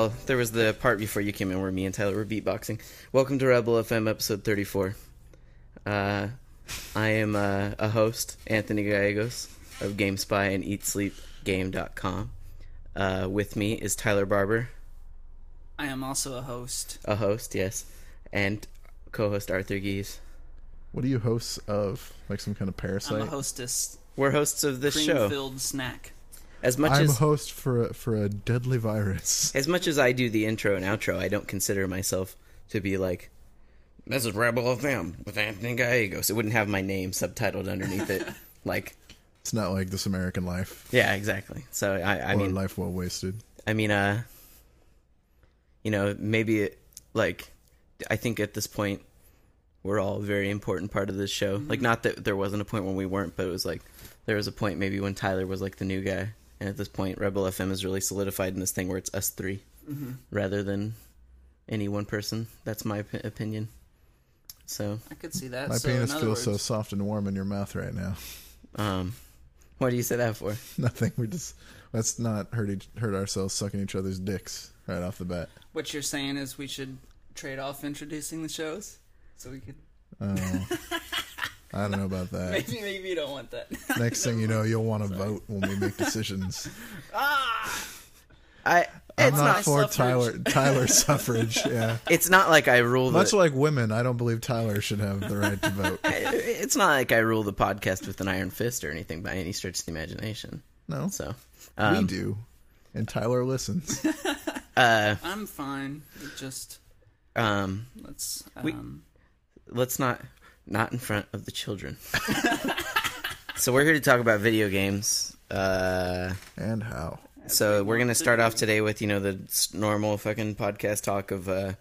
well, there was the part before you came in where me and Tyler were beatboxing. Welcome to Rebel FM episode 34. Uh, I am uh, a host, Anthony Gallegos of GameSpy and EatSleepGame.com. Uh, with me is Tyler Barber, I am also a host. a host, yes, and co-host Arthur Gies. What are you hosts of? Like some kind of parasite? I'm parasite? a hostess. We're hosts of this show. Cream-filled snack. As much as I'm a as host for a, for a deadly virus. as much as I do the intro and outro, I don't consider myself to be like, this is Rebel FM with Anthony Gallegos. It wouldn't have my name subtitled underneath it. like, It's not like This American Life yeah, exactly. So I, I mean, Life Well Wasted. I mean, uh, you know, maybe it, like, I think at this point, we're all a very important part of this show. Like, not that there wasn't a point when we weren't, but it was like there was a point maybe when Tyler was like the new guy, and at this point, Rebel FM is really solidified in this thing where it's us 3 rather than any one person. That's my op- opinion. So, I could see that. My so penis in other feels so soft and warm in your mouth right now. um, what do you say that for? Nothing. We just let's not hurt each, hurt ourselves sucking each other's dicks right off the bat. What you're saying is we should trade off introducing the shows, so we could. Oh, I don't know about that. Maybe maybe you don't want that. Next thing you know, you'll want to vote when we make decisions. I. I'm It's not, not. for suffrage. Tyler Tyler suffrage. Yeah. It's not like I rule the. Much like women, I don't believe Tyler should have the right to vote. it's not like I rule the podcast with an iron fist or anything by any stretch of the imagination. No, So, we um, do, and Tyler listens. uh, I'm fine. It Just um, let's. We- Um, let's not not in front of the children. so we're here to talk about video games. Uh, and how? so we're gonna start off today with you know the normal fucking podcast talk of uh,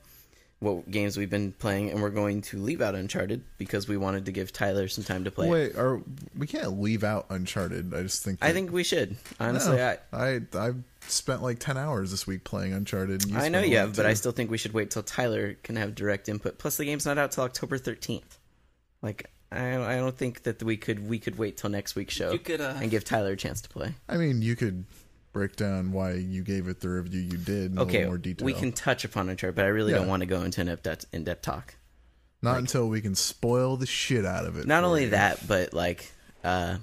what games we've been playing, and we're going to leave out Uncharted because we wanted to give Tyler some time to play. it. Wait, are we can't leave out Uncharted? I just think I that- think we should honestly. No, I I I've spent like ten hours this week playing Uncharted. and you I know spent a you lot have, but I still think we should wait till Tyler can have direct input. Plus, the game's not out till October thirteenth. Like, I I don't think that we could we could wait till next week's show You could, uh, and give Tyler a chance to play. I mean, you could break down why you gave it the review you did in a Okay, little more detail. we can touch upon Uncharted, but I really don't want to go into an in-depth, in-depth talk. not until we can spoil the shit out of it. Not for only you. that, but like, uh,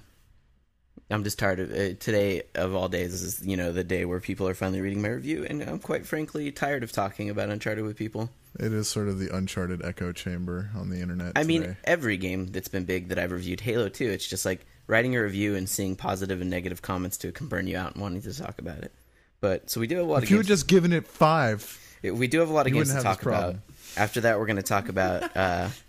I'm just tired of it. Today of all days is you know the day where people are finally reading my review, and I'm quite frankly tired of talking about Uncharted with people. it is sort of the Uncharted echo chamber on the internet. I mean, every game that's been big that I've reviewed, Halo 2, it's just like writing a review and seeing positive and negative comments to it can burn you out and wanting to talk about it. But so we do have a lot if of you had just given it five, we do have a lot of games to talk about. After that, we're going to talk about uh,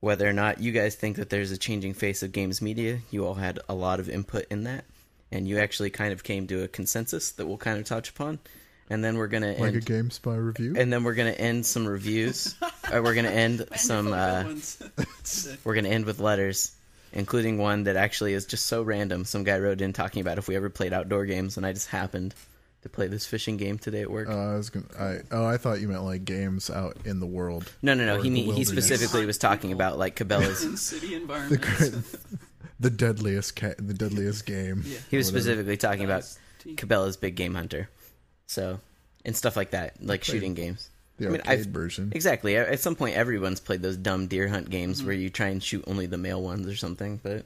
whether or not you guys think that there's a changing face of games media. You all had a lot of input in that, and you actually kind of came to a consensus that we'll kind of touch upon. And then we're going to like end. a GameSpy review. and then we're gonna end some reviews. uh, we're gonna end some. Uh, we're gonna end with letters, including one that actually is just so random. Some guy wrote in talking about if we ever played outdoor games, and I just happened to play this fishing game today at work. Uh, I was gonna. I oh, I thought you meant like games out in the world. no, no, no. He mean, he specifically was talking about like Cabela's. in city The the deadliest ca- the deadliest game. Yeah. He was specifically talking about Cabela's Big Game Hunter, so and stuff like that, like played shooting games. The I mean, arcade I've- version. Exactly. At at some point, everyone's played those dumb deer hunt games Mm-hmm. where you try and shoot only the male ones or something. But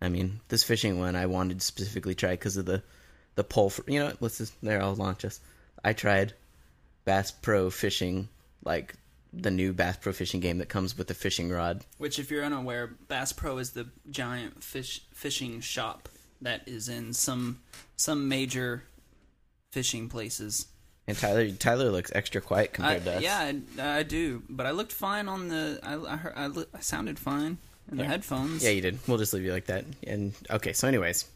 I mean, this fishing one I wanted to specifically try because of the the pole. For, you know, what? let's just there. I'll launch us. I tried Bass Pro Fishing, like the new Bass Pro Fishing game that comes with the fishing rod. Which, if you're unaware, Bass Pro is the giant fish fishing shop that is in some some major fishing places. And Tyler Tyler looks extra quiet I, compared to us. yeah, I, I do, but I looked fine on the. I I, heard, I, I sounded fine in the headphones. Yeah, you did. We'll just leave you like that. And okay, so anyways,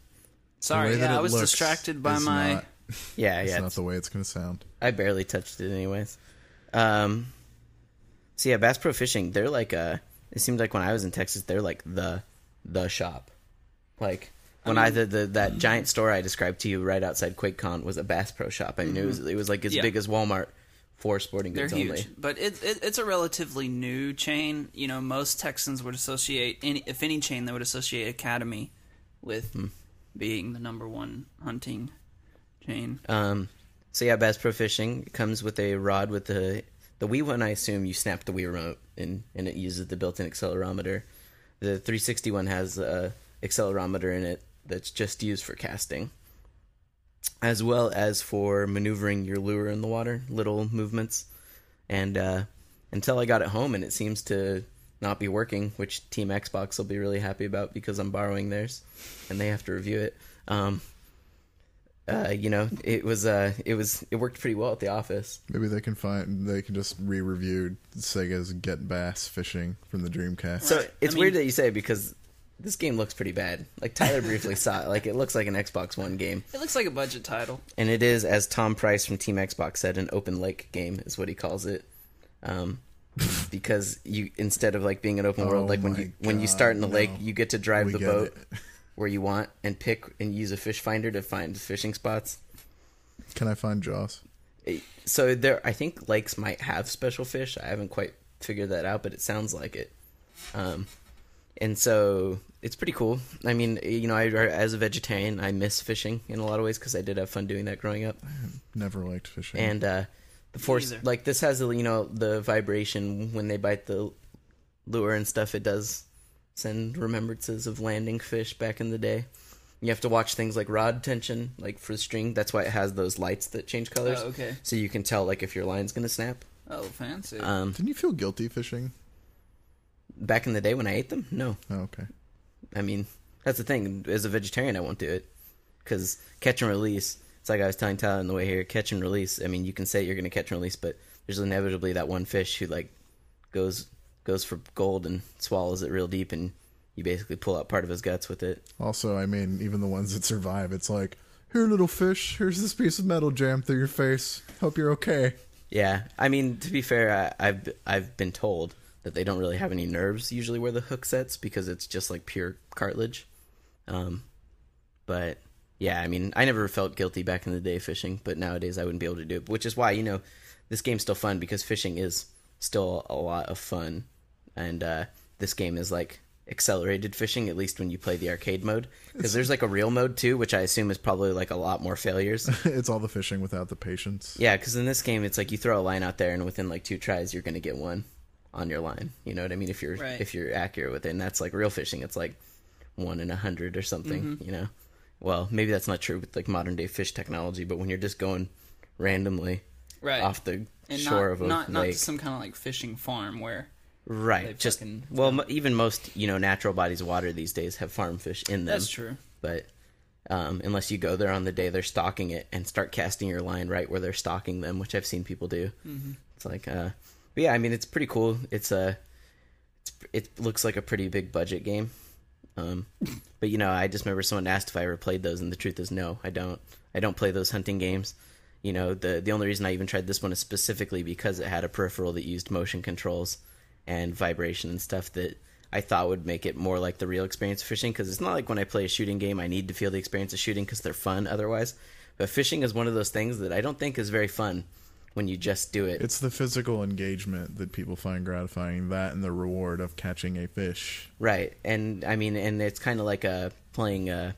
Sorry, yeah, I was distracted by my. Not, yeah, it's yeah. not the way it's gonna sound. I barely touched it anyways. Um, so yeah, Bass Pro Fishing, they're like uh it seems like when I was in Texas, they're like the the shop. Like when I, the, the that giant store I described to you right outside QuakeCon was a Bass Pro shop. I mean, it was it was like as Yeah. big as Walmart for sporting They're goods huge, only. but it, it it's a relatively new chain. You know, most Texans would associate any, if any chain, they would associate Academy with Hmm. Being the number one hunting chain. Um, so yeah, Bass Pro Fishing comes with a rod with the the Wii one. I assume you snap the Wii remote and and it uses the built-in accelerometer. The 360 one has a accelerometer in it that's just used for casting, as well as for maneuvering your lure in the water, little movements. And uh, until I got it home, and it seems to not be working, which Team Xbox will be really happy about because I'm borrowing theirs, and they have to review it. Um, uh, you know, it was uh, it was it worked pretty well at the office. Maybe they can find they can just re-review Sega's Get Bass Fishing from the Dreamcast. So it's I weird that you say because this game looks pretty bad. Like Tyler briefly saw it. Like it looks like an Xbox One game, It looks like a budget title. and it is, as Tom Price from Team Xbox said, an open lake game is what he calls it. Um, because you instead of like being an open world, Oh like when you when you start in the lake, you get to drive We the boat it. where you want and pick and use a fish finder to find fishing spots. Can I find Jaws? So there, I think lakes might have special fish. I haven't quite figured that out, but it sounds like it. Um, and so it's pretty cool. I mean, you know, I, as a vegetarian, I miss fishing in a lot of ways because I did have fun doing that growing up. Never liked fishing. And uh, the force, either. like this has, the you know, the vibration when they bite the lure and stuff. It does send remembrances of landing fish back in the day. You have to watch things like rod tension, like for the string. That's why it has those lights that change colors Oh, okay. so you can tell like if your line's gonna snap. Oh, fancy. Um, Didn't you feel guilty fishing? back in the day when I ate them, no. Oh, okay. I mean, that's the thing. As a vegetarian, I won't do it because catch and release. It's like I was telling Tyler on the way here. Catch and release. I mean, you can say you're gonna catch and release, but there's inevitably that one fish who like goes goes for gold and swallows it real deep, and you basically pull out part of his guts with it. Also, I mean, even the ones that survive, it's like, here, little fish. Here's this piece of metal jammed through your face. Hope you're okay. Yeah, I mean, to be fair, I, I've I've been told that they don't really have any nerves usually where the hook sets because it's just like pure cartilage. Um, but yeah, I mean, I never felt guilty back in the day fishing, but nowadays I wouldn't be able to do it. Which is why you know this game's still fun because fishing is still a lot of fun, and uh, this game is like accelerated fishing at least when you play the arcade mode because there's like a real mode too which i assume is probably like a lot more failures it's all the fishing without the patience. yeah, because in this game, it's like you throw a line out there, and within like two tries, you're gonna get one on your line. You know what I mean? If you're Right. if you're accurate with it, and that's like real fishing. It's like one in a hundred or something. Mm-hmm. You know? Well, maybe that's not true with like modern day fish technology, but when you're just going randomly right. off the and shore not, of a not, not lake, to some kind of like fishing farm where right? Just fucking- well, even most you know natural bodies of water these days have farm fish in them. that's true. but um, unless you go there on the day they're stocking it and start casting your line right where they're stocking them, which I've seen people do. Mm-hmm. It's like, uh, but yeah, I mean, it's pretty cool. It's a, it's, it looks like a pretty big budget game. Um, but you know, I just remember someone asked if I ever played those, and the truth is, no, I don't. I don't play those hunting games. You know, the the only reason I even tried this one is specifically because it had a peripheral that used motion controls and vibration and stuff that I thought would make it more like the real experience of fishing. Because it's not like when I play a shooting game, I need to feel the experience of shooting because they're fun otherwise. But fishing is one of those things that I don't think is very fun when you just do it. It's the physical engagement that people find gratifying. That and the reward of catching a fish. Right, and I mean, and it's kind of like a playing. A,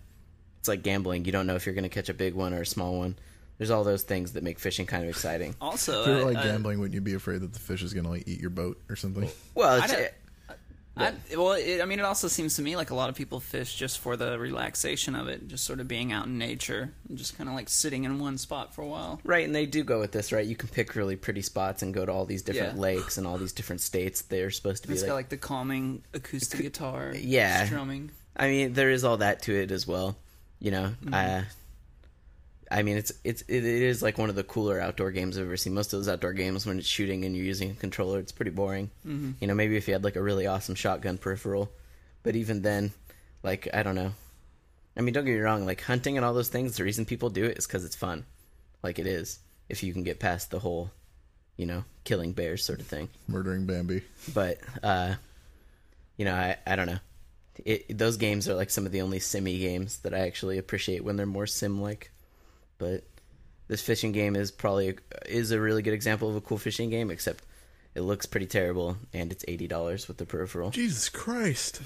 it's like gambling. You don't know if you're going to catch a big one or a small one. There's all those things that make fishing kind of exciting. Also, If you were I- like I- gambling, wouldn't you be afraid that the fish is gonna like eat your boat or something? Well, I it's, don't- I, well, it, I mean, it also seems to me like a lot of people fish just for the relaxation of it, just sort of being out in nature, and just kind of like sitting in one spot for a while. right, and they do go with this, right? You can pick really pretty spots and go to all these different Yeah. lakes and all these different states. They're supposed to be It's like, got like the calming acoustic guitar, yeah. strumming. I mean, there is all that to it as well. You know, Mm-hmm. uh, I mean, it's it's it, it is like one of the cooler outdoor games I've ever seen. Most of those outdoor games, when it's shooting and you're using a controller, it's pretty boring. Mm-hmm. You know, maybe if you had like a really awesome shotgun peripheral, but even then, like I don't know. I mean, don't get me wrong. Like hunting and all those things, the reason people do it is because it's fun. Like it is, if you can get past the whole, you know, killing bears sort of thing Murdering Bambi. but uh you know i i don't know it, those games are like some of the only simmy games that i actually appreciate when they're more sim like but this fishing game is probably is a really good example of a cool fishing game except it looks pretty terrible and it's $80 with the peripheral Jesus Christ!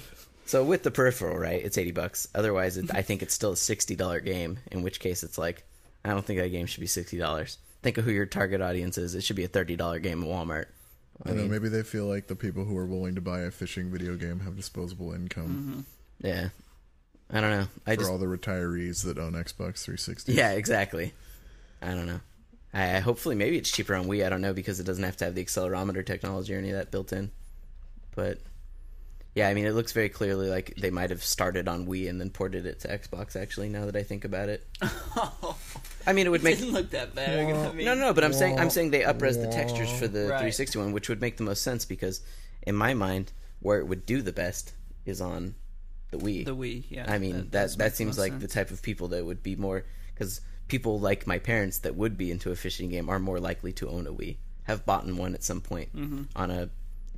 so with the peripheral right it's 80 bucks otherwise it, i think it's still a $60 game in which case it's like I don't think that game should be sixty dollars. Think of who your target audience is. It should be a thirty dollar game at Walmart. I don't know. Maybe they feel like the people who are willing to buy a fishing video game have disposable income mm-hmm. Yeah, I don't know. I for just all the retirees that own Xbox 360. yeah, exactly. I don't know. I hopefully maybe it's cheaper on Wii. I don't know because it doesn't have to have the accelerometer technology or any of that built in. But yeah, I mean, it looks very clearly like they might have started on Wii and then ported it to Xbox. Actually, now that I think about it, I mean, it would make didn't look that bad. I mean, No, no, but I'm saying I'm saying they upres the textures for the Right. 360 one, which would make the most sense because in my mind, where it would do the best is on the Wii. The Wii, yeah. I mean that, that that, seems like sense. the type of people that would be more because people like my parents that would be into a fishing game are more likely to own a Wii, have bought one at some point Mm-hmm. on a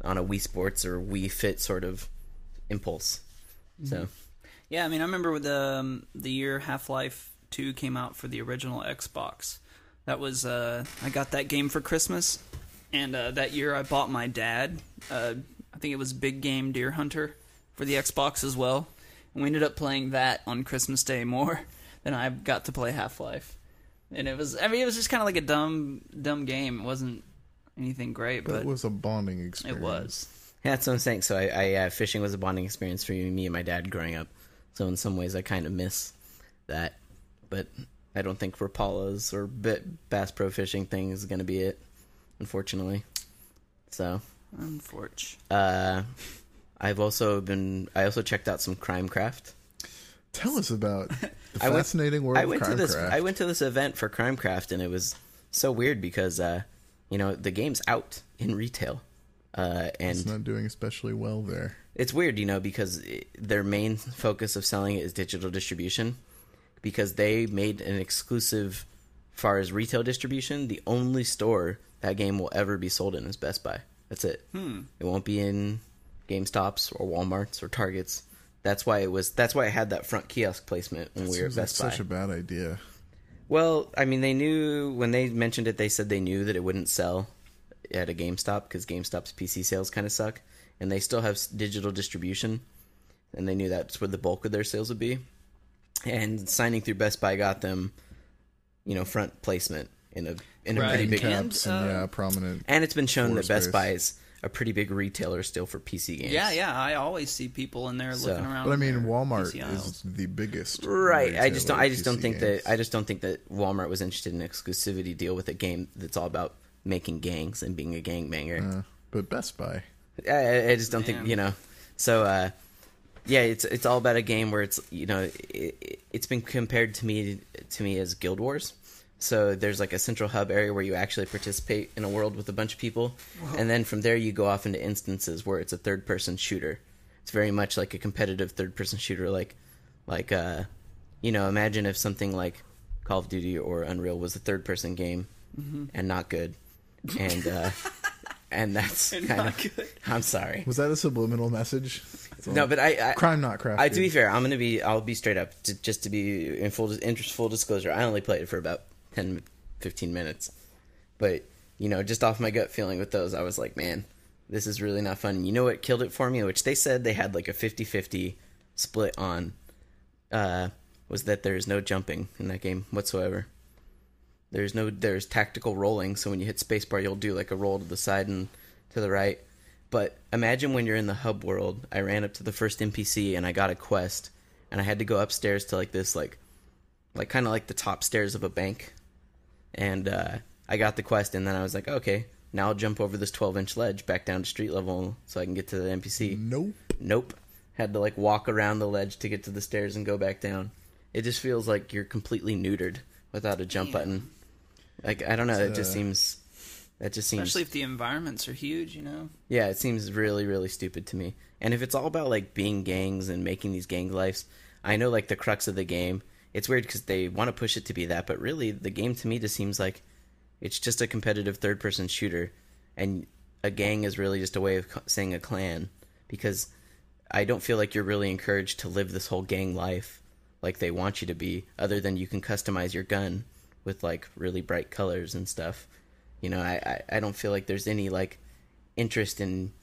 on a Wii Sports or Wii Fit sort of impulse. Mm-hmm. So Yeah, I mean, I remember with the um, the year Half Life Two came out for the original Xbox. That was uh, I got that game for Christmas, and uh, that year I bought my dad. Uh, I think it was Big Game Deer Hunter for the Xbox as well, and we ended up playing that on Christmas Day more than I got to play Half Life. And it was, I mean, it was just kind of like a dumb, dumb game. It wasn't anything great, But but it was a bonding experience. it was. Yeah, that's what I'm saying. So I, I uh, fishing was a bonding experience for me and my dad growing up. So in some ways, I kind of miss that, but I don't think Rapala's or Bit Bass Pro Fishing thing is going to be it, unfortunately. So Unfortunate. uh, I've also been. I also checked out some Crimecraft. Tell us about the I went- fascinating world I of went to this. Crimecraft. I went to this event for Crimecraft, and it was so weird because uh, you know the game's out in retail, uh, and It's not doing especially well there. it's weird, you know, because it, their main focus of selling it is digital distribution. Because they made an exclusive, far as retail distribution, the only store that game will ever be sold in is Best Buy. That's it. Hmm. It won't be in GameStops or WalMarts or Targets. That's why it was. That's why I had that front kiosk placement when we were at Seems like Best Buy. such a bad idea. Well, I mean, they knew when they mentioned it. They said they knew that it wouldn't sell at a GameStop because GameStop's PC sales kind of suck, and they still have digital distribution, and they knew that's where the bulk of their sales would be. And signing through Best Buy got them, you know, front placement in a in a Right. pretty big. And, caps and, uh, yeah, prominent. And it's been shown that Best space. Buy is a pretty big retailer still for PC games. Yeah, yeah. I always see people in there So- looking around. But I mean, Walmart is the biggest. Right. I just don't. I of just don't think games. that. I just don't think that Walmart was interested in an exclusivity deal with a game that's all about making gangs and being a gangbanger. Uh, but Best Buy. I- I, I just don't think you know. So uh, yeah, it's it's all about a game where it's you know it, it's been compared to me to me as Guild Wars. So there's like a central hub area where you actually participate in a world with a bunch of people, and then from there you go off into instances where it's a third person shooter. It's very much like a competitive third person shooter, like like uh, you know, imagine if something like Call of Duty or Unreal was a third person game and not good, and uh, and that's And kind of good. I'm sorry. Was that a subliminal message? No, but I, I crime not crafted. I, to be fair, I'm gonna be. I'll be straight up, to, just to be in full in full disclosure. I only played it for about 10, 15 minutes, but you know, just off my gut feeling with those, I was like, man, this is really not fun. You know what killed it for me? Which they said they had like a 50-50 split on, uh, was that there is no jumping in that game whatsoever. There's no there's tactical rolling, so when you hit spacebar, you'll do like a roll to the side and to the right. But imagine when you're in the hub world. I ran up to the first NPC and I got a quest, and I had to go upstairs to like this like, like kind of like the top stairs of a bank, and uh, I got the quest, and then I was like, okay, now I'll jump over this 12 inch ledge back down to street level so I can get to the NPC. Nope. Nope. Had to like walk around the ledge to get to the stairs and go back down. It just feels like you're completely neutered without a jump Damn. button. Like I don't know, it just uh, seems that just seems Especially if the environments are huge, you know. yeah, it seems really really stupid to me. And if it's all about like being gangs and making these gang lives, I know like the crux of the game. It's weird because they want to push it to be that, but really the game to me just seems like it's just a competitive third person shooter, and a gang is really just a way of saying a clan because I don't feel like you're really encouraged to live this whole gang life like they want you to be, other than you can customize your gun with like really bright colors and stuff. You know, I, I, I don't feel like there's any like interest in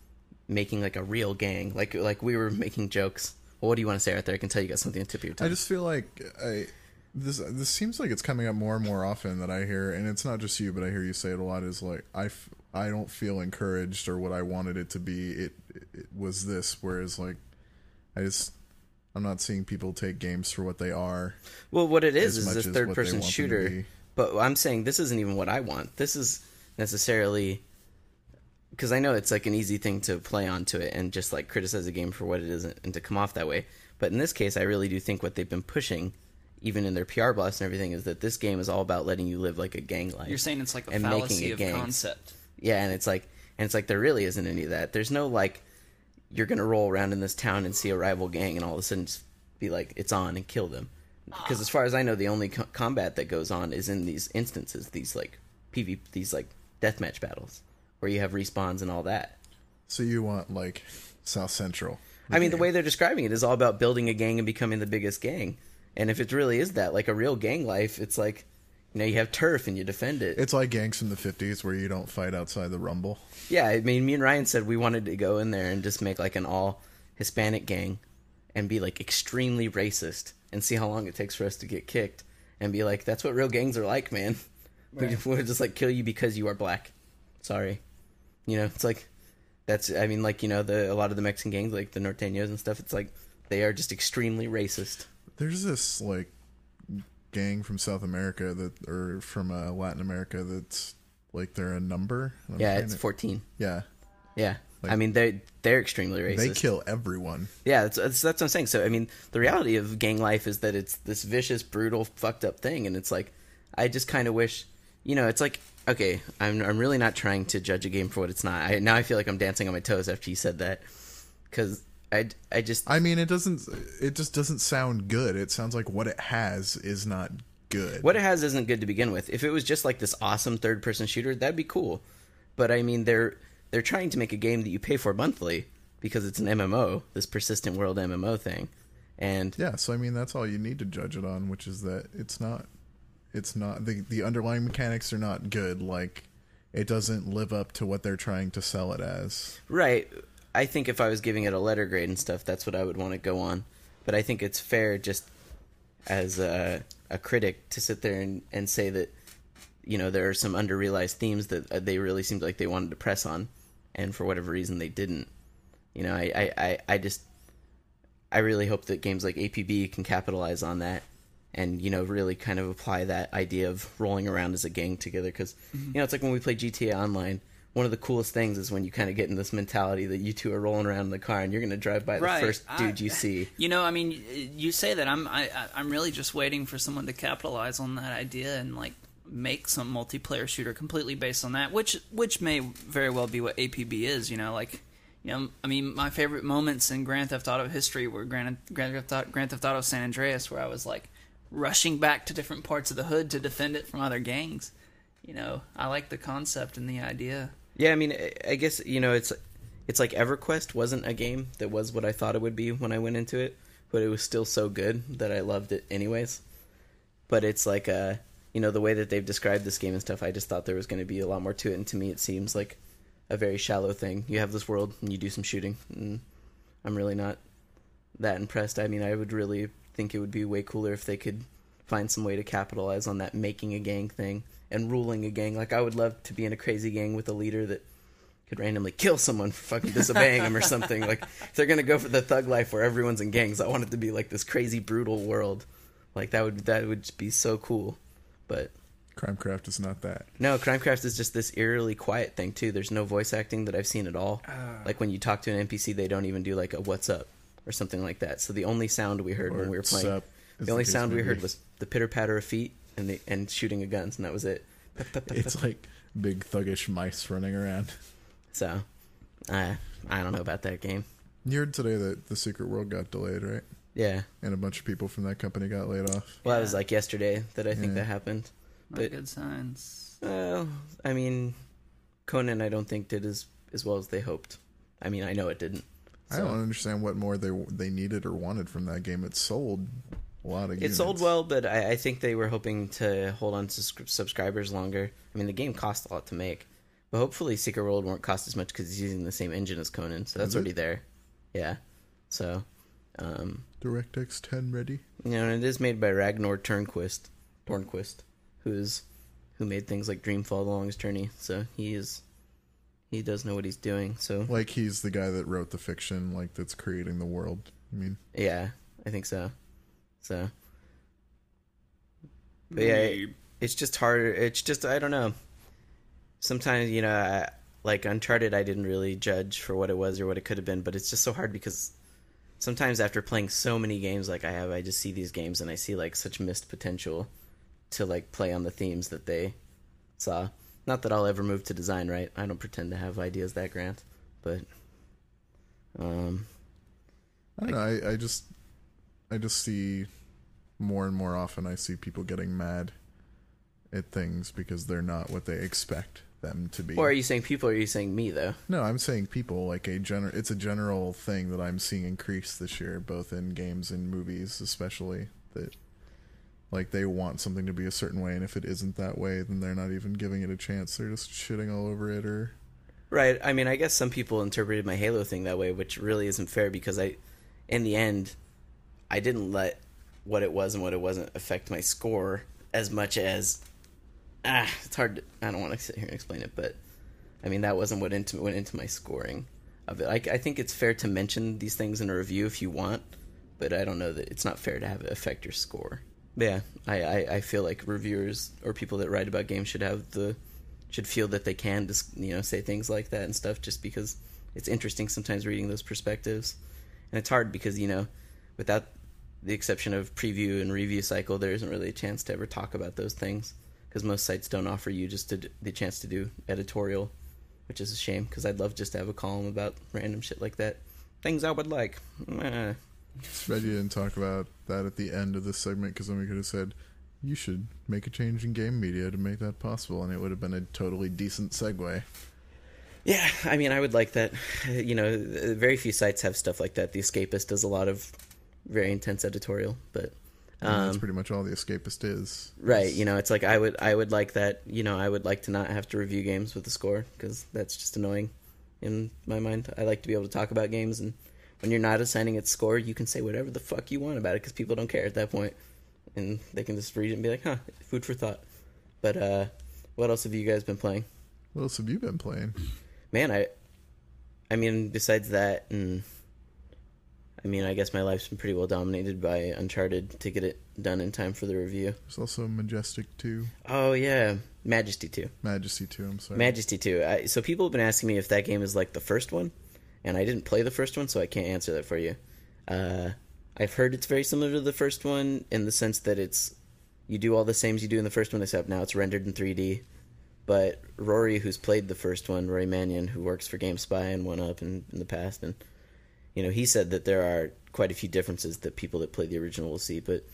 making like a real gang. Like like we were making jokes. Well, what do you want to say, right there? I can tell you got something on tip of your tongue. I just feel like I this this seems like it's coming up more and more often that I hear, and it's not just you, but I hear you say it a lot. Is like I, f- I don't feel encouraged or what I wanted it to be. It, it was this, whereas like I just I'm not seeing people take games for what they are. Well, what it is is as third person want them to shooter. But I'm saying this isn't even what I want. This is necessarily because I know it's like an easy thing to play onto it and just like criticize a game for what it isn't and to come off that way. But in this case, I really do think what they've been pushing, even in their PR blast and everything, is that this game is all about letting you live like a gang life. You're saying it's like a And making fallacy it of gangs. concept. Yeah, and it's like, and it's like there really isn't any of that. There's no like, you're gonna roll around in this town and see a rival gang, and all of a sudden just be like, it's on and kill them. Because as far as I know, the only co- combat that goes on is in these instances, these like PV, these like deathmatch battles where you have respawns and all that. So you want like South Central? I mean, the way they're describing it is all about building a gang and becoming the biggest gang. And if it really is that, like a real gang life, it's like, you know, you have turf and you defend it. It's like gangs from the '50s where you don't fight outside the rumble. Yeah, I mean, me and Ryan said we wanted to go in there and just make like an all Hispanic gang and be like extremely racist and see how long it takes for us to get kicked and be like, that's what real gangs are like, man. We We'll just like kill you because you are black. Sorry. You know, it's like, that's, I mean, like, you know, the a lot of the Mexican gangs, like the Norteños and stuff, it's like, they are just extremely racist. There's this like gang from South America that, or from uh, Latin America that's like they're a number. Yeah, it's to- 14. yeah. Yeah. Like- I mean, they they're extremely racist. They kill everyone. Yeah, that's, that's that's what I'm saying. So I mean, the reality of gang life is that it's this vicious, brutal, fucked up thing, and it's like, I just kind of wish, you know, it's like, okay, I'm I'm really not trying to judge a game for what it's not. I now I feel like I'm dancing on my toes after you said that, because I I just I mean, it doesn't. It just doesn't sound good. It sounds like what it has is not good. what it has isn't good to begin with. If it was just like this awesome third person shooter, that'd be cool. But I mean, they're they're trying to make a game that you pay for monthly because it's an MMO, this persistent world MMO thing, and Yeah, so I mean, that's all you need to judge it on, which is that it's not. It's not the the underlying mechanics are not good. Like, it doesn't live up to what they're trying to sell it as. Right. I think if I was giving it a letter grade and stuff, that's what I would want to go on. But I think it's fair just as a, a critic to sit there and, and say that, you know, there are some underrealized themes that uh, they really seemed like they wanted to press on. And for whatever reason, they didn't. You know, I, I, I, I just, I really hope that games like APB can capitalize on that and, you know, really kind of apply that idea of rolling around as a gang together. Because, mm-hmm. you know, it's like when we play GTA Online one of the coolest things is when you kind of get in this mentality that you two are rolling around in the car and you're going to drive by the Right. first dude you see. You know, I mean, you say that I'm I, I- I'm really just waiting for someone to capitalize on that idea and like make some multiplayer shooter completely based on that, which which may very well be what APB is. You know, like you know, I mean, my favorite moments in Grand Theft Auto history were Grand Grand Theft Auto, Grand Theft Auto San Andreas, where I was like rushing back to different parts of the hood to defend it from other gangs. You know, I like the concept and the idea. Yeah, I mean, I- guess you know it's it's like EverQuest wasn't a game that was what I thought it would be when I went into it, but it was still so good that I loved it anyways. But it's like uh, you know, the way that they've described this game and stuff, I just thought there was going to be a lot more to it, and to me, it seems like a very shallow thing. You have this world and you do some shooting, and I'm really not that impressed. I mean, I would really think it would be way cooler if they could find some way to capitalize on that making a gang thing and ruling a gang. Like I would love to be in a crazy gang with a leader that could randomly kill someone for fucking disobeying them or something. Like if they're gonna go for the thug life where everyone's in gangs, I want it to be like this crazy brutal world. Like that would that would be so cool. But Crimecraft is not that. no, Crimecraft is just this eerily quiet thing too. There's no voice acting that I've seen at all. Ah. like when you talk to an NPC, they don't even do like a "What's up" or something like that. So the only sound we heard Or when we were playing, sup, the only the sound may we heard was the pitter patter of feet and the and shooting of guns, and that was it. It's like big thuggish mice running around. So, I I don't know about that game. You heard today that the Secret World got delayed, right? Yeah, And a bunch of people from that company got laid off. well, that was like yesterday that I think Yeah. that happened. Not But- good signs. Well, I mean, Conan, I don't think did as as well as they hoped. I mean, I know it didn't. I don't understand what more they they needed or wanted from that game. It sold a lot of. It units. sold well, but I, I think they were hoping to hold on to subscribers longer. I mean, the game cost a lot to make, but hopefully, Secret World won't cost as much because it's using the same engine as Conan, so that's Is it? already there. Yeah, so Um, DirectX 10 ready. you know, and it is made by Ragnar Turnquist, Tornquist, who's who made things like Dreamfall: The Longest Journey. So he is he does know what he's doing. So Like he's the guy that wrote the fiction, like that's creating the world. I mean, yeah, I think so. So, but yeah, it- it's just harder. It's just I don't know. Sometimes you know, I, like Uncharted, I didn't really judge for what it was or what it could have been, but it's just so hard because sometimes after playing so many games like I have, I just see these games and I see like such missed potential to like play on the themes that they saw. Not that I'll ever move to design, right? I don't pretend to have ideas that grand, but um, I don't know. I, I just, I just see more and more often. I see people getting mad at things because they're not what they expect them to be. or are you saying people? Or are you saying me though? No, I'm saying people like a general. It's a general thing that I'm seeing increase this year, both in games and movies, especially that like they want something to be a certain way, and if it isn't that way, then they're not even giving it a chance. They're just shitting all over it, or Right. I mean, I guess some people interpreted my Halo thing that way, which really isn't fair because I, in the end, I didn't let what it was and what it wasn't affect my score as much as, ah, it's hard. To, I don't want to sit here and explain it, but I mean that wasn't what into, went into my scoring of it. I, I think it's fair to mention these things in a review if you want, but I don't know that it's not fair to have it affect your score. Yeah, I, I, I feel like reviewers or people that write about games should have the should feel that they can just you know say things like that and stuff just because it's interesting sometimes reading those perspectives. And it's hard because you know without the exception of preview and review cycle there isn't really a chance to ever talk about those things because most sites don't offer you just the chance to do editorial which is a shame because i'd love just to have a column about random shit like that. Things i would like. It's bad you didn't talk about that at the end of this segment because then we could have said you should make a change in game media to make that possible, and it would have been a totally decent segue. Yeah, I mean, I would like that. You know, very few sites have stuff like that. The Escapist does a lot of very intense editorial, but And that's um, pretty much all the escapist is. right. You know, it's like I would, I would like that. You know, I would like to not have to review games with the score because that's just annoying in my mind. I like to be able to talk about games, and when you're not assigning its score, you can say whatever the fuck you want about it because people don't care at that point, and they can just read it and be like, "Huh, food for thought." But uh, what else have you guys been playing? What else have you been playing? man i i mean besides that and i mean i guess my life's been pretty well dominated by uncharted to get it done in time for the review There's also Majestic 2, oh yeah majesty 2 Majesty 2, I'm sorry. majesty 2 I, so people have been asking me if that game is like the first one and i didn't play the first one so i can't answer that for you uh i've heard it's very similar to the first one in the sense that it's you do all the same as you do in the first one except now it's rendered in 3d but Rory, who's played the first one, Rory Mannion, who works for GameSpy and One Up in, in the past, and you know he said that there are quite a few differences that people that play the original will see. But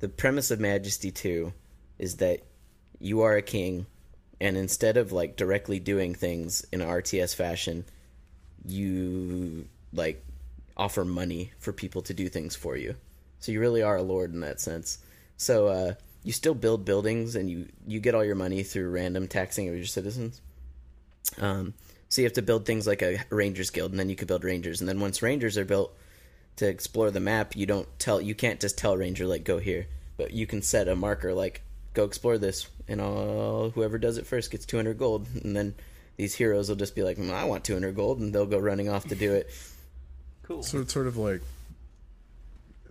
the premise of Majesty Two is that you are a king, and instead of like directly doing things in RTS fashion, you like offer money for people to do things for you. So you really are a lord in that sense. So uh, you still build buildings and you you get all your money through random taxing of your citizens. Um, so you have to build things like a rangers guild, and then you can build rangers. And then once rangers are built to explore the map, you don't tell you can't just tell ranger like go here, but you can set a marker like go explore this, and all whoever does it first gets 200 gold, and then these heroes will just be like, "Mm, I want 200 gold, and they'll go running off to do it. Cool. So it's sort of like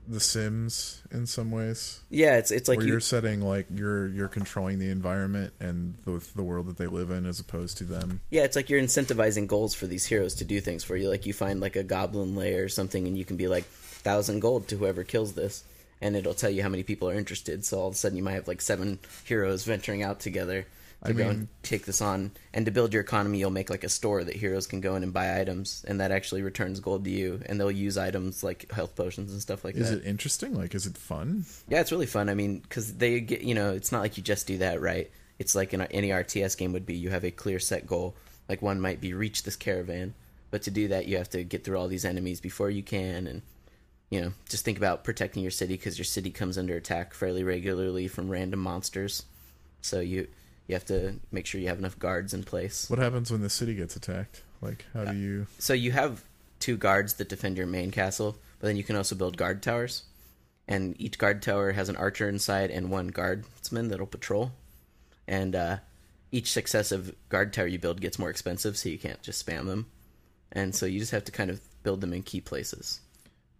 The Sims in some ways. Yeah, it's it's like where you, you, are setting like you're you're controlling the environment and the the world that they live in as opposed to them. Yeah, it's like you're incentivizing goals for these heroes to do things for you. Like you find like a goblin lair or something, and you can be like thousand gold to whoever kills this, and it'll tell you how many people are interested. So all of a sudden, you might have like seven heroes venturing out together to I go mean- and take this on. And to build your economy, you'll make like a store that heroes can go in and buy items, and that actually returns gold to you. And they'll use items like health potions and stuff like Is that. it interesting? Like, is it fun? Yeah, it's really fun. I mean, because they get you know, it's not like you just do that, right? It's like in any RTS game would be. You have a clear set goal. Like one might be reach this caravan, but to do that, you have to get through all these enemies before you can, and you know, just think about protecting your city because your city comes under attack fairly regularly from random monsters. So you you have to make sure you have enough guards in place. What happens when the city gets attacked? Like, how do you? So you have two guards that defend your main castle, but But then you can also build guard towers, and each guard tower has an archer inside and one guardsman that'll patrol. And uh, each successive guard tower you build gets more expensive, so you can't just spam them. And so you just have to kind of build them in key places.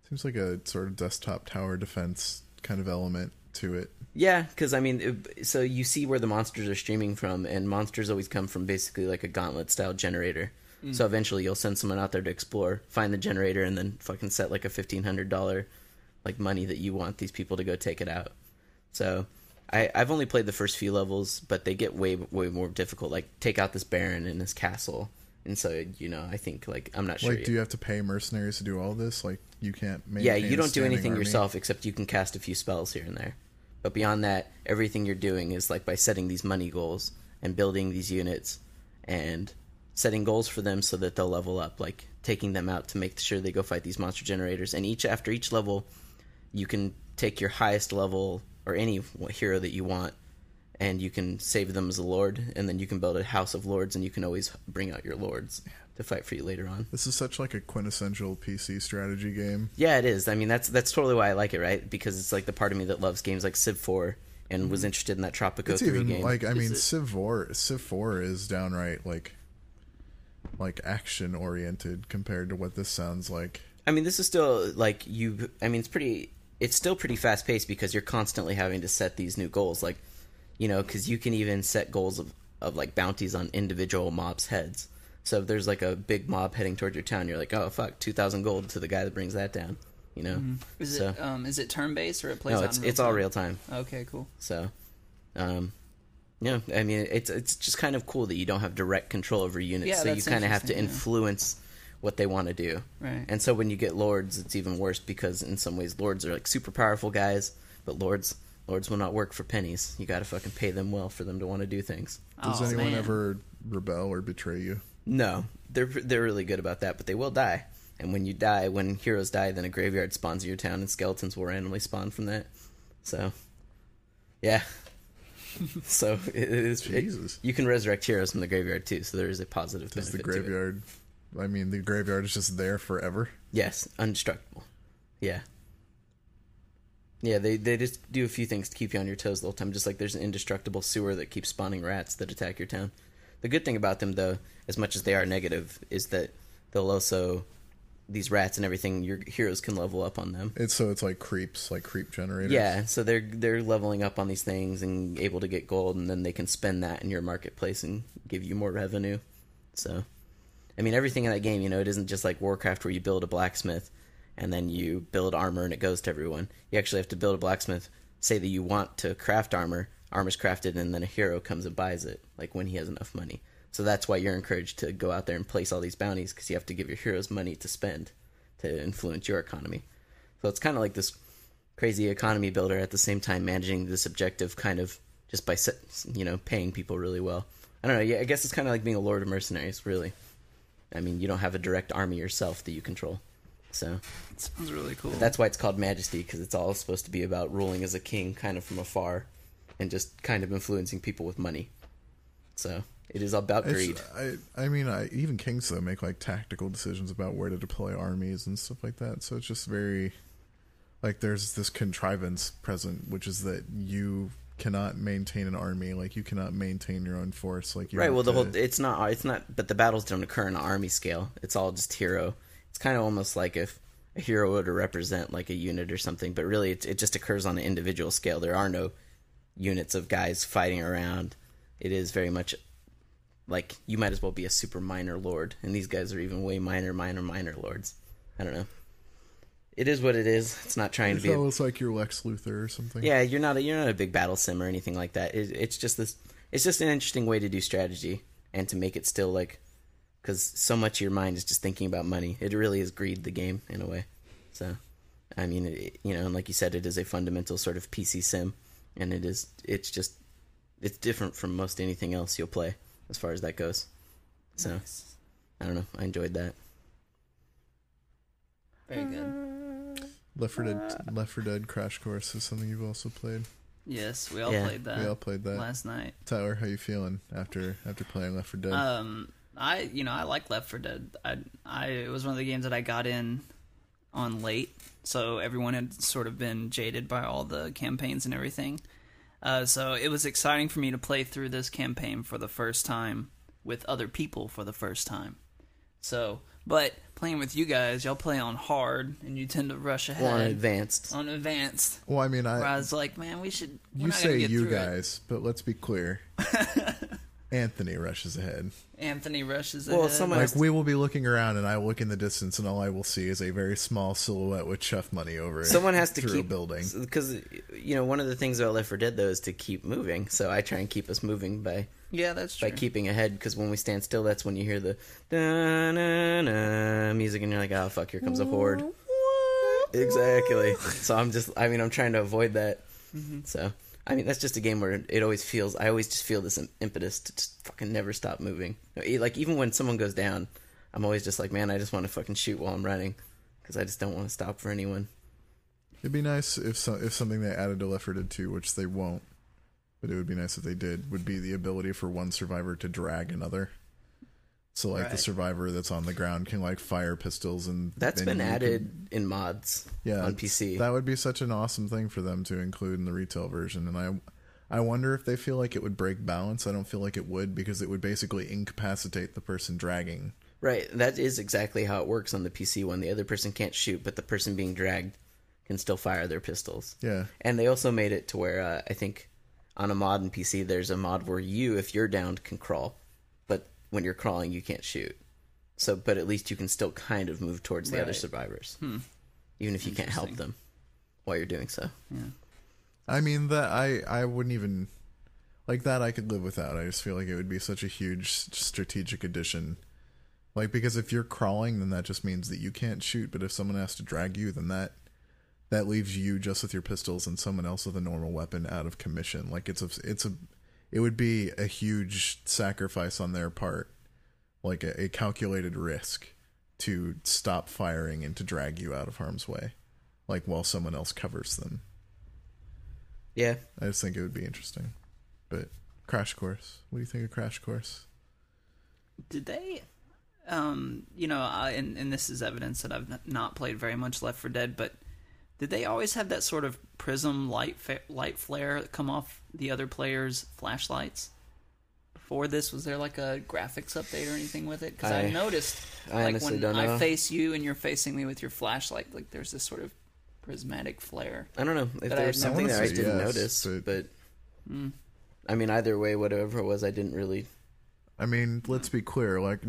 Seems like a sort of desktop tower defense kind of element to it. Yeah, because I mean, it- so you see where the monsters are streaming from, and monsters always come from basically like a gauntlet style generator. Mm. So eventually, you'll send someone out there to explore, find the generator, and then fucking set like a fifteen hundred dollar like money that you want these people to go take it out. So I, I've only played the first few levels, but they get way way more difficult. Like take out this baron in this castle, and so you know, I think like I'm not sure. Like, yet. do you have to pay mercenaries to do all this? Like, you can't. Maintain yeah, you don't do anything army? yourself except you can cast a few spells here and there. But beyond that, everything you're doing is like by setting these money goals and building these units and setting goals for them so that they'll level up, like taking them out to make sure they go fight these monster generators. And each after each level, you can take your highest level or any hero that you want and you can save them as a lord and then you can build a house of lords and you can always bring out your lords to fight for you later on. This is such like a quintessential PC strategy game. Yeah, it is. I mean, that's that's totally why I like it, right? Because it's like the part of me that loves games like Civ 4 and mm-hmm. was interested in that Tropico It's 3 even game. like I Is mean, it- Civ Four. Civ Four is downright like like action oriented compared to what this sounds like. I mean, this is still like you. I mean, it's pretty. It's still pretty fast paced because you're constantly having to set these new goals. Like, you know, because you can even set goals of of like bounties on individual mobs' heads. So if there's like a big mob heading toward your town, you're like, oh fuck, two thousand gold to the guy that brings that down. You know. Is So- it um is it turn based or it plays No, out it's it's all real time. Okay, cool. So, um, yeah, I mean, it's it's just kind of cool that you don't have direct control over units, Yeah, so you kind of have to interesting, yeah. influence what they want to do. Right. And so when you get lords, it's even worse because in some ways lords are like super powerful guys, but lords lords will not work for pennies. You got to fucking pay them well for them to want to do things. Does Oh, anyone man. ever rebel or betray you? No, they're they're really good about that, but they will die. And when you die, when heroes die, then a graveyard spawns in your town, and skeletons will randomly spawn from that. So, yeah. so it it is. it- Jesus. you can resurrect heroes from the graveyard too, so there is a positive Does the it. graveyard? I mean, the graveyard is just there forever. Yes, undestructible. Yeah. Yeah, they they just do a few things to keep you on your toes the whole time. Just like there's an indestructible sewer that keeps spawning rats that attack your town. The good thing about them, though, as much as they are negative, is that they'll also these rats and everything. Your heroes can level up on them. It's so it's like creeps, like creep generators. Yeah, so they're they're leveling up on these things and able to get gold, and then they can spend that in your marketplace and give you more revenue. So, I mean, everything in that game, you know, it isn't just like Warcraft where you build a blacksmith and then you build armor and it goes to everyone. You actually have to build a blacksmith. Say that you want to craft armor, armor's crafted, and then a hero comes and buys it, like when he has enough money. So that's why you're encouraged to go out there and place all these bounties because you have to give your heroes money to spend to influence your economy. So it's kind of like this crazy economy builder at the same time managing this objective kind of just by you know paying people really well. I don't know. Yeah, I guess it's kind of like being a lord of mercenaries, really. I mean, you don't have a direct army yourself that you control. So Sounds really cool. that's why it's called Majesty because it's all supposed to be about ruling as a king, kind of from afar, and just kind of influencing people with money. So it is about greed. It's, I I mean, I even kings though make like tactical decisions about where to deploy armies and stuff like that. So it's just very like there's this contrivance present, which is that you cannot maintain an army, like you cannot maintain your own force, like you right. Well, the to- whole it's not it's not, but the battles don't occur on an army scale. It's all just hero. It's kind of almost like if a hero were to represent like a unit or something, but really it, it just occurs on an individual scale. There are no units of guys fighting around. It is very much like you might as well be a super minor lord, and these guys are even way minor, minor, minor lords. I don't know. It is what it is. It's not trying to It's be. A, almost like your Lex Luthor or something. yeah, you're not a, you're not a big battle sim or anything like that. It, it's just this. It's just an interesting way to do strategy and to make it still like, because so much of your mind is just thinking about money. It really is greed the game in a way. So, I mean, it, you know, and like you said, it is a fundamental sort of PC sim, and it is. It's just, it's different from most anything else you'll play as far as that goes. So, I don't know. I enjoyed that. Very good. Left 4 Dead, Left 4 Dead Crash Course is something you've also played. Yes, we all Yeah. played that we all played that. last night. Tyler, how you feeling after after playing Left 4 Dead? Um, I you know I like Left 4 Dead. I I it was one of the games that I got in on late, so everyone had sort of been jaded by all the campaigns and everything. Uh, so it was exciting for me to play through this campaign for the first time with other people for the first time. So, but playing with you guys, y'all play on hard, and you tend to rush ahead Well, on advanced. on advanced. Well, I mean, Where I I was like, man, we should. We're you not say get you through it. guys, but let's be clear. Anthony rushes ahead. Anthony rushes Well, ahead. someone- Like we will be looking around, and I look in the distance, and all I will see is a very small silhouette with chuff money over it. Someone has to keep a building. because you know one of the things about Left 4 Dead though is to keep moving. So I try and keep us moving by yeah, that's true. by keeping ahead. Because when we stand still, that's when you hear the da na na music, and you're like, oh fuck, here comes a horde. Exactly. So I'm just, I mean, I'm trying to avoid that. Mm-hmm. So I mean, that's just a game where it always feels. I always just feel this impetus to just fucking never stop moving. Like even when someone goes down, I'm always just like, man, I just want to fucking shoot while I'm running because I just don't want to stop for anyone. It'd be nice if so, if something they added to Left 4 Dead 2, which they won't, but it would be nice if they did, would be the ability for one survivor to drag another. So like the survivor that's on the ground can like fire pistols and that's been you could- added in mods yeah, on PC. That would be such an awesome thing for them to include in the retail version, and I. I wonder if they feel like it would break balance. I don't feel like it would because it would basically incapacitate the person dragging. Right, that is exactly how it works on the PC one. The other person can't shoot, but the person being dragged can still fire their pistols. Yeah, And they also made it to where uh, I think on a mod in PC, there's a mod where you, if you're downed, can crawl, but when you're crawling, you can't shoot. So, but at least you can still kind of move towards the other Right. survivors, hmm. even if you can't help them while you're doing so. Yeah. I mean that I I wouldn't even like that. I could live without. I just feel like it would be such a huge strategic addition. Like because if you're crawling, then that just means that you can't shoot. But if someone has to drag you, then that that leaves you just with your pistols and someone else with a normal weapon out of commission. Like it's a it's a it would be a huge sacrifice on their part, like a, a calculated risk to stop firing and to drag you out of harm's way, like while someone else covers them. Yeah, I just think it would be interesting. But Crash Course, what do you think of Crash Course? Did they? Um, you know, I, and and this is evidence that I've not played very much Left 4 Dead, but did they always have that sort of prism light fa- light flare that come off the other players' flashlights? Before this, was there like a graphics update or anything with it? Because I, I- noticed, I like honestly when don't I face you and you're facing me with your flashlight, like there's this sort of prismatic flare. I don't know if That there was something never there I didn't Yes, notice, but- but Hmm. I mean, either way, whatever it was, I didn't really. I mean, let's be clear. Like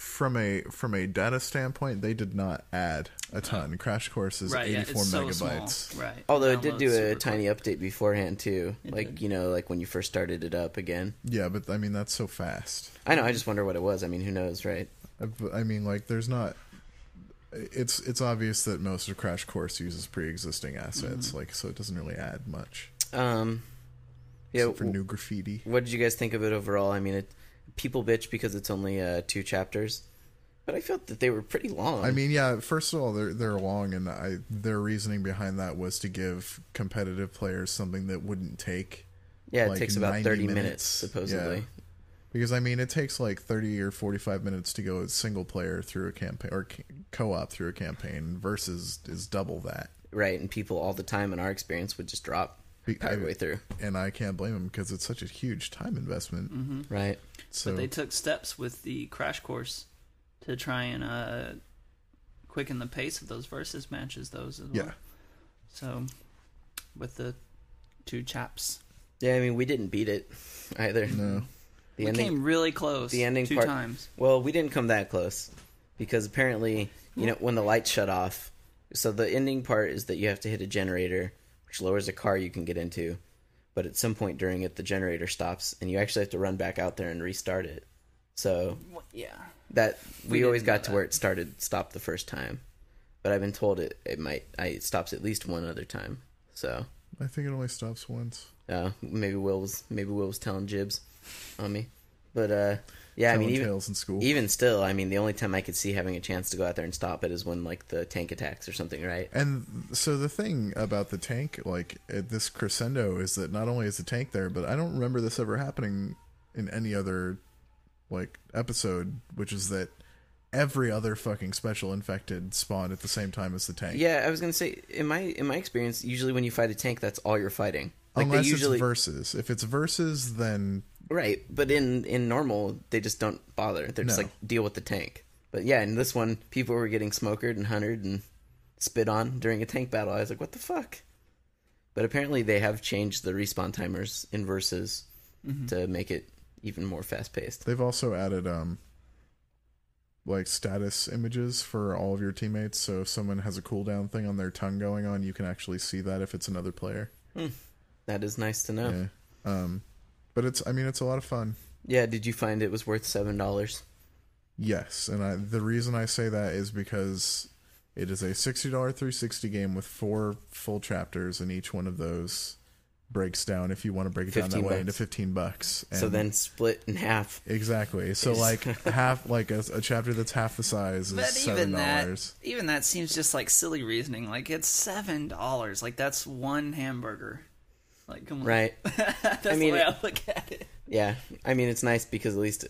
from a from a data standpoint, they did not add a ton. Crash Course is right? 84 it's so megabytes. small. Right. Although it did do a tiny quick. update beforehand too, It like did. you know, like when you first started it up again. Yeah, but I mean that's so fast. I know. I just wonder what it was. I mean, who knows, right? I- I mean, like there's not. It's it's obvious that most of Crash Course uses pre-existing assets, Mm-hmm. like so it doesn't really add much. Um, yeah. Except for w- new graffiti. what did you guys think of it overall? I mean, it people bitch because it's only uh, two chapters, but I felt that they were pretty long. I mean, yeah. First of all, they're they're long, and I their reasoning behind that was to give competitive players something that wouldn't take yeah, it takes about thirty minutes, minutes. supposedly. Yeah. Because I mean, it takes like thirty or forty-five minutes to go single player through a campaign or co-op through a campaign versus is double that. Right, and people all the time in our experience would just drop Be- partway through. And I can't blame them because it's such a huge time investment. Mm-hmm. Right. So But they took steps with the crash course to try and uh, quicken the pace of those versus matches. Those as well. yeah, So with the two chaps, Yeah, I mean, we didn't beat it either. no, The we ending. came really close. the ending two part- times. Well, we didn't come that close because apparently, you know, when the lights shut off. So the ending part is that you have to hit a generator, which lowers a car you can get into. But at some point during it, the generator stops, and you actually have to run back out there and restart it. So Yeah. that we, We always got to that. where it started stopped the first time. But I've been told it it might I it stops at least one other time. So I think it only stops once. uh, maybe Will was maybe Will was telling jibs on me. But uh, yeah, I mean even tales in school. even still, I mean the only time I could see having a chance to go out there and stop it is when like the tank attacks or something, right? And so the thing about the tank, like at this crescendo, is that not only is the tank there, but I don't remember this ever happening in any other like episode, which is that every other fucking special infected spawned at the same time as the tank. Yeah, I was gonna say in my in my experience, usually when you fight a tank, that's all you're fighting. Like Unless usually it's versus. If it's versus, then right, but in in normal they just don't bother. They're just No. like deal with the tank. But yeah, in this one, people were getting smokered and hunted and spit on during a tank battle. I was like, what the fuck? But apparently they have changed the respawn timers in versus Mm-hmm. to make it even more fast paced. they've also added um like status images for all of your teammates. So if someone has a cooldown thing on their tongue going on, you can actually see that if it's another player. That is nice to know. Yeah. Um, but it's I mean it's a lot of fun. Yeah, did you find it was worth seven dollars? Yes, and I, the reason I say that is because it is a sixty dollar three sixty game with four full chapters, and each one of those breaks down if you want to break it down that 15 way into fifteen bucks. And So then split in half. exactly. So like half like a, a chapter that's half the size is But seven even that, dollars. even that seems just like silly reasoning. Like it's seven dollars. Like that's one hamburger. Like come on, Right. that's I mean, the way I look at it. Yeah. I mean it's nice because at least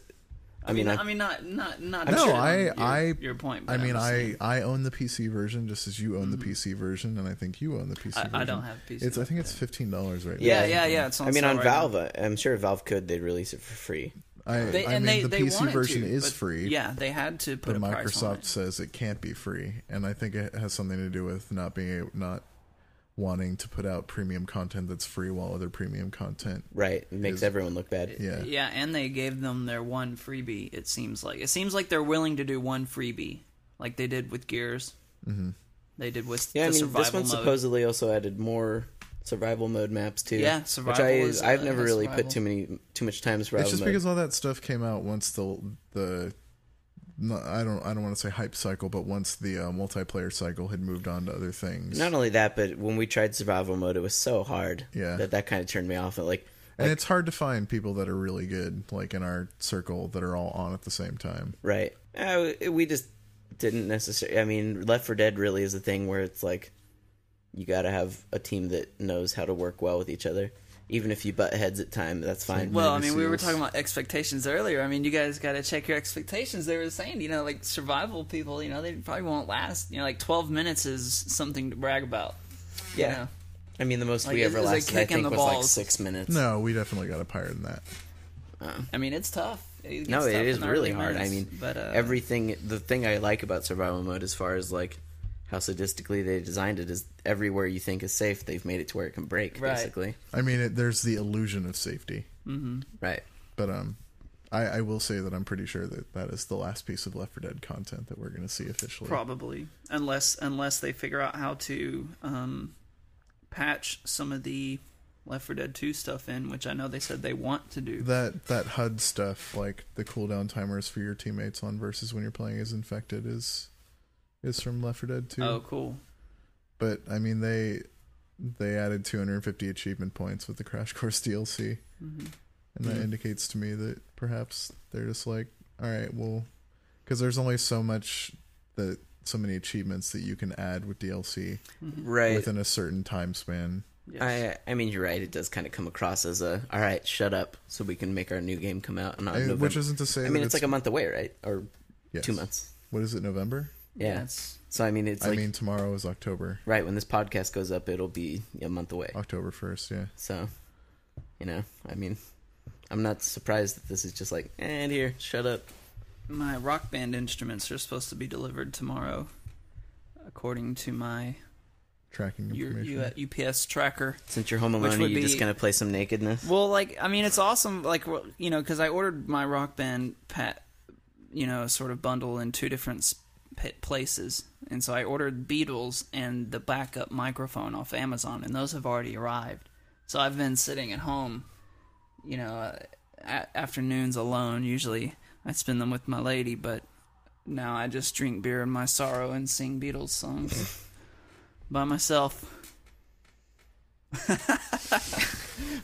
I mean, mean, I, I- mean, not not not. No, shit on I- your, I- your point. I mean, I. I own the PC version just as you own the PC version, and I think you own the PC. I- version. I don't have PC. It's I think it's fifteen dollars right yeah, now. yeah, yeah. Yeah. It's on I mean on right Valve, now. uh, I'm sure if Valve could they'd release it for free. I, They, I and mean they, the they PC wanted version to, is free. Yeah, they had to put but a price on Microsoft it. says it can't be free, and I think it has something to do with not being able, not wanting to put out premium content that's free while other premium content. Right. It makes Is- everyone look bad. Yeah, Yeah, and they gave them their one freebie. It seems like it seems like they're willing to do one freebie, like they did with Gears. Mm-hmm. They did with Yeah, I mean survival this one mode. supposedly also added more survival mode maps too. Yeah, survival which I is, uh, I've never really survival. put too many too much time in survival it's just mode. because all that stuff came out once the the. I don't. I don't want to say hype cycle, but once the uh, multiplayer cycle had moved on to other things, Not only that, but when we tried survival mode, it was so hard Yeah. that that kind of turned me off. Like, and it's hard to find people that are really good, like in our circle, that are all on at the same time. right? Uh, we just didn't necessarily. I mean, Left 4 Dead really is a thing where it's like you got to have a team that knows how to work well with each other. Even if you butt heads at time, that's fine. Well, I Navy mean, we were talking about expectations earlier. I mean, you guys got to check your expectations. They were saying, you know, like survival people, you know, they probably won't last. You know, like twelve minutes is something to brag about. you Yeah. know? I mean, the most Like, we ever it's a lasted, I think, the was like six minutes. No, we definitely got up higher than that. I mean, it's tough. It No, tough it is really early hard. I mean, but uh, everything. The thing I like about survival mode, as far as like how sadistically they designed it, is everywhere you think is safe, they've made it to where it can break. Right. Basically, I mean, it, there's the illusion of safety, right? but um, I, I will say that I'm pretty sure that that is the last piece of Left 4 Dead content that we're going to see officially. Probably, unless unless they figure out how to um, patch some of the Left 4 Dead 2 stuff in, which I know they said they want to do. That that HUD stuff, like the cooldown timers for your teammates on versus when you're playing as infected, is is from Left 4 Dead 2. Oh, cool. But I mean, they they added 250 achievement points with the Crash Course DLC, Mm-hmm. and that indicates to me that perhaps they're just like, all right, well, because there's only so much that so many achievements that you can add with DLC Right. within a certain time span. Yes. I I mean, you're right. It does kind of come across as a all right, shut up, so we can make our new game come out. Not I- November. which isn't to say I that mean, it's like a month away, right? Or yes. two months. What is it? November? Yeah. That's- So I mean, it's I like mean, tomorrow is October, right when this podcast goes up, it'll be a month away. October first. Yeah. So, you know, I mean, I'm not surprised that this is just like, and here, shut up. my rock band instruments are supposed to be delivered tomorrow, according to my Tracking U- information. U- UPS tracker. Since you're home Which alone, are would you just gonna play some nakedness? Well, like I mean, it's awesome. Like you know, because I ordered my rock band pat, you know, sort of bundle in two different s- p- places, and so I ordered Beatles and the backup microphone off Amazon, and those have already arrived. So I've been sitting at home, you know, uh, afternoons alone. Usually I spend them with my lady, but now I just drink beer in my sorrow and sing Beatles songs by myself.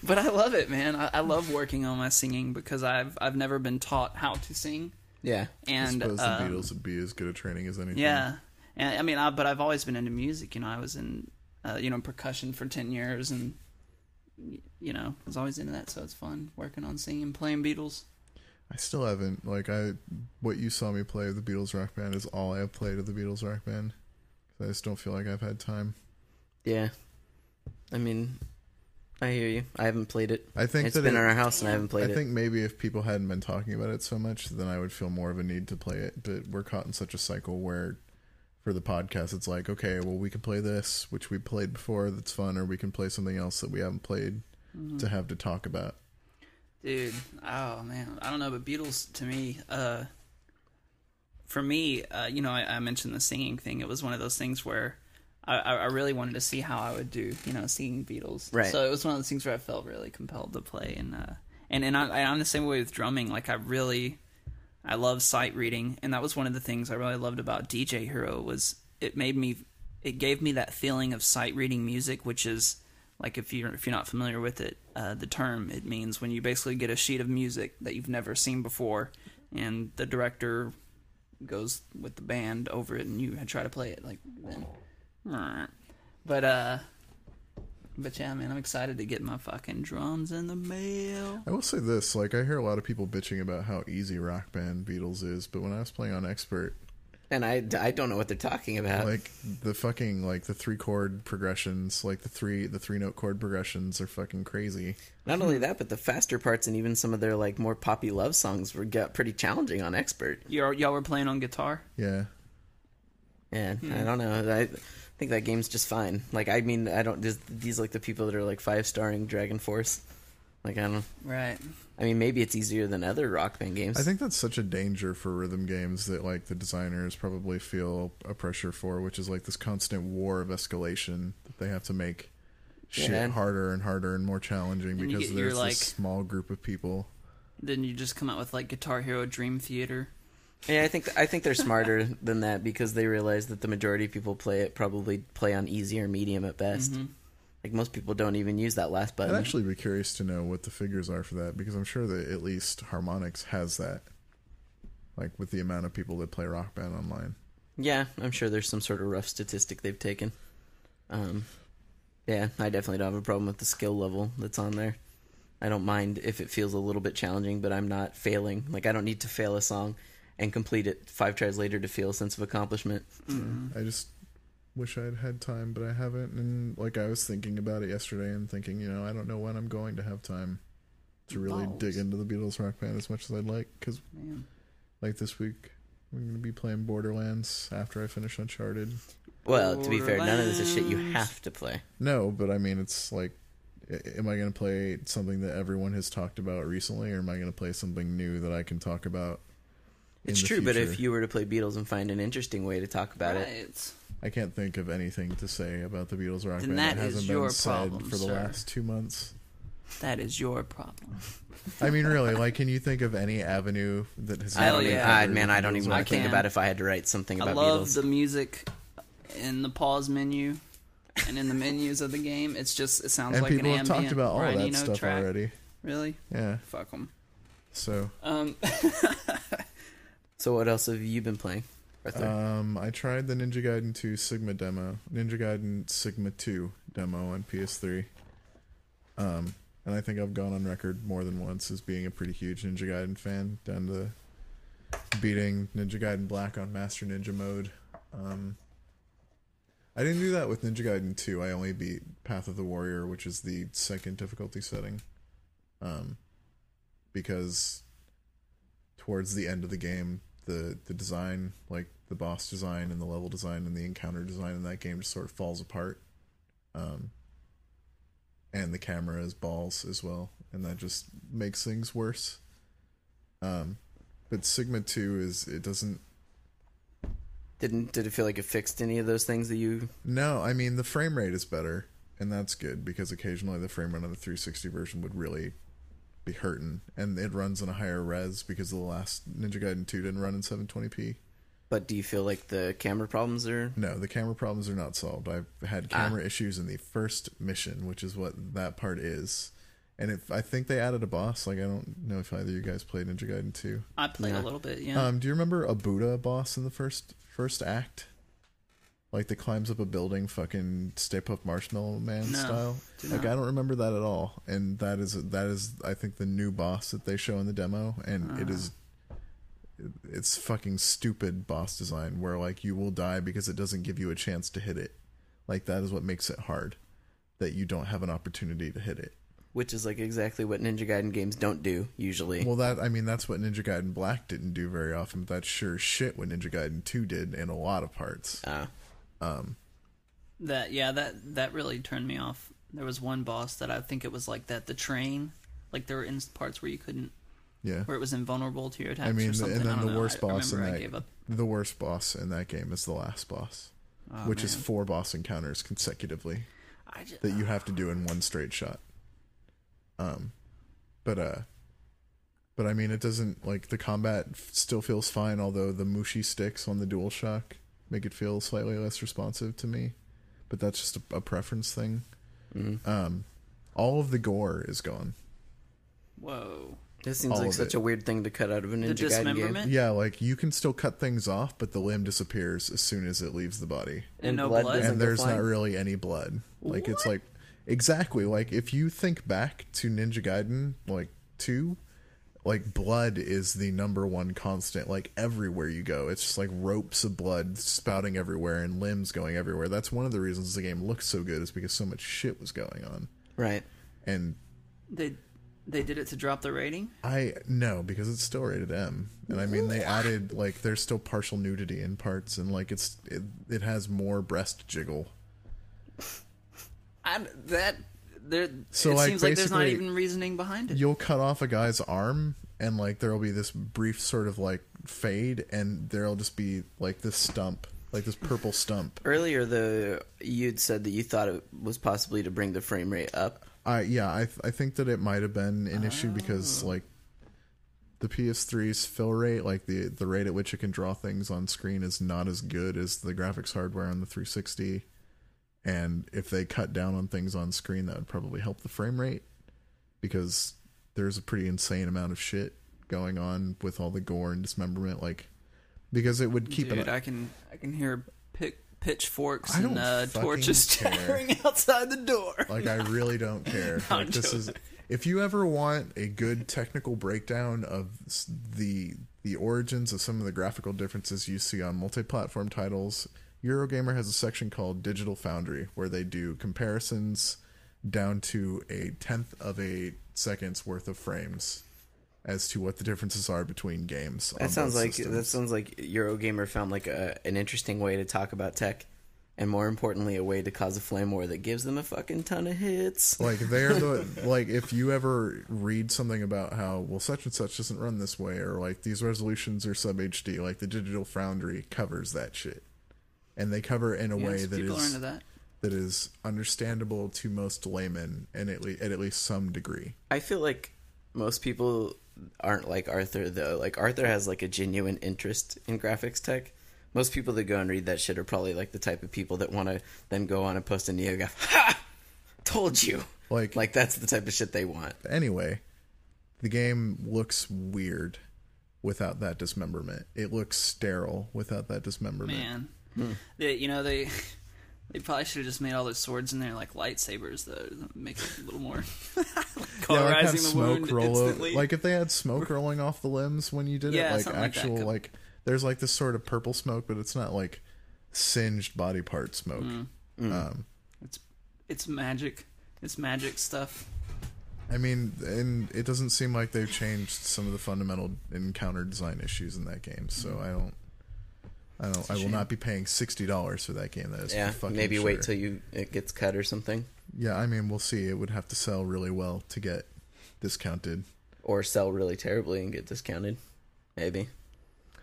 but I love it, man. I, I love working on my singing because I've I've never been taught how to sing, Yeah. I and suppose um, the Beatles would be as good a training as anything. yeah, and I mean, I, but I've always been into music. You know, I was in uh, you know percussion for ten years, and you know, I was always into that. So it's fun working on singing, playing Beatles. I still haven't like I what you saw me play of the Beatles Rock Band is all I have played of the Beatles Rock Band. I just don't feel like I've had time. Yeah. I mean, I hear you. I haven't played it. I think It's that been it- in our house and I haven't played I it. I think maybe if people hadn't been talking about it so much, then I would feel more of a need to play it. But we're caught in such a cycle where, for the podcast, it's like, okay, well, we can play this, which we played before, that's fun, or we can play something else that we haven't played Mm-hmm. to have to talk about. Dude, oh man, I don't know, but Beatles to me, uh, for me, uh, you know, I, I mentioned the singing thing. It was one of those things where I, I really wanted to see how I would do, you know, singing Beatles. Right. So it was one of those things where I felt really compelled to play, and uh, and and I, I'm the same way with drumming. Like I really, I love sight reading, and that was one of the things I really loved about DJ Hero was it made me, it gave me that feeling of sight reading music, which is like if you're if you're not familiar with it, uh, the term it means when you basically get a sheet of music that you've never seen before, and the director goes with the band over it, and you try to play it like then. But uh, but yeah, man, I'm excited to get my fucking drums in the mail. I will say this: like, I hear a lot of people bitching about how easy Rock Band Beatles is, but when I was playing on Expert, and I, I don't know what they're talking about. like the fucking like the three chord progressions, like the three the three note chord progressions are fucking crazy. Not only that, but the faster parts and even some of their like more poppy love songs were got pretty challenging on Expert. Y'all, y'all were playing on guitar. Yeah. And I don't know. I think that game's just fine. Like I mean, I don't. These like the people that are like five starring Dragon Force. Like I don't. Right. I mean, maybe it's easier than other Rock Band games. I think that's such a danger for rhythm games that like the designers probably feel a pressure for, which is like this constant war of escalation that they have to make shit Yeah. harder and harder and more challenging you because get your, there's like- this small group of people. Then you just come out with like Guitar Hero Dream Theater. Yeah, I think I think they're smarter than that because they realize that the majority of people play it probably play on easy or medium at best. Mm-hmm. Like most people don't even use that last button. I'd actually be curious to know what the figures are for that because I'm sure that at least Harmonix has that. Like with the amount of people that play Rock Band online. Yeah, I'm sure there's some sort of rough statistic they've taken. Um, yeah, I definitely don't have a problem with the skill level that's on there. I don't mind if it feels a little bit challenging, but I'm not failing. Like I don't need to fail a song and complete it five tries later to feel a sense of accomplishment. Mm-hmm. I just wish I'd had time, but I haven't. And like I was thinking about it yesterday and thinking, you know, I don't know when I'm going to have time to really Balls. dig into the Beatles Rock Band as much as I'd like. Because like this week, I'm going to be playing Borderlands after I finish Uncharted. Well, to be fair, none of this is shit you have to play. No, but I mean, it's like, am I going to play something that everyone has talked about recently, or am I going to play something new that I can talk about? In It's the true, but if you were to play Beatles and find an interesting way to talk about it. I can't think of anything to say about the Beatles Rock Then Band that that is hasn't your been said problem, for the sir. last two months. That is your problem. I mean, really, like, can you think of any avenue that has? I don't even, been yeah. I, man, I don't even Rock want to think about if I had to write something about. I about love Beatles. the music in the pause menu and in the menus of the game. It's just it sounds and like people an have ambient talked about all Brian that Eno stuff track. already. Really? Yeah. Fuck them. So, Um, So what else have you been playing? Um, I tried the Ninja Gaiden 2 Sigma demo, Ninja Gaiden Sigma 2 demo on PS3. Um, and I think I've gone on record more than once as being a pretty huge Ninja Gaiden fan, down to beating Ninja Gaiden Black on Master Ninja mode. Um, I didn't do that with Ninja Gaiden 2. I only beat Path of the Warrior, which is the second difficulty setting. Um, because towards the end of the game, the the design, like the boss design and the level design and the encounter design in that game, just sort of falls apart. Um, and the camera is balls as well, and that just makes things worse. Um, but Sigma Two is it doesn't. Didn't did it feel like it fixed any of those things that you? No, I mean the frame rate is better, and that's good because occasionally the frame rate on the 360 version would really be hurting, and it runs in a higher res because the last Ninja Gaiden 2 didn't run in 720p. But do you feel like the camera problems are? No, the camera problems are not solved. I've had camera issues in the first mission, which is what that part is. And if I think they added a boss, like I don't know if either of you guys played Ninja Gaiden 2. I played Yeah. a little bit. Yeah. Um, do you remember a Buddha boss in the first first act? Like that climbs up a building, fucking Stay Puft Marshmallow Man No, style. do Like. I don't remember that at all, and that is that is I think the new boss that they show in the demo, and it is it's fucking stupid boss design where like you will die because it doesn't give you a chance to hit it. Like that is what makes it hard, that you don't have an opportunity to hit it. which is like exactly what Ninja Gaiden games don't do usually. Well, that I mean that's what Ninja Gaiden Black didn't do very often, but that's sure shit what Ninja Gaiden Two did in a lot of parts. Ah. That yeah, that that really turned me off. There was one boss that I think it was like that. The train, like there were in parts where you couldn't, Yeah, where it was invulnerable to your attacks I mean, and then the know. worst I boss in that the worst boss in that game is the last boss, Oh, which is four boss encounters consecutively I just, that you have to do in one straight shot. Um, but uh, but I mean, it doesn't like the combat f- still feels fine, although the mushy sticks on the DualShock make it feel slightly less responsive to me. But that's just a, a preference thing. Mhm. Um, all of the gore is gone. whoa. This seems all like such it. a weird thing to cut out of a The Ninja Gaiden game. Yeah, like you can still cut things off, but the limb disappears as soon as it leaves the body. And no blood? doesn't and there's not really any blood. Like it's like exactly like if you think back to Ninja Gaiden like 2, like blood is the number one constant like everywhere you go. It's just like ropes of blood spouting everywhere and limbs going everywhere. That's one of the reasons the game looks so good is because so much shit was going on. Right. And They they did it to drop the rating. I no because it's still rated M, and I mean they added like there's still partial nudity in parts, and like it's it, it has more breast jiggle. I'm that there. So, it like, seems like there's not even reasoning behind it. You'll cut off a guy's arm, and like there'll be this brief sort of like fade, and there'll just be like this stump, like this purple stump. Earlier, the you'd said that you thought it was possibly to bring the frame rate up. I yeah, I I think that it might have been an issue because oh. like the PS3's fill rate, like the the rate at which it can draw things on screen, is not as good as the graphics hardware on the 360. And if they cut down on things on screen, that would probably help the frame rate because there's a pretty insane amount of shit going on with all the gore and dismemberment. Like because it would keep Dude, it. I can I can hear pick, pitchforks and uh, torches chattering outside the door. Like I really don't care. No, like this is if you ever want a good technical breakdown of the the origins of some of the graphical differences you see on multi-platform titles, Eurogamer has a section called Digital Foundry where they do comparisons down to a tenth of a second's worth of frames as to what the differences are between games. on That sounds like systems. that sounds like Eurogamer found like a an interesting way to talk about tech, and more importantly, a way to cause a flame war that gives them a fucking ton of hits. like they're the like if you ever read something about how well such and such doesn't run this way or like these resolutions are sub HD like the Digital Foundry covers that shit and they cover it in a way Yes, that people are is into that. that is understandable to most laymen and at, le- at at least some degree I feel like most people aren't like Arthur though. Like Arthur has like a genuine interest in graphics tech. Most people that go and read that shit are probably like the type of people that want to then go on and post a NeoGAF. Ha! Told you. like Like that's the type of shit they want. anyway the game looks weird without that dismemberment it looks sterile without that dismemberment Man, Hmm. they, you know they they probably should have just made all those swords in there like lightsabers though. That makes it a little more yeah, like have the smoke wound roll instantly. like if they had smoke rolling off the limbs when you did Yeah, it like something like actual like there's like this sort of purple smoke but it's not like singed body part smoke Mm. um it's it's magic. It's magic stuff. i mean and it doesn't seem like they've changed some of the fundamental encounter design issues in that game so i don't i don't i will shame. not be paying $60 for that game that is Yeah, fucking maybe sure. wait till you it gets cut or something, yeah i mean we'll see it would have to sell really well to get discounted or sell really terribly and get discounted. Maybe.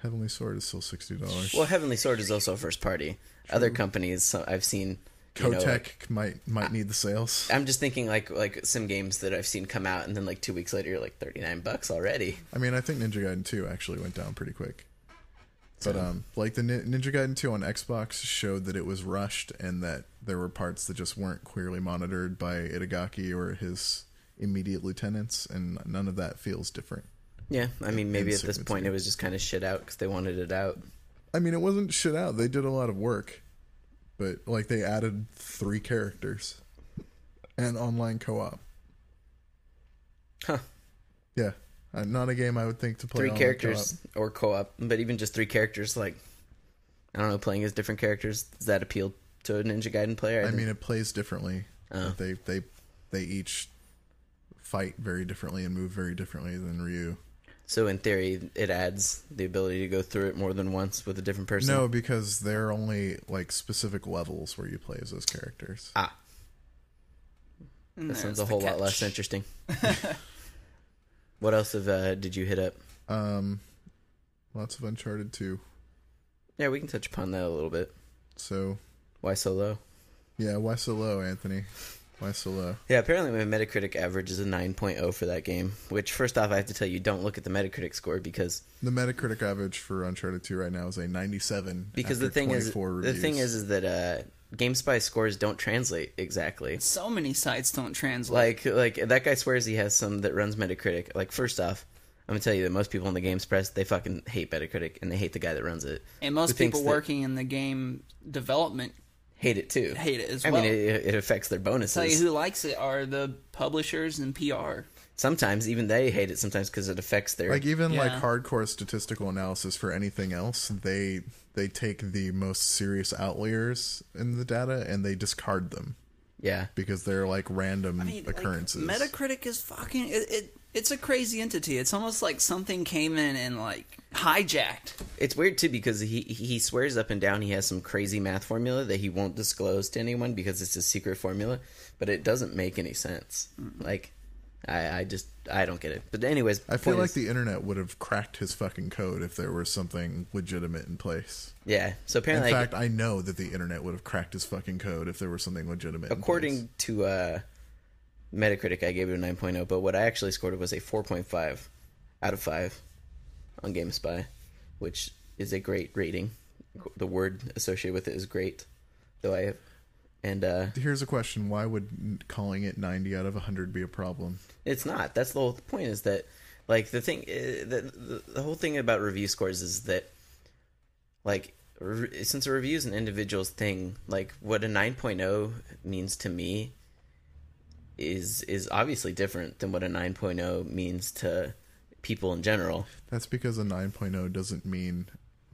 heavenly sword is still $60 Well, Heavenly Sword is also first party. Other companies so I've seen. you know, like- might might need the sales I'm just thinking like like some games that I've seen come out and then like two weeks later you're like 39 bucks already. I mean, I think Ninja Gaiden 2 actually went down pretty quick. But um, like the Ninja Gaiden 2 on Xbox showed that it was rushed and that there were parts that just weren't clearly monitored by Itagaki or his immediate lieutenants, and none of that feels different. Yeah, I mean maybe at this point it was just kind of shit out because they wanted it out. I mean, it wasn't shit out. They did a lot of work, but like they added three characters and online co-op. Huh. Yeah, uh, not a game I would think to play. three online characters or co-op, but even just three characters, like I don't know, playing as different characters, does that appeal to a Ninja Gaiden player? co-op. I mean, it plays differently. Oh. They they they each fight very differently and move very differently than Ryu. so in theory, it adds the ability to go through it more than once with a different person. No, because there are only like specific levels where you play as those characters. ah, And that sounds a the whole lot less interesting. what else have uh, did you hit up? Um, lots of Uncharted 2. Yeah, we can touch upon that a little bit. So Why so low? yeah, why so low, Anthony? Why so low? Yeah, apparently my Metacritic average is a 9.0 for that game. Which, first off, I have to tell you, don't look at the Metacritic score because The Metacritic average for Uncharted 2 right now is a 97. because the thing is 24 the thing is is that uh, GameSpy scores don't translate exactly. So many sites don't translate. Like like that guy swears he has some that runs Metacritic. Like first off, I'm gonna tell you that most people in the games press they fucking hate Metacritic and they hate the guy that runs it. and most people working in the game development Hate it too. hate it as I well. mean, it, it affects their Tell you bonuses. who likes it are the publishers and PR. Sometimes even they hate it. Sometimes because it affects their. like even like hardcore statistical analysis for anything else, they they take the most serious outliers in the data and they discard them yeah, because they're like random I mean, like, occurrences. Metacritic is fucking. It, it it's a crazy entity. It's almost like something came in and like hijacked. it's weird too because he he swears up and down he has some crazy math formula that he won't disclose to anyone because it's a secret formula, but it doesn't make any sense. Like, I I just I don't get it. But anyways, I feel like is- the internet would have cracked his fucking code if there was something legitimate in place. yeah. So apparently, like, fact, I know that the internet would have cracked his fucking code if there was something legitimate. in place. according to uh, Metacritic, I gave it a 9.0, but what I actually scored was a 4.5 out of 5 on GameSpy, which is a great rating. The word associated with it is great, though I have. And uh, Here's a question: Why would calling it 90 out of 100 be a problem? it's not. That's the whole point. Is that like the thing? uh, The, the, the whole thing about review scores is that like re- since a review is an individual's thing, like what a 9.0 means to me is is obviously different than what a 9.0 means to people in general. That's because a 9.0 doesn't mean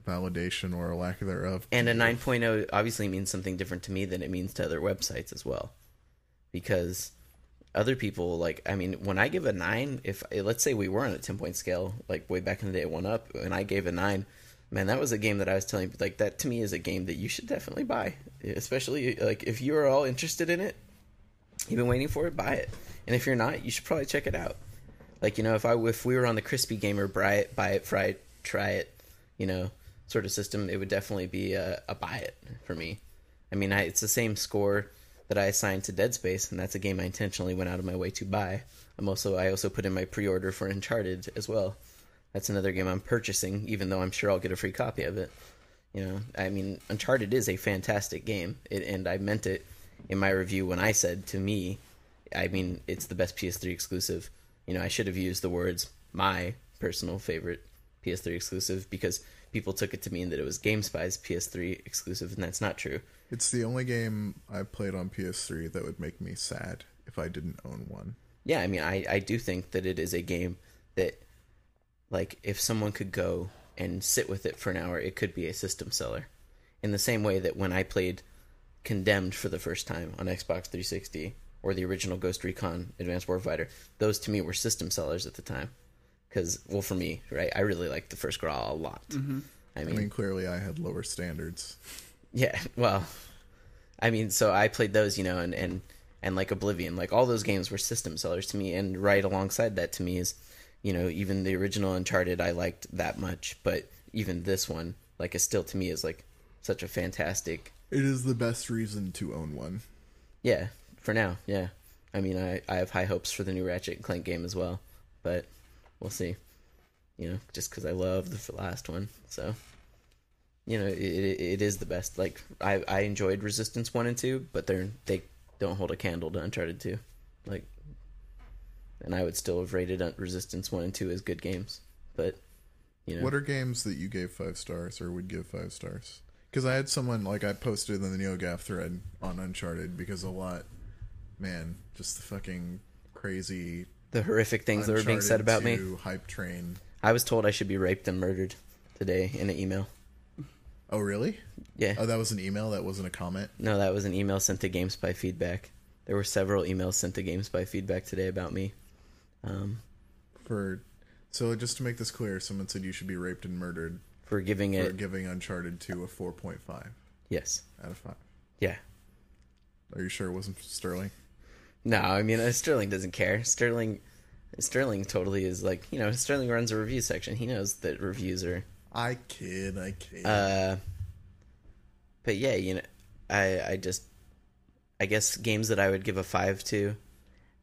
validation or a lack thereof. And a 9.0 obviously means something different to me than it means to other websites as well. Because other people, like, I mean, when I give a 9, if let's say we were on a 10 point scale, like way back in the day, one up, and I gave a 9, man, that was a game that I was telling you, like, that to me is a game that you should definitely buy. Especially, like, if you are all interested in it, you've been waiting for it, buy it. And if you're not, you should probably check it out. Like, you know, if I if we were on the Crispy Gamer, buy it, buy it, fry it, try it, you know, sort of system, it would definitely be a, a buy it for me. I mean, I, it's the same score that I assigned to Dead Space, and that's a game I intentionally went out of my way to buy. I'm also I also put in my pre-order for Uncharted as well. That's another game I'm purchasing, even though I'm sure I'll get a free copy of it. You know, I mean, Uncharted is a fantastic game, it, and I meant it in my review when I said to me, I mean, it's the best PS3 exclusive. You know, I should have used the words my personal favorite PS3 exclusive because people took it to mean that it was GameSpy's PS3 exclusive, and that's not true. It's the only game I played on PS3 that would make me sad if I didn't own one. Yeah, I mean, I, I do think that it is a game that, like, if someone could go and sit with it for an hour, it could be a system seller. In the same way that when I played Condemned for the first time on Xbox 360 or the original Ghost Recon Advanced Warfighter, those to me were system sellers at the time. Because, well, for me, right, I really like the first GRAW a lot. Mm-hmm. I I mean, mean, clearly I had lower standards. yeah, well, I mean, so I played those, you know, and and and like Oblivion, like all those games were system sellers to me, and right alongside that to me is, you know, even the original Uncharted I liked that much, but even this one, like, is still to me is like such a fantastic, It is the best reason to own one. yeah, for now, yeah. I mean, I I have high hopes for the new Ratchet and Clank game as well, but we'll see. You know, just because I love the last one, so you know, it, it, is the best. Like I, I enjoyed Resistance one and two, but they're they don't hold a candle to Uncharted two. Like, and I would still have rated Resistance one and two as good games, but you know, What are games that you gave five stars or would give five stars? Because I had someone like I posted in the NeoGaf thread on Uncharted because a lot, man, just the fucking crazy The horrific things that were being said about me. Hype train. I was told I should be raped and murdered today in an email. Oh really? Yeah. Oh, that was an email. That wasn't a comment. No, that was an email sent to GameSpy Feedback. There were several emails sent to GameSpy Feedback today about me. Um, For so just to make this clear, someone said you should be raped and murdered for giving for it. giving Uncharted 2 a 4.5 Yes. out of 5. Yeah. Are you sure it wasn't Sterling? No, I mean uh, Sterling doesn't care. Sterling, Sterling totally is like you know Sterling runs a review section. He knows that reviews are. I kid, I kid. Uh, but yeah, you know, I I just, I guess games that I would give a five to,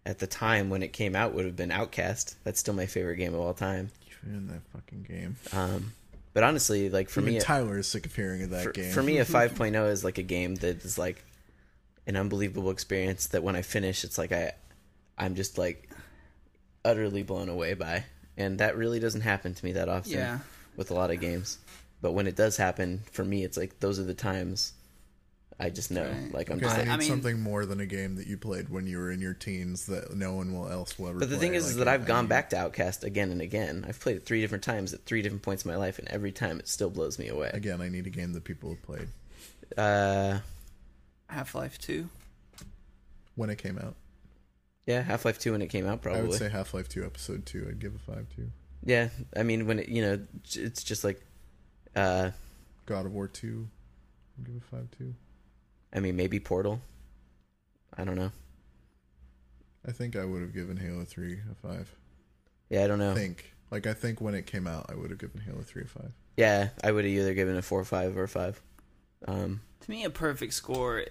at the time when it came out would have been Outcast. That's still my favorite game of all time. You in that fucking game. Um, but honestly, like for me, Tyler is sick of hearing of that for, game. for me, a 5.0 is like a game that is like an unbelievable experience that when I finish, it's like I, I'm just like utterly blown away by, and that really doesn't happen to me that often Yeah. with a lot of games. But when it does happen, for me, it's like those are the times I just know, Right. like I'm just I like. need I mean- something more than a game that you played when you were in your teens that no one will else will ever. But the play. thing is, Like, is that I- I've gone need- back to Outcast again and again. I've played it three different times at three different points in my life, and every time it still blows me away. again. I need a game that people have played Uh, Half Life Two. when it came out. yeah, Half Life Two when it came out, probably. I would say Half Life Two Episode Two. I'd give a five to. Yeah, I mean when it, you know, it's just like, uh, God of War Two. I'd give a five two. I mean maybe Portal. I don't know. I think I would have given Halo Three a five. Yeah, I don't know. I think like I think when it came out, I would have given Halo Three a five. Yeah, I would have either given a four, five, or a five. Um, To me, a perfect score.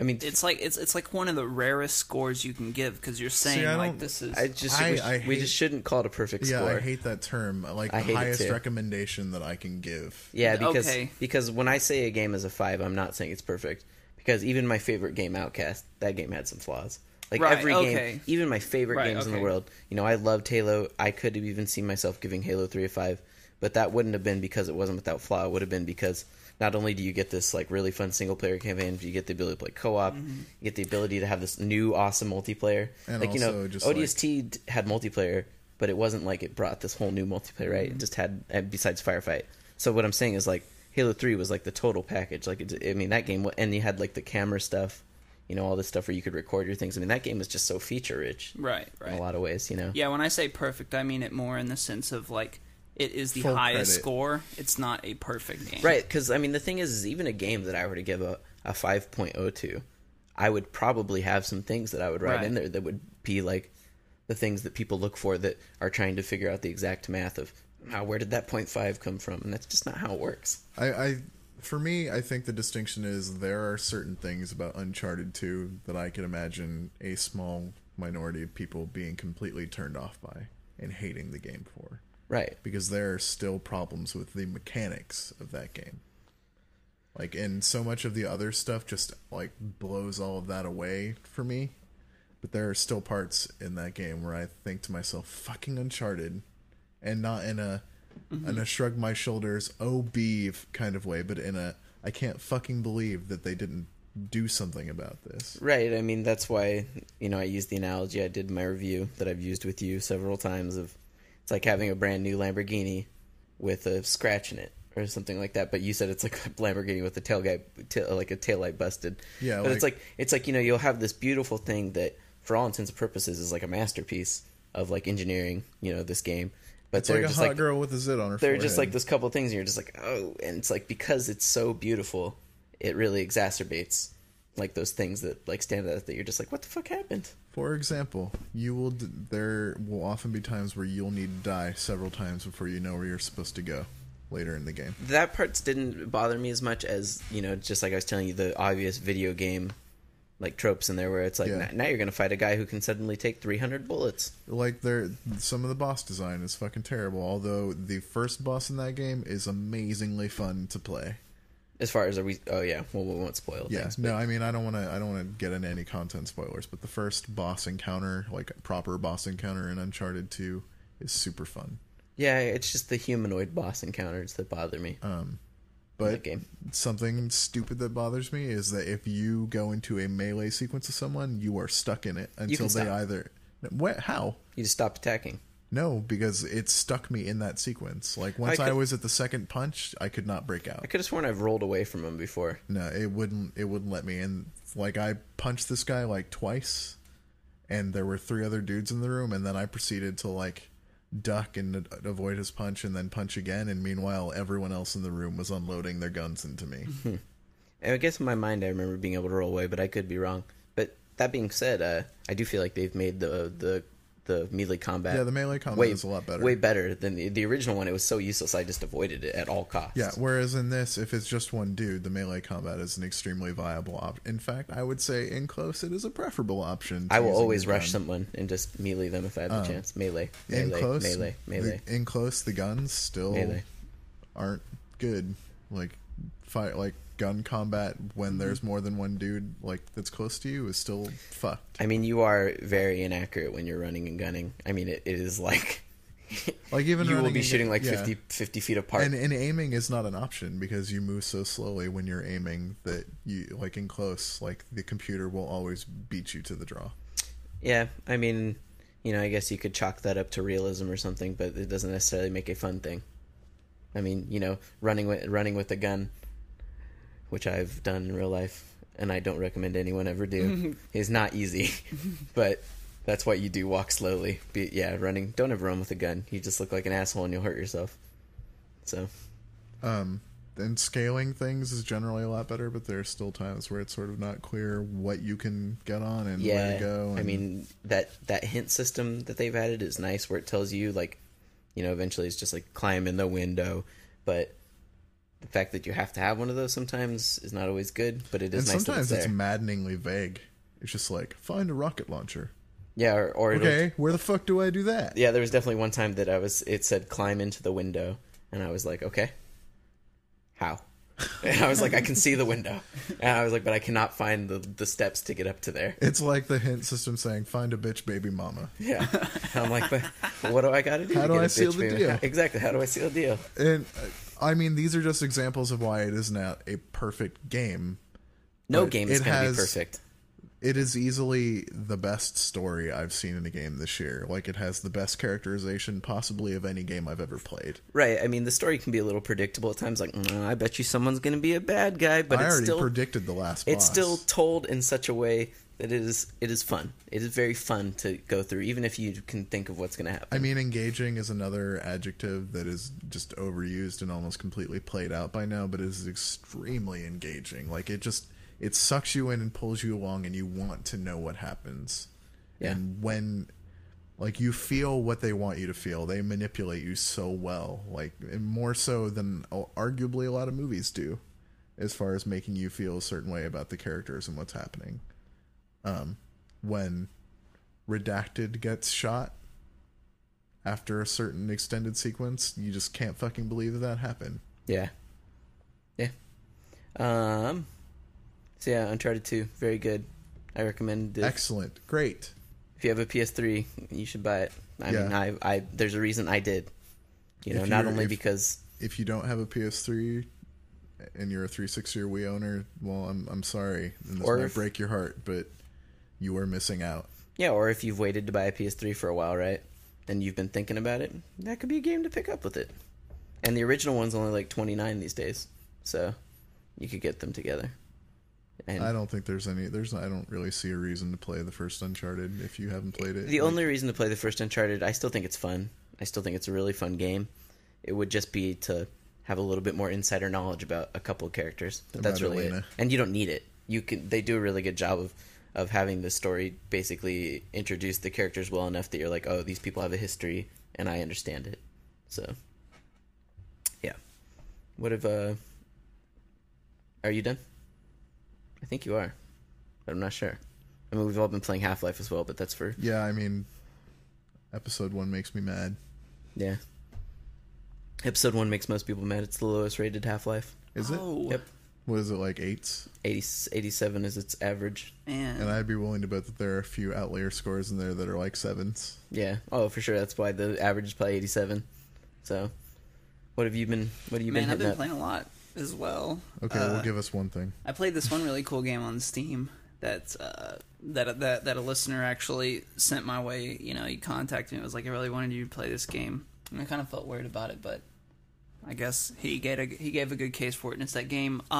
I mean, It's like it's it's like one of the rarest scores you can give because you're saying I like this is. I just I- we, I we just shouldn't call it a perfect Yeah, score. I hate that term. Like I the hate highest recommendation that I can give. Yeah, because Okay. because when I say a game is a five, I'm not saying it's perfect. Because even my favorite game, Outcast, that game had some flaws. Like Right, every okay. game, even my favorite Right, games in the world. You know, I loved Halo. I could have even seen myself giving Halo three a five, but that wouldn't have been because it wasn't without flaw. It would have been because not only do you get this like really fun single player campaign, but you get the ability to play co op. Mm-hmm. You get the ability to have this new awesome multiplayer. And like you know, ODST d had multiplayer, but it wasn't like it brought this whole new multiplayer. Right? Mm-hmm. It just had besides firefight. So what I'm saying is like Halo Three was like the total package. Like it, I mean that game, and you had like the camera stuff, you know, all this stuff where you could record your things. I mean that game was just so feature rich right, in a lot of ways. You know. Yeah, when I say perfect, I mean it more in the sense of like it is the Full highest credit. score. It's not a perfect game. Right, because I mean the thing is, is even a game that I were to give a a five oh to, I would probably have some things that I would write Right. in there that would be like the things that people look for that are trying to figure out the exact math of how where did that point five come from, and that's just not how it works. I, I for me, I think the distinction is there are certain things about Uncharted 2 that I can imagine a small minority of people being completely turned off by and hating the game for. Right. Because there are still problems with the mechanics of that game. Like, and so much of the other stuff just, like, blows all of that away for me. But there are still parts in that game where I think to myself, fucking Uncharted. And not in a in a shrug my shoulders, oh beeve kind of way, but in a I can't fucking believe that they didn't do something about this. Right. I mean, that's why you know I used the analogy I did in my review that I've used with you several times of it's like having a brand new Lamborghini with a scratch in it or something like that. But you said it's like a Lamborghini with a tailgate, ta- like a taillight busted. Yeah, But it's like- like it's like you know you'll have this beautiful thing that, for all intents and purposes, is like a masterpiece of like engineering. You know this game, but It's they're like a just hot like girl with a zit on her they're just like this couple things and you're just like oh and it's like because it's so beautiful it really exacerbates like those things that like stand out that you're just like what the fuck happened For example, you will d- there will often be times where you'll need to die several times before you know where you're supposed to go later in the game. that parts didn't bother me as much as you know just like i was telling you the obvious video game like tropes in there where it's like Yeah. "Now- now you're gonna fight a guy who can suddenly take 300 bullets Like there some of the boss design is fucking terrible, although the first boss in that game is amazingly fun to play. As far as are we oh yeah well we won't spoil Yeah, things no, I mean I don't want to. I don't want to get into any content spoilers, but the first boss encounter, like proper boss encounter in Uncharted Two, is super fun. yeah it's just the humanoid boss encounters that bother me Um, But game. something stupid that bothers me is that if you go into a melee sequence with someone, you are stuck in it until they stop. either. What? How? You just stopped attacking. No, because it stuck me in that sequence. Like once I, could- was at the second punch, I could not break out. I could have sworn I've rolled away from him before. No, it wouldn't. It wouldn't let me. And like I punched this guy like twice, and there were three other dudes in the room, and then I proceeded to like duck and avoid his punch, and then punch again. And meanwhile, everyone else in the room was unloading their guns into me. I guess in my mind, I remember being able to roll away, but I could be wrong. But that being said, uh, I do feel like they've made the the the melee combat. Yeah, the melee combat way, is a lot better. Way better than the, the original one. It was so useless. I just avoided it at all costs. Yeah, whereas in this, if it's just one dude, the melee combat is an extremely viable option. In fact, I would say in close, it is a preferable option. I will always rush someone and just melee them if I have the um, chance. Melee, In melee, close, melee, melee, The, in close, the guns still melee. aren't good. Like fight, like gun combat when Mm-hmm. there's more than one dude like that's close to you is still fucked. I mean, you are very inaccurate when you're running and gunning. I mean, it, it is like Like even you will be shooting like yeah. 50, 50 feet apart. And, and aiming is not an option because you move so slowly when you're aiming that you like in close, like the computer will always beat you to the draw. Yeah, I mean, you know, I guess you could chalk that up to realism or something, but it doesn't necessarily make a fun thing. I mean, you know, running with running with a gun, which I've done in real life, and I don't recommend anyone ever do, is not easy. but that's what you do. Walk slowly. Be, yeah, running. Don't ever run with a gun. You just look like an asshole and you'll hurt yourself. So Um, and scaling things is generally a lot better, but there are still times where it's sort of not clear what you can get on and where to go. I mean that that hint system that they've added is nice, where it tells you like, you know, eventually it's just like climb in the window, but the fact that you have to have one of those sometimes is not always good. But it is and nice sometimes that it's it's maddeningly vague. It's just like find a rocket launcher. yeah, or, or Okay, where the fuck do I do that? yeah. There was definitely one time that I was. It said climb into the window, and I was like, okay, how? And I was like, I can see the window, and I was like, but I cannot find the the steps to get up to there. It's like the hint system saying find a bitch baby mama. Yeah, and I'm like, but what do I got to do? How do I seal the deal? Exactly. How do I seal the deal? And uh, I mean, these are just examples of why it is not a perfect game. No game is going to be perfect. It is easily the best story I've seen in a game this year. Like it has the best characterization possibly of any game I've ever played. Right. I mean, the story can be a little predictable at times. Like, "Mm, I bet you someone's going to be a bad guy, but I it's already still predicted the last it's boss. still told in such a way it is it is fun. It is very fun to go through, even if you can think of what's going to happen. I mean, engaging is another adjective that is just overused and almost completely played out by now, but it is extremely engaging. Like it just it sucks you in and pulls you along, and you want to know what happens. Yeah. And when like you feel what they want you to feel, they manipulate you so well, like more so than arguably a lot of movies do, as far as making you feel a certain way about the characters and what's happening. Um, when redacted gets shot after a certain extended sequence, you just can't fucking believe that that happened. yeah. Yeah. Um. So yeah, Uncharted Two, very good. I recommend it. Excellent, great. if you have a PS3, you should buy it. I Yeah. mean, I, I there's a reason I did. You know, not only if- because If you don't have a PS3 and you're a 360 or Wii owner, well, I'm I'm sorry, and this might if- break your heart, but you are missing out. Yeah, or if you've waited to buy a PS3 for a while, right? And you've been thinking about it, that could be a game to pick up with it. And the original one's only like 29 these days. So you could get them together. And I don't think there's any. There's I don't really see a reason to play the first Uncharted if you haven't played it. the Like, only reason to play the first Uncharted, I still think it's fun. I still think it's a really fun game. It would just be to have a little bit more insider knowledge about a couple of characters. But that's really it. And you don't need it. You can they do a really good job of of having the story basically introduce the characters well enough that you're like, "Oh, these people have a history and I understand it." So yeah. What if uh Are you done? I think you are. But I'm not sure. I mean, we've all been playing Half-Life as well, but that's for yeah, I mean, episode one makes me mad. Yeah. Episode one makes most people mad. It's the lowest rated Half Life. Is it? Oh, Yep. What is it like eights? 80, 87 is its average. man. And I'd be willing to bet that there are a few outlier scores in there that are like sevens. Yeah. Oh, for sure. That's why the average is probably 87. So, what have you been? What have you Man, been I've been up? playing a lot. as well. Okay, Uh, well, give us one thing. I played this one really cool game on Steam that uh, that that that a listener actually sent my way. You know, he contacted me. It was like, I really wanted you to play this game, and I kind of felt weird about it, but I guess he gave a he gave a good case for it. And it's that game, uh, Uh,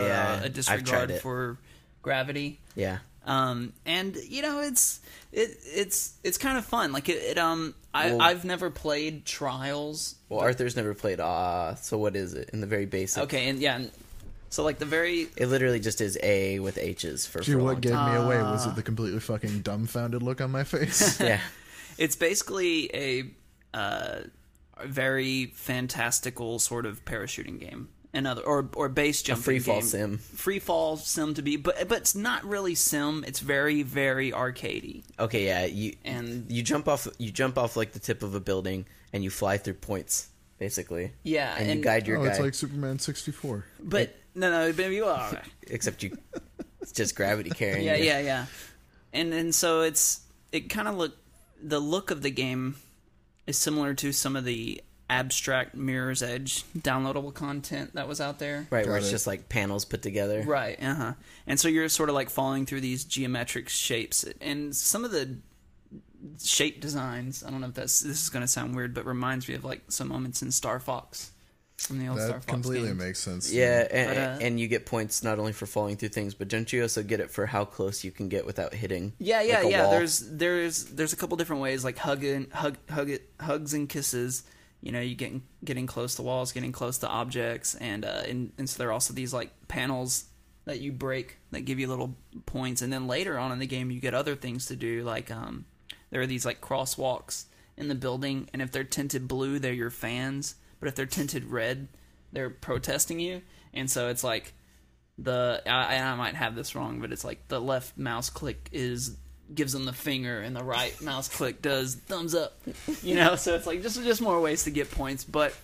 yeah, a I've disregard for gravity. Yeah. Um, and you know, it's it it's it's kind of fun. Like it, it um, I Well- I've never played Trials. Well, Arthur's never played Ah, so what is it in the very basic? Okay, and yeah, and so like the very It literally just is A with H's for. Gee, for a what long gave me away was it the completely fucking dumbfounded look on my face. Yeah. It's basically a uh, a very fantastical sort of parachuting game, another or or base jumping free fall game. sim. free fall sim to be, but but it's not really sim. It's very very arcadey, Okay, yeah. You and you jump off you jump off like the tip of a building and you fly through points basically. yeah, And, you guide your oh, guy. it's like Superman 64. But no, no, but you are. except you it's just gravity carrying yeah, you. yeah, yeah. And and so it's it kind of look the look of the game is similar to some of the abstract Mirror's Edge downloadable content that was out there. Right, where it's it. just like panels put together. Right. Uh huh. And so you're sort of like falling through these geometric shapes, and some of the shape designs. I don't know if that's this is going to sound weird, but reminds me of like some moments in Star Fox from the old Star That Fox completely games. makes sense. Yeah, and, But, uh, and you get points not only for falling through things, but don't you also get it for how close you can get without hitting? Yeah, yeah, like a yeah. wall? There's there's there's a couple different ways, like hugging, hug, hug it, hugs and kisses. You know, you getting getting close to walls, getting close to objects, and uh, and, and so there are also these like panels that you break that give you little points, and then later on in the game you get other things to do, like um, there are these like crosswalks in the building, and if they're tinted blue, they're your fans, but if they're tinted red, they're protesting you, and so it's like the I, I might have this wrong, but it's like the left mouse click is gives them the finger, and the right mouse click does thumbs up. You know, so it's like just just more ways to get points, but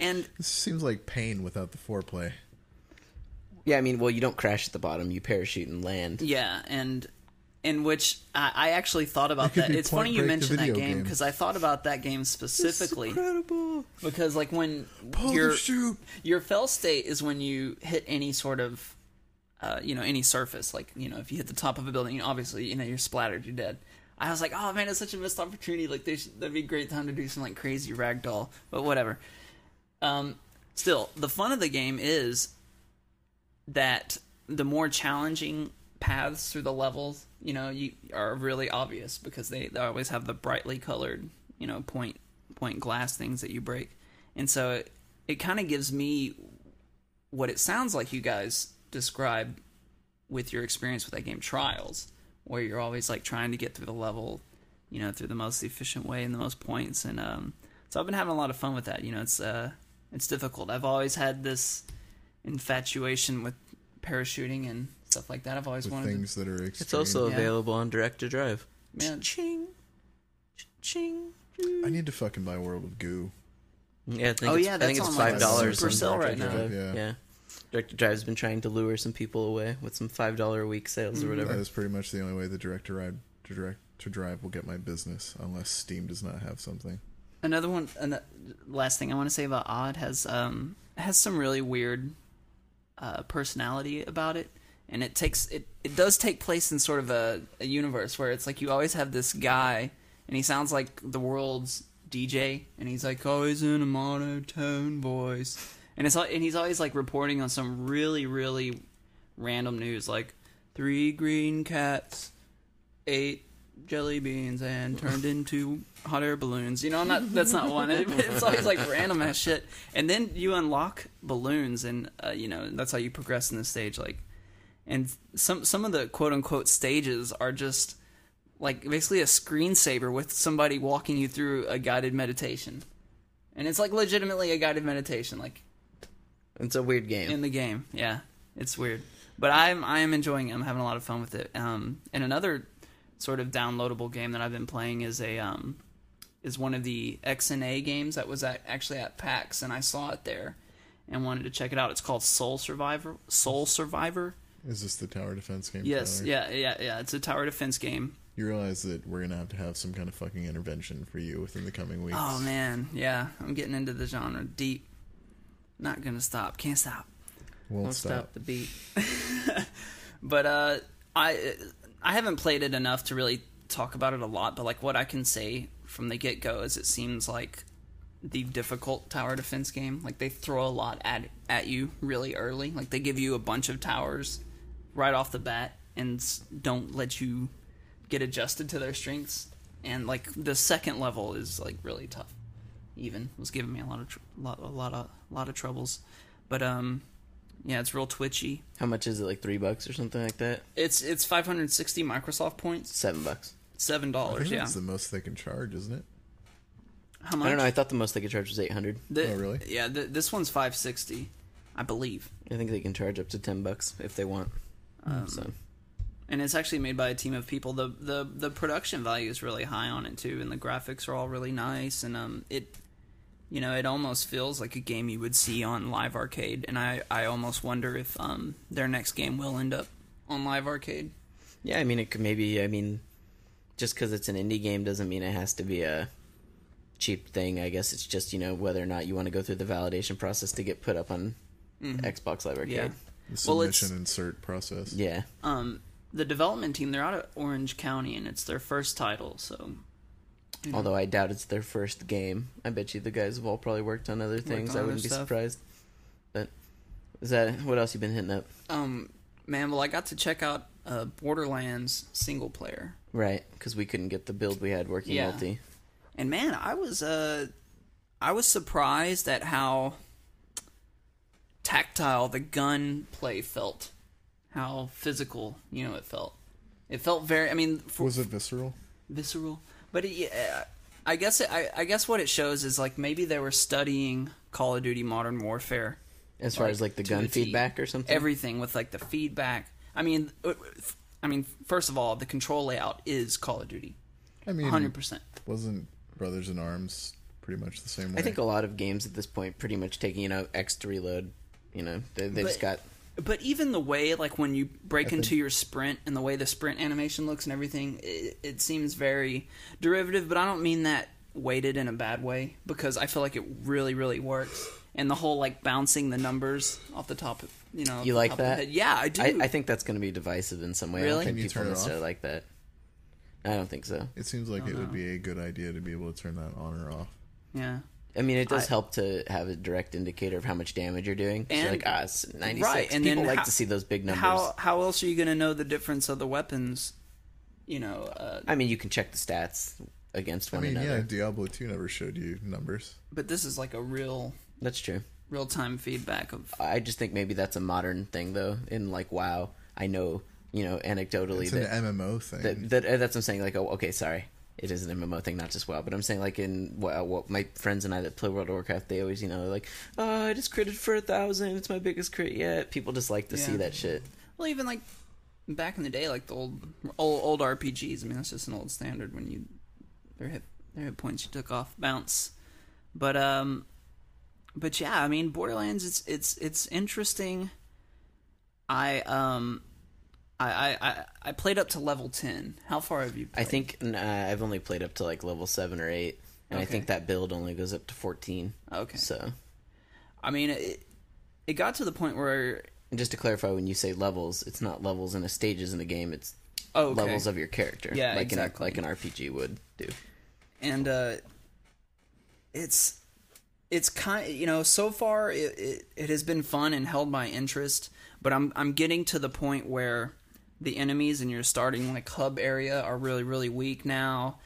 and This seems like pain without the foreplay. Yeah, I mean, well, you don't crash at the bottom; you parachute and land. yeah, and in which I, I actually thought about that. It's funny you mentioned that game because I thought about that game specifically Incredible. because like when Pull you're the. Your fell state is when you hit any sort of, uh, you know, any surface. Like, you know, if you hit the top of a building, obviously, you know, you're splattered, you're dead. I was like, oh man, it's such a missed opportunity. Like, they should, that'd be a great time to do some like crazy ragdoll, but whatever. Um, still, the fun of the game is that the more challenging paths through the levels, you know, you are really obvious because they, they always have the brightly colored, you know, point point glass things that you break. And so it, it kind of gives me what it sounds like you guys describe with your experience with that game Trials, where you're always like trying to get through the level, you know, through the most efficient way and the most points. And um, so I've been having a lot of fun with that. You know, it's uh, it's difficult. I've always had this infatuation with parachuting and stuff like that. I've always With wanted things that are extreme. It's also Yeah. available on Direct2Drive. Man, Ching, ching. I need to fucking buy World of Goo. Yeah, I think Oh, it's, yeah, I think it's on, five dollars. Supercell right now. Yeah. Yeah. yeah. Direct2Drive's been trying to lure some people away with some five dollar a week sales or Mm-hmm. whatever. That is pretty much the only way the direct to ride to direct to drive will get my business, unless Steam does not have something. another one an- last thing i want to say about odd has um has some really weird uh personality about it and it takes it it does take place in sort of a, a universe where it's like you always have this guy and he sounds like the world's dj and he's like always in a monotone voice and it's and he's always like reporting on some really really random news like three green cats ate jelly beans and turned into hot air balloons. You know, not that's not one. It- It's always like random ass shit. And then you unlock balloons, and uh, you know that's how you progress in the stage. Like, and some some of the quote unquote stages are just like basically a screensaver with somebody walking you through a guided meditation. And it's like legitimately a guided meditation, like It's a weird game. in the game. Yeah, it's weird, but I'm I am enjoying it. I'm having a lot of fun with it. Um, and another sort of downloadable game that I've been playing is a um, is one of the XNA games that was at, actually at PAX, and I saw it there and wanted to check it out. It's called Soul Survivor. Soul Survivor. Is this the tower defense game? Yes, Tyler? yeah, yeah, yeah. It's a tower defense game. You realize that we're gonna have to have some kind of fucking intervention for you within the coming weeks. Oh man, yeah, I'm getting into the genre deep. Not gonna stop. Can't stop. Won't Don't stop. stop the beat. But uh, I I haven't played it enough to really talk about it a lot. But like what I can say from the get go is it seems like the difficult tower defense game. Like they throw a lot at at you really early. Like they give you a bunch of towers right off the bat and don't let you get adjusted to their strengths. And like the second level is like really tough. Even was giving me a lot of tr- lot a lot of lot of troubles. But um, yeah, it's real twitchy. How much is it? Like three bucks or something like that? It's it's 560 Microsoft points, Seven bucks. seven dollars. Yeah, that's the most they can charge, isn't it? how much? I don't know. I thought the most they could charge was eight hundred. Oh, really? Yeah, th this one's 560, I believe, I think they can charge up to ten bucks if they want. Um, so and it's actually made by a team of people. the the The production value is really high on it too, and the graphics are all really nice. And um, it, you know, it almost feels like a game you would see on Live Arcade. And I I almost wonder if um their next game will end up on Live Arcade. yeah, I mean, it could maybe. I mean, just because it's an indie game doesn't mean it has to be a cheap thing. I guess it's just you know whether or not you want to go through the validation process to get put up on Xbox Live Arcade. Yeah. The Well, it's- submission insert process. Yeah. Um, the development team they're out of Orange County, and it's their first title. So you know. Although I doubt it's their first game. I bet you the guys have all probably worked on other things. on I wouldn't be stuff. surprised. But is that what else you've been hitting up? Um, man, well, I got to check out uh, Borderlands single player, Right, because we couldn't get the build we had working Yeah. multi. and man, I was uh, I was surprised at how tactile the gun play felt, how physical, you know, it felt. It felt very. I mean, for, Was it visceral? visceral, but it, yeah, I guess it, I, I guess what it shows is like maybe they were studying Call of Duty Modern Warfare As far Like, as like the gun a T. feedback or something. everything with like the feedback. I mean, uh, I mean, first of all, the control layout is Call of Duty, I mean, hundred percent. wasn't Brothers in Arms pretty much the same way? I think a lot of games at this point pretty much taking you know X to reload. You know they they just But- got But even the way, like when you break I into your sprint and the way the sprint animation looks and everything, it, it seems very derivative. But I don't mean that weighted in a bad way because I feel like it really, really works. And the whole like bouncing the numbers off the top, of, you know, You like top of the that? Yeah, I do. I, I think that's going to be divisive in some way. I Really? don't think Can you people turn it necessarily off? like that. I don't think so. it seems like it would be a good idea to be able to turn that on or off. yeah. I mean, it does I- help to have a direct indicator of how much damage you're doing. So like, ah, it's 96. Right, and People then like how- to see those big numbers. How how else are you going to know the difference of the weapons? You know, uh, I mean, you can check the stats against one I mean, another. yeah, Diablo 2 never showed you numbers. but this is like a real That's true. real time feedback of I just think maybe that's a modern thing, though. In like WoW, I know, you know, anecdotally It's that, an MMO thing. that, that that's what I'm saying. Like, oh, okay, sorry, it is an MMO thing, not just WoW. But I'm saying like in WoW, what my friends and I that play World of Warcraft, they always, you know, like, oh, I just critted for a thousand. It's my biggest crit yet. People just like to see that shit. well, even like back in the day, like the old old, old RPGs. I mean, that's just an old standard when you their hit their hit points you took off bounce. But um, but yeah, I mean, Borderlands. It's it's it's interesting. I um. I, I, I- played up to level ten. How far have you? I think uh, I've only played up to like level seven or eight, and I think that build only goes up to fourteen. Okay. So, I mean, it, it got to the point where and just to clarify, when you say levels, it's not levels in a stages in a game. It's oh, okay. levels of your character. Yeah, like exactly. in a, like an RPG would do. and uh, it's it's kind you know so far it, it it has been fun and held my interest, but I'm I'm getting to the point where the enemies in your starting like hub area are really really weak now,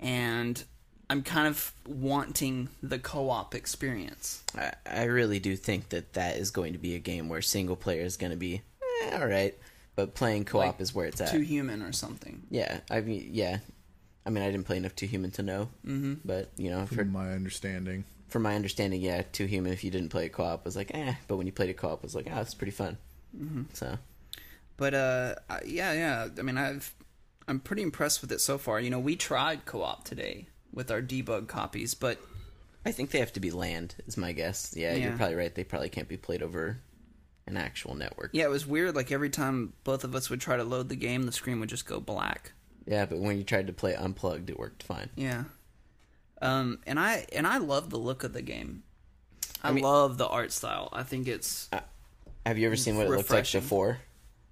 and I'm kind of wanting the co-op experience. I, I really do think that that is going to be a game where single player is going to be eh, all right, but playing co-op Like, is where it's at. Too Human or something. yeah, I mean, yeah. I mean, I didn't play enough Too Human to know, mm-hmm. but you know, for from my understanding. from my understanding, yeah, Too Human. If you didn't play it co-op, was like eh, but when you played it co-op, it was like ah, it's pretty fun. Mm-hmm. So But uh, yeah, yeah. I mean, I've I'm pretty impressed with it so far. You know, we tried co-op today with our debug copies, but I think they have to be land, is my guess. Yeah, Yeah. you're probably right. They probably can't be played over an actual network. yeah, it was weird. Like every time both of us would try to load the game, the screen would just go black. Yeah, but when you tried to play unplugged, it worked fine. Yeah. Um, and I and I love the look of the game. I, mean- love the art style. I think it's Have you ever seen what it looked like Refreshing. before?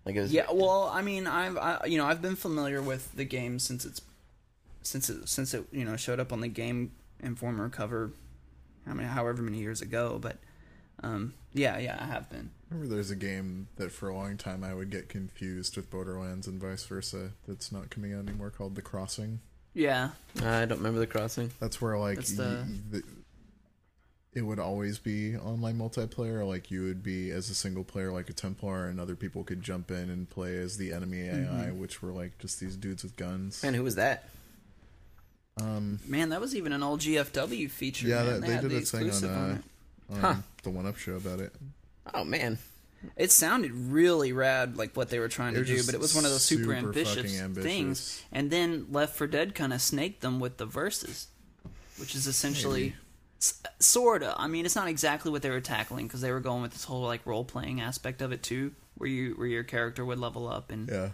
Like it was yeah. Well, I mean, I've I, you know I've been familiar with the game since it's since it since it you know showed up on the Game Informer cover, how many however many years ago. But um, yeah, yeah, I have been. Remember, there's a game that for a long time I would get confused with Borderlands and vice versa. That's not coming out anymore. Called The Crossing. Yeah, I don't remember the crossing. That's where like the- y- the, it would always be online multiplayer. Like you would be as a single player, like a Templar, and other people could jump in and play as the enemy AI, Mm-hmm. which were like just these dudes with guns. Man, who was that? Um, man, that was even an old GFW feature. Yeah, that- they had did the a thing on, exclusive on uh, it. um, Huh. the 1UP show about it. Oh man, It sounded really rad, like what they were trying to It was do, but it was one of those super, super ambitious, ambitious. things. And then Left 4 Dead kind of snaked them with the verses, which is essentially Maybe. S- sorta. I mean, it's not exactly what they were tackling because they were going with this whole like role playing aspect of it too, where you where your character would level up and Yeah,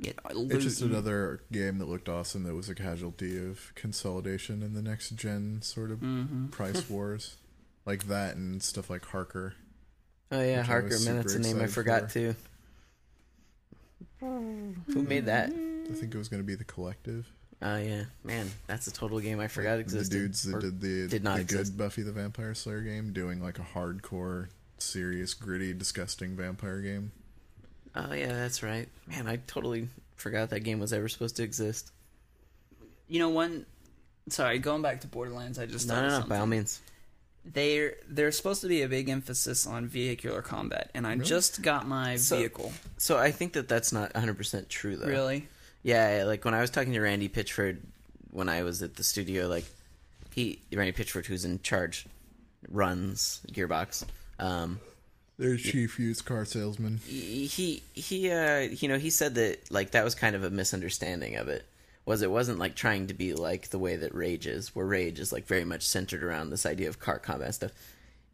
get loot. it's just another game that looked awesome. That was a casualty of consolidation in the next gen sort of Mm-hmm. price wars, like that and stuff like Harker. oh yeah, Which Harker. Man, that's a name I forgot for. too. Who made that? I think it was going to be the collective. Oh yeah, man, that's a total game I forgot existed. the dudes that did the did not the exist. good Buffy the Vampire Slayer game, doing like a hardcore, serious, gritty, disgusting vampire game. Oh yeah, that's right. Man, I totally forgot that game was ever supposed to exist. you know one. Sorry, going back to Borderlands, I just No, no, no. By all means. There, there's supposed to be a big emphasis on vehicular combat, and I just got my So- vehicle. So I think that that's not 100 percent true though. Really? Yeah, like when I was talking to Randy Pitchford when I was at the studio, like he Randy Pitchford, who's in charge, runs Gearbox. Um, Their chief used car salesman. he he uh you know he said that like that was kind of a misunderstanding of it was it wasn't like trying to be like the way that rage is where rage is like very much centered around this idea of car combat stuff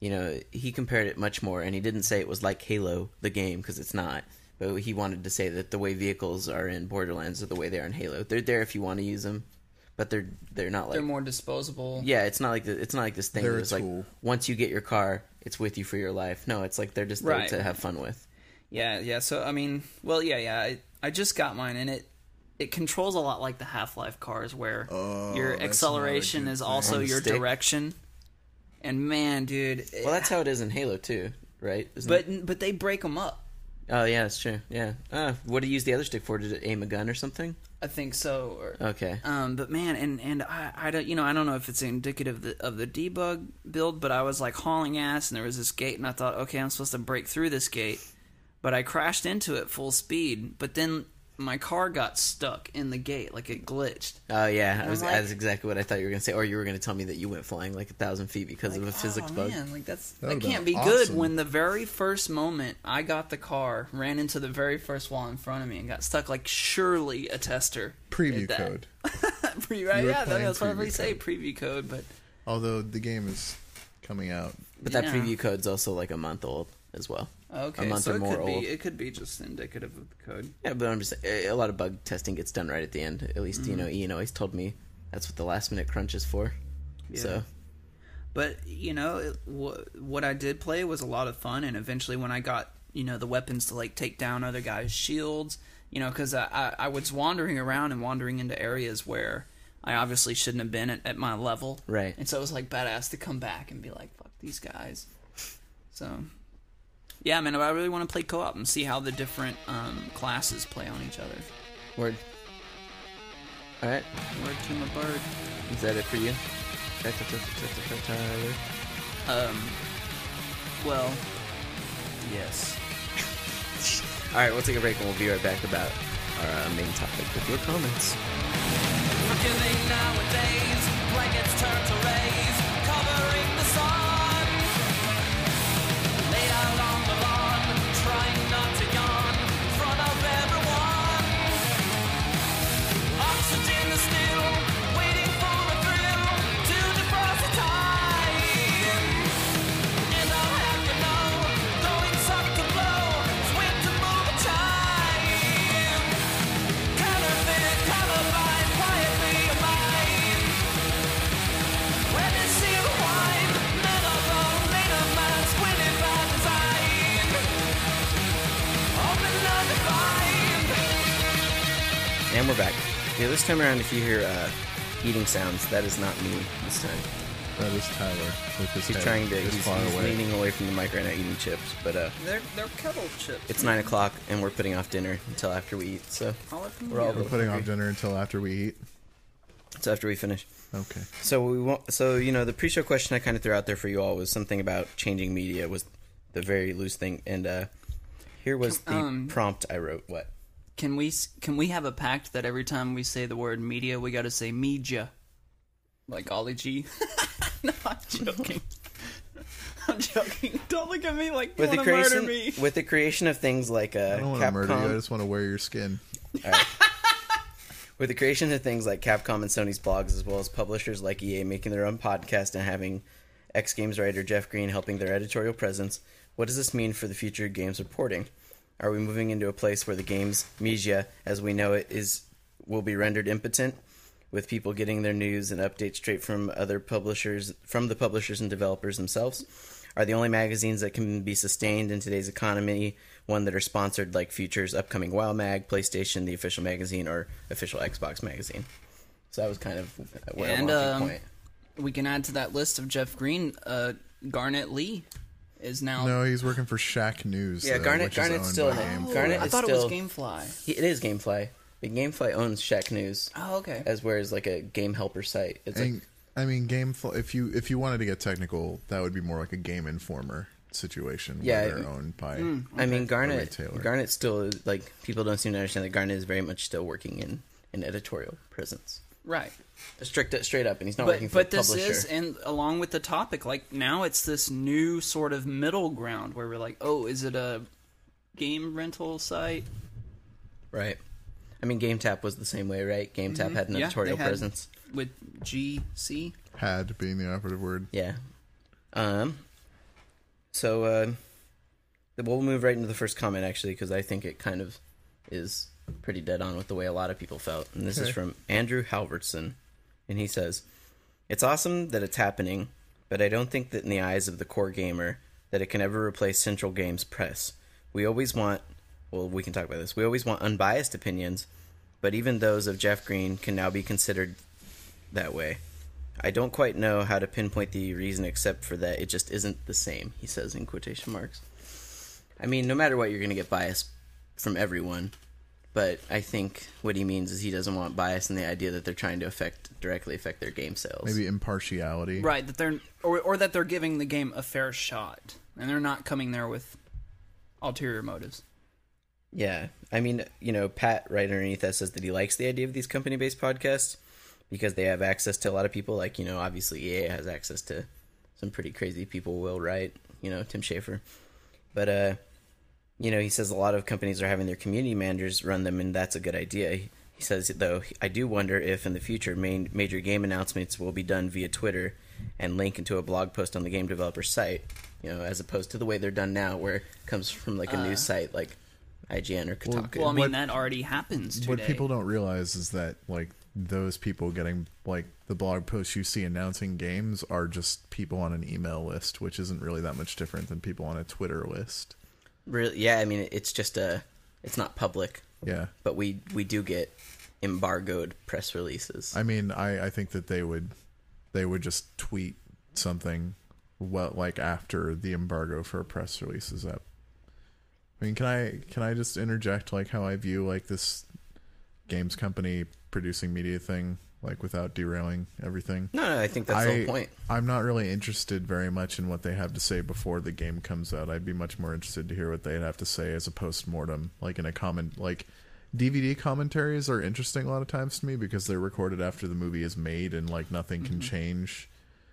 you know he compared it much more and he didn't say it was like halo the game because it's not but he wanted to say that the way vehicles are in borderlands are the way they are in halo they're there if you want to use them but they're they're not like They're more disposable. yeah it's not like the, it's not like this thing They're where it's like once you get your car it's with you for your life no it's like they're just there Right. to have fun with Yeah, yeah. So I mean, well, yeah, yeah. I, I just got mine, and it it controls a lot like the Half Life cars, where Oh, your that's not a acceleration is also your stick? direction. And man, dude, it- well that's how it is in halo too right Isn't but it? but they break them up. Oh yeah, that's true. Yeah. Uh, what do you use the other stick for? Did it aim a gun or something? I think so. Or, Okay. Um, but man, and and I, I don't, you know, I don't know if it's indicative of the, of the debug build, but I was like hauling ass, and there was this gate, and I thought, okay, I'm supposed to break through this gate, but I crashed into it full speed, but then my car got stuck in the gate, like it glitched. Oh yeah, I was, like- that's exactly what I thought you were gonna say, or you were gonna tell me that you went flying like a thousand feet because of a Like, physics oh, bug. Man, like that's That that, can't been be good. When the very first moment I got the car, ran into the very first wall in front of me, and got stuck, like surely a tester did Preview that. code. Pre- right, yeah, playing that's what preview we say preview code, but Although the game is coming out. But that preview code's also like a month old as well. Okay, A month so or it could old. be it could be just indicative of the code. Yeah, but I'm just a a lot of bug testing gets done right at the end. At least you Mm-hmm. know Ian always told me that's what the last minute crunch is for. Yeah. So But you know, it, wh- what I did play was a lot of fun, and eventually, when I got you know the weapons to like take down other guys' shields, you know, because I, I I was wandering around and wandering into areas where I obviously shouldn't have been at, at my level, Right. And so it was like badass to come back and be like, "Fuck these guys." So, yeah, man, I really want to play co-op and see how the different um, classes play on each other. word. All right, Word to my bird. is that it for you? Um, well, yes. All right, we'll take a break and we'll be right back about our uh, main topic with your comments. We're back. Yeah, this time around, if you hear uh, eating sounds, that is not me this time. That is Tyler with his He's head trying to. this He's, far he's away. leaning away from the mic right now, eating chips. But uh, They're they're kettle chips. it's nine o'clock, and we're putting off dinner until after we eat. So All up in We're all We're air. putting off dinner until after we eat. so after we finish. Okay. So we want. So you know, the pre-show question I kind of threw out there for you all was something about changing media was the very loose thing, and uh, here was the Um, prompt I wrote. What? Can we can we have a pact that every time we say the word media, we got to say media, like Ali G? no, I'm joking. I'm joking. Don't look at me like you With the want to murder creation, me. with the creation of things like uh, I don't want to murder you. I just want to wear your skin. with the creation of things like Capcom and Sony's blogs, as well as publishers like EA making their own podcast and having X Games writer Jeff Green helping their editorial presence, what does this mean for the future of games reporting? Are we moving into a place where the games media, as we know it, is will be rendered impotent, with people getting their news and updates straight from other publishers, from the publishers and developers themselves? Are the only magazines that can be sustained in today's economy one that are sponsored like Future's upcoming WoW Mag, PlayStation, the official magazine, or official Xbox magazine? So that was kind of where And, I wanted um, to point. we can add to that list of Jeff Green. Uh, Garnet Lee is now. No, he's working for Shacknews. Yeah, though, Garnet- which is Garnet's owned still by in it. Gamefly. Garnet I is thought still- it was GameFly. He, it is GameFly. But GameFly owns Shacknews, Oh, okay. as whereas like a game helper site. It's like And, I mean, Gamefly. If you if you wanted to get technical, that would be more like a Game Informer situation. Yeah, where they're owned by. Hmm, I mean, Garnet. retailer. Garnet still is, like people don't seem to understand that Garnet is very much still working in an editorial presence. Right. Strict, straight up, and he's not working But for but a this is and along with the topic, like now it's this new sort of middle ground where we're like, oh, is it a game rental site? right. I mean, GameTap was the same way, right? GameTap had an Mm-hmm. Yeah, editorial they had- presence. with GC. Had being the operative word. Yeah. Um. So, uh, we'll move right into the first comment actually, because I think it kind of is pretty dead on with the way a lot of people felt. And this is from Andrew Halvertson, and he says, "It's awesome that it's happening, but I don't think that in the eyes of the core gamer that it can ever replace Central Games Press. We always want, well, we can talk about this. We always want unbiased opinions, but even those of Jeff Green can now be considered that way." I don't quite know how to pinpoint the reason except for that it just isn't the same, he says in quotation marks. I mean, no matter what, you're going to get bias from everyone, but I think what he means is he doesn't want bias in the idea that they're trying to affect directly affect their game sales. Maybe impartiality. Right, that they're or or that they're giving the game a fair shot, and they're not coming there with ulterior motives. Yeah. I mean, you know, Pat right underneath that says that he likes the idea of these company based podcasts because they have access to a lot of people. Like, you know, obviously EA has access to some pretty crazy people, Will Wright, you know, Tim Schafer. But, uh, you know, he says a lot of companies are having their community managers run them, and that's a good idea. He says, though, I do wonder if in the future main, major game announcements will be done via Twitter and link into a blog post on the game developer site, you know, as opposed to the way they're done now, where it comes from like a news uh, site like IGN or Kotaku. Well, I mean What- that already happens today. What people don't realize is that like those people getting like the blog posts you see announcing games are just people on an email list, which isn't really that much different than people on a Twitter list. Really, yeah. I mean, it's just a, it's not public, Yeah. but we we do get embargoed press releases. I mean, I, I think that they would they would just tweet something well like after the embargo for a press release is up. I mean, can I can I just interject like how I view like this games company producing media thing like without derailing everything? no, no, I think that's the whole point. I'm not really interested very much in what they have to say before the game comes out. I'd be much more interested to hear what they'd have to say as a post mortem, like in a comment. Like DVD commentaries are interesting a lot of times to me because they're recorded after the movie is made and like nothing can mm-hmm. change.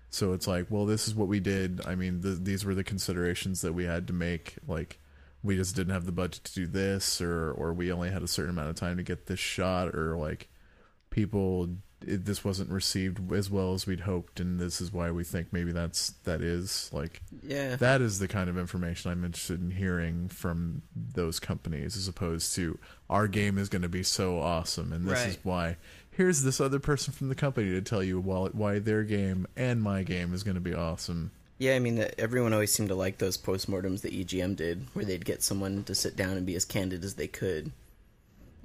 So it's like, well, this is what we did. I mean, th- these were the considerations that we had to make. Like, we just didn't have the budget to do this, or or we only had a certain amount of time to get this shot, or like people it, this wasn't received as well as we'd hoped and this is why we think maybe that's that is like Yeah, that is the kind of information i'm interested in hearing from those companies as opposed to our game is going to be so awesome and this is why here's this other person from the company to tell you why, why their game and my game is going to be awesome yeah. I mean, that everyone always seemed to like those postmortems that EGM did, where they'd get someone to sit down and be as candid as they could.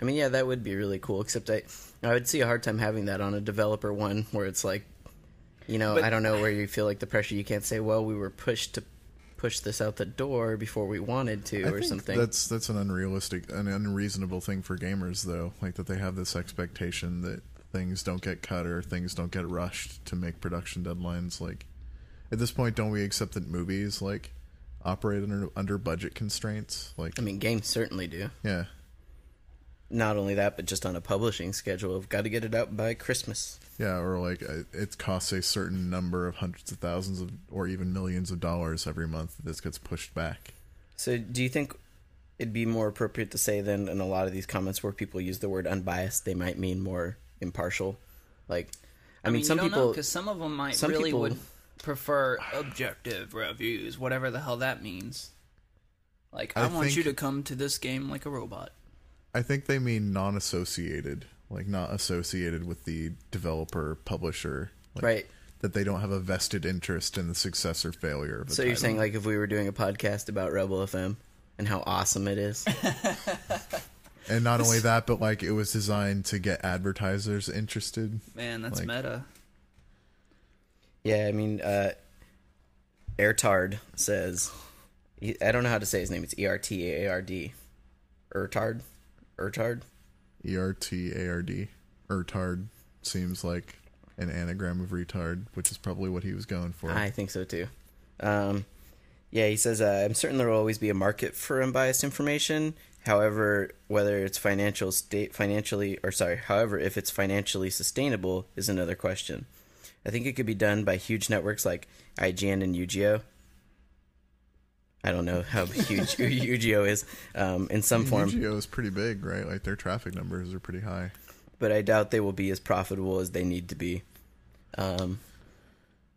I mean, yeah, that would be really cool. Except I, I would see a hard time having that on a developer one where it's like, you know, But- I don't know where you feel like the pressure. You can't say, well, we were pushed to push this out the door before we wanted to, I or think something. That's that's an unrealistic, an unreasonable thing for gamers, though. Like that they have this expectation that things don't get cut or things don't get rushed to make production deadlines. Like at this point, don't we accept that movies like operate under under budget constraints? Like I mean, games certainly do. yeah, Not only that, but just on a publishing schedule, we've got to get it out by Christmas. yeah, or like uh, it costs a certain number of hundreds of thousands of or even millions of dollars every month that this gets pushed back. So, do you think it'd be more appropriate to say then in a lot of these comments where people use the word unbiased, they might mean more impartial? Like, I, mean, some people. because some of them might some really people- would prefer objective reviews, whatever the hell that means. Like, I, I want think- you to come to this game like a robot. I think they mean non-associated, like not associated with the developer publisher, like, Right. That they don't have a vested interest in the success or failure of the So you're saying like if we were doing a podcast about Rebel FM and how awesome it is? and not only that, but like it was designed to get advertisers interested. Man, that's Like- meta. yeah, I mean, uh, Airtard says, I don't know how to say his name. It's E R T A R D, Ertard, Ertard. E R T A R D, Ertard seems like an anagram of retard, which is probably what he was going for. I think so too. Um, yeah, he says, uh, I'm certain there will always be a market for unbiased information. However, whether it's financial state financially or sorry, however, if it's financially sustainable is another question. I think it could be done by huge networks like IGN and UGO. I don't know how huge UGO is um, in some form, UGO is pretty big, right? Like their traffic numbers are pretty high. but I doubt they will be as profitable as they need to be. Um,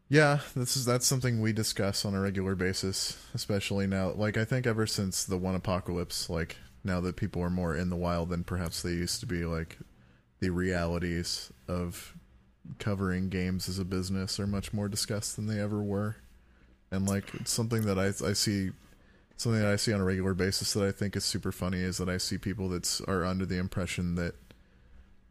Yeah, this is that's something we discuss on a regular basis, especially now. Like I think ever since the one apocalypse, like now that people are more in the wild than perhaps they used to be, like the realities of covering games as a business are much more discussed than they ever were. And like it's something that I I see something that I see on a regular basis that I think is super funny is that I see people that are under the impression that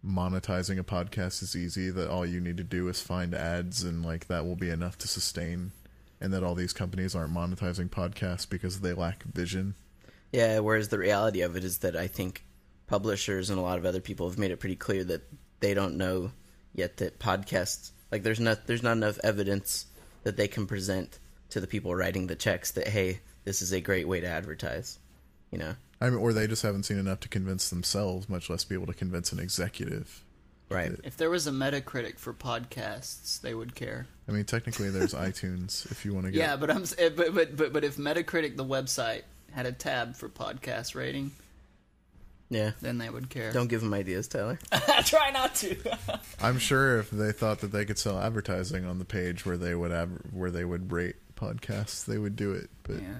monetizing a podcast is easy that all you need to do is find ads and like that will be enough to sustain and that all these companies aren't monetizing podcasts because they lack vision. Yeah, whereas the reality of it is that I think publishers and a lot of other people have made it pretty clear that they don't know yet that podcasts like there's not there's not enough evidence that they can present to the people writing the checks that hey, this is a great way to advertise. You know. i mean or they just haven't seen enough to convince themselves much less be able to convince an executive Right. If there was a Metacritic for podcasts, they would care. i mean technically there's itunes if you want to get Yeah, but I'm eh, but but but but if Metacritic the website had a tab for podcast rating, Yeah. then they would care. Don't give them ideas, Tyler. try not to. i'm sure if they thought that they could sell advertising on the page where they would av- where they would rate podcasts they would do it but yeah.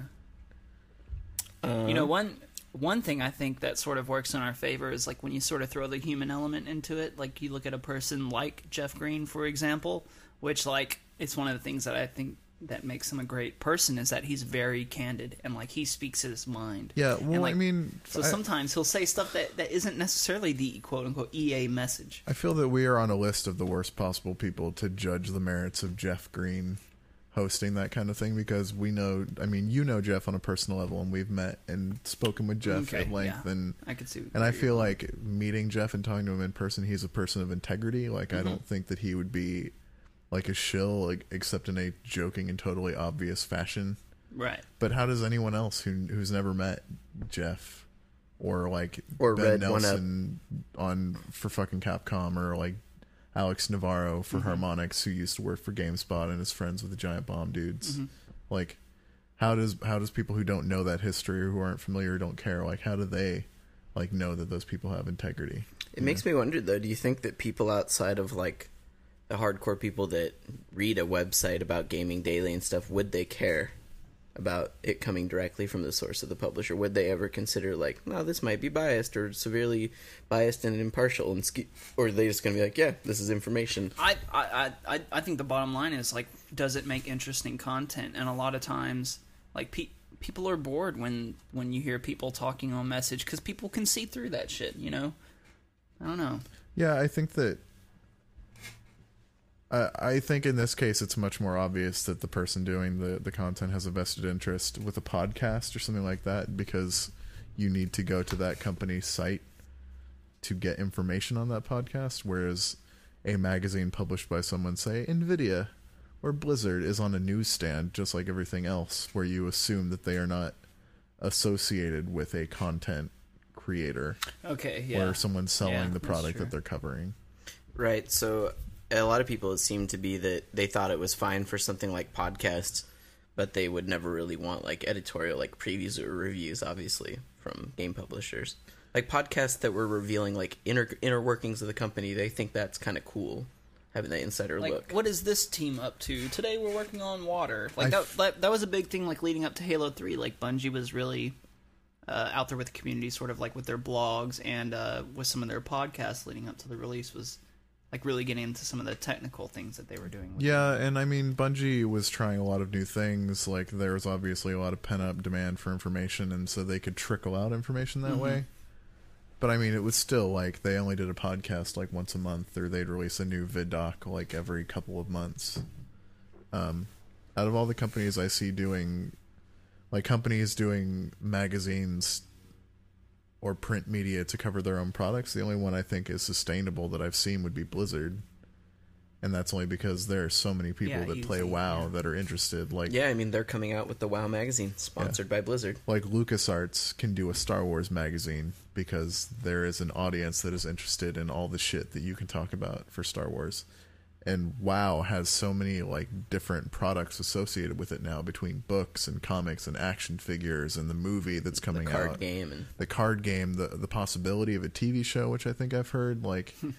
Um, You know, one one thing I think that sort of works in our favor is like when you sort of throw the human element into it. Like you look at a person like Jeff Green, for example, which like it's one of the things that I think that makes him a great person is that he's very candid and like he speaks his mind. yeah And, well like, i mean So I- sometimes he'll say stuff that, that isn't necessarily the quote unquote EA message. I feel that we are on a list of the worst possible people to judge the merits of Jeff Green hosting that kind of thing because we know, I mean, you know Jeff on a personal level and we've met and spoken with Jeff Okay, at length yeah. and I could see. and I feel you're- like meeting Jeff and talking to him in person, he's a person of integrity. Like I Mm-hmm. don't think that he would be like a shill, like except in a joking and totally obvious fashion. right. But how does anyone else who who's never met Jeff or like Or Ben read 1UP. Nelson on for fucking Capcom or like Alex Navarro for Mm-hmm. Harmonix who used to work for GameSpot and is friends with the Giant Bomb dudes. Mm-hmm. Like how does how does people who don't know that history or who aren't familiar or don't care like how do they like know that those people have integrity? It makes me wonder though, do you think that people outside of like the hardcore people that read a website about gaming daily and stuff, would they care about it coming directly from the source of the publisher? Would they ever consider like, no, this might be biased or severely biased and impartial and ske- or are they just gonna be like, yeah, this is information. I, I, I, I think the bottom line is like, does it make interesting content? And a lot of times, like pe- people are bored when when you hear people talking on message because people can see through that shit. You know, I don't know. Yeah, I think that. I I think in this case, it's much more obvious that the person doing the, the content has a vested interest with a podcast or something like that because you need to go to that company's site to get information on that podcast. Whereas a magazine published by someone, say NVIDIA or Blizzard, is on a newsstand just like everything else, where you assume that they are not associated with a content creator Okay, yeah. or someone selling Yeah, the product that they're covering. Right. So a lot of people it seemed to be that they thought it was fine for something like podcasts, but they would never really want like editorial like previews or reviews, obviously from game publishers. Like podcasts that were revealing like inner inner workings of the company, they think that's kind of cool, having the insider like look. what is this team up to today we're working on water like that, f- that that was a big thing like leading up to halo 3 like bungie was really uh, out there with the community sort of like with their blogs and uh, with some of their podcasts leading up to the release was like really getting into some of the technical things that they were doing with Yeah, and I mean, Bungie was trying a lot of new things. Like, there was obviously a lot of pent up demand for information, and so they could trickle out information that way. But I mean, it was still like they only did a podcast like once a month, or they'd release a new vid doc like every couple of months. Um, out of all the companies I see doing, like companies doing magazines or print media to cover their own products, the only one I think is sustainable that I've seen would be Blizzard. And that's only because there are so many people Yeah, that play easy, WoW yeah. that are interested. Like yeah, I mean they're coming out with the WoW magazine, sponsored by Blizzard. like LucasArts can do a Star Wars magazine because there is an audience that is interested in all the shit that you can talk about for Star Wars. And WoW has so many like different products associated with it now between books and comics and action figures and the movie that's coming out. The card out. game and The card game, the the possibility of a TV show, which I think I've heard like hmm.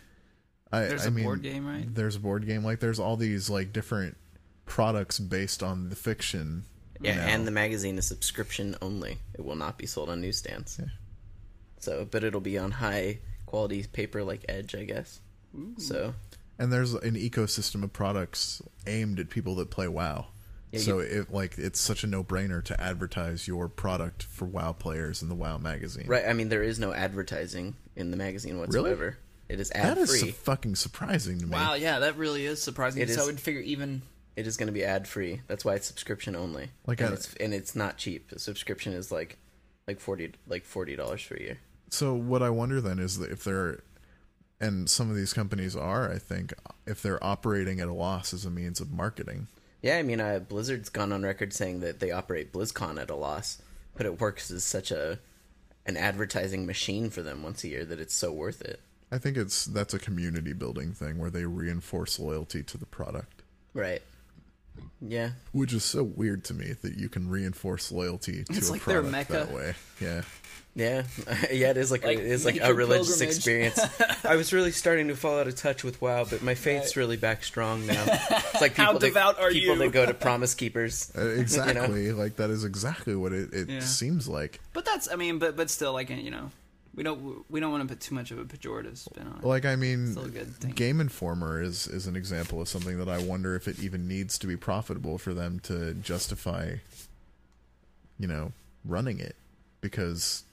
I, There's I a mean, board game, right? There's a board game. Like there's all these like different products based on the fiction. yeah, now. and the magazine is subscription only. It will not be sold on newsstands. Yeah. So, but it'll be on high quality paper like Edge, I guess. So, and there's an ecosystem of products aimed at people that play WoW. Yeah, so it like it's such a no-brainer to advertise your product for WoW players in the WoW magazine. right, I mean there is no advertising in the magazine whatsoever. Really? It is ad That is free. su- fucking surprising to me. wow yeah that really is surprising It so is. i would figure even It is going to be ad free. That's why it's subscription only. Like and I- it's and it's not cheap. The subscription is like like forty like forty dollars for a year. So what I wonder then is that if they're and some of these companies are, I think, if they're operating at a loss as a means of marketing. Yeah, I mean, uh, Blizzard's gone on record saying that they operate BlizzCon at a loss, but it works as such a an advertising machine for them once a year that it's so worth it. I think it's that's a community building thing where they reinforce loyalty to the product. Right. Yeah. Which is so weird to me that you can reinforce loyalty to It's a like their product mecca. that way. Yeah. Yeah, yeah, it is like, Like, a, it is like a religious pilgrimage. experience. I was really starting to fall out of touch with WoW, but my faith's Right. really back strong now. It's like How people that, devout are people you? that go to Promise Keepers. Uh, exactly. Like that is exactly what it, it Yeah. seems like. but that's i mean but but still like you know we don't we don't want to put too much of a pejorative spin on it Like I mean, Still a good thing. Game Informer is is an example of something that I wonder if it even needs to be profitable for them to justify, you know, running it, because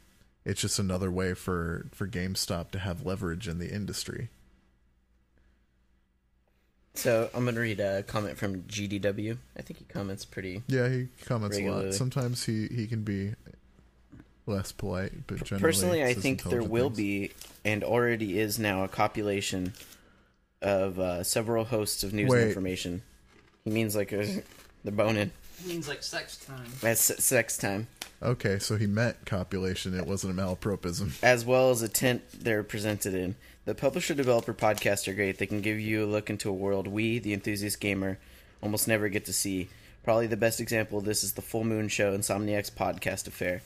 it's just another way for for GameStop to have leverage in the industry. So I'm gonna read a comment from GDW. I think he comments pretty. Yeah, he comments a lot. Sometimes he he can be less polite, but generally, Personally, I think there will things. be, and already is now, a copulation of uh, several hosts of news Wait. information. He means like a, the boning. Means like sex time That's sex time, Okay, so he meant copulation. It wasn't a malapropism. as well as a tent they're presented in. The publisher developer podcasts are great. They can give you a look into a world we, the enthusiast gamer, almost never get to see. Probably the best example of this is the Full Moon Show Insomniac's podcast affair.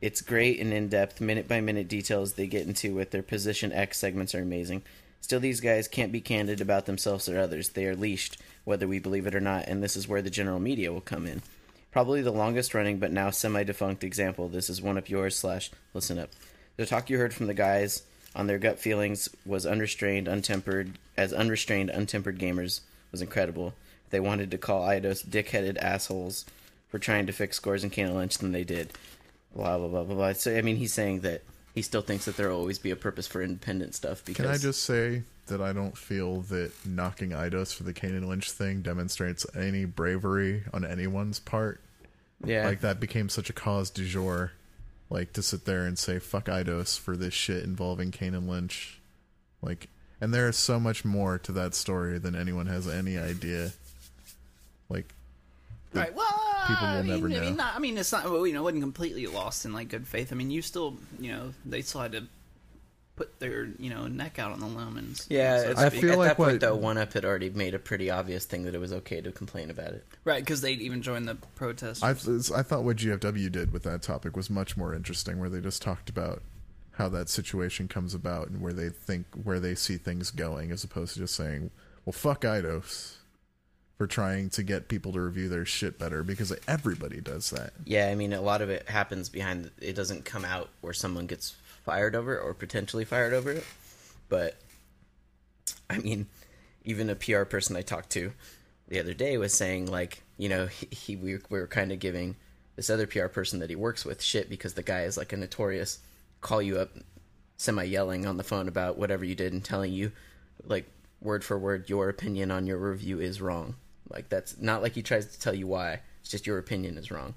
It's great and in depth, minute by minute details they get into with their Position X segments are amazing. Still, these guys can't be candid about themselves or others. They are leashed, whether we believe it or not, and this is where the general media will come in. Probably the longest running but now semi defunct example. This is 1UP yours slash listen up. The talk you heard from the guys on their gut feelings was unrestrained, untempered, as unrestrained, untempered gamers was incredible. They wanted to call Eidos dick-headed assholes for trying to fix scores in Kane Lynch than they did. Blah blah blah blah blah. So I mean, he's saying that he still thinks that there will always be a purpose for independent stuff. Because Can I just say that I don't feel that knocking Eidos for the Kane Lynch thing demonstrates any bravery on anyone's part? yeah, Like that became such a cause du jour. Like to sit there and say fuck Eidos for this shit involving Kane and Lynch. Like and there is so much more to that story than anyone has any idea. Like Right. Well, people will I mean, never I mean, know. not, I mean, it's not. You know, it wasn't completely lost in like good faith. I mean, you still, you know, they still had to put their, you know, neck out on the limb and. Yeah, so I speak. feel at like that point what- though, 1UP had already made a pretty obvious thing that it was okay to complain about it. right because they even joined the protest. I I thought what GFW did with that topic was much more interesting where they just talked about how that situation comes about and where they think where they see things going as opposed to just saying, "Well, fuck Eidos." For trying to get people to review their shit better because everybody does that. Yeah, I mean, a lot of it happens behind. It doesn't come out where someone gets fired over or potentially fired over it. But I mean, even a PR person I talked to the other day was saying like, you know, he, he we, we were kind of giving this other PR person that he works with shit because the guy is like a notorious call you up semi yelling on the phone about whatever you did and telling you like word for word your opinion on your review is wrong. Like that's not like he tries to tell you why. It's just your opinion is wrong.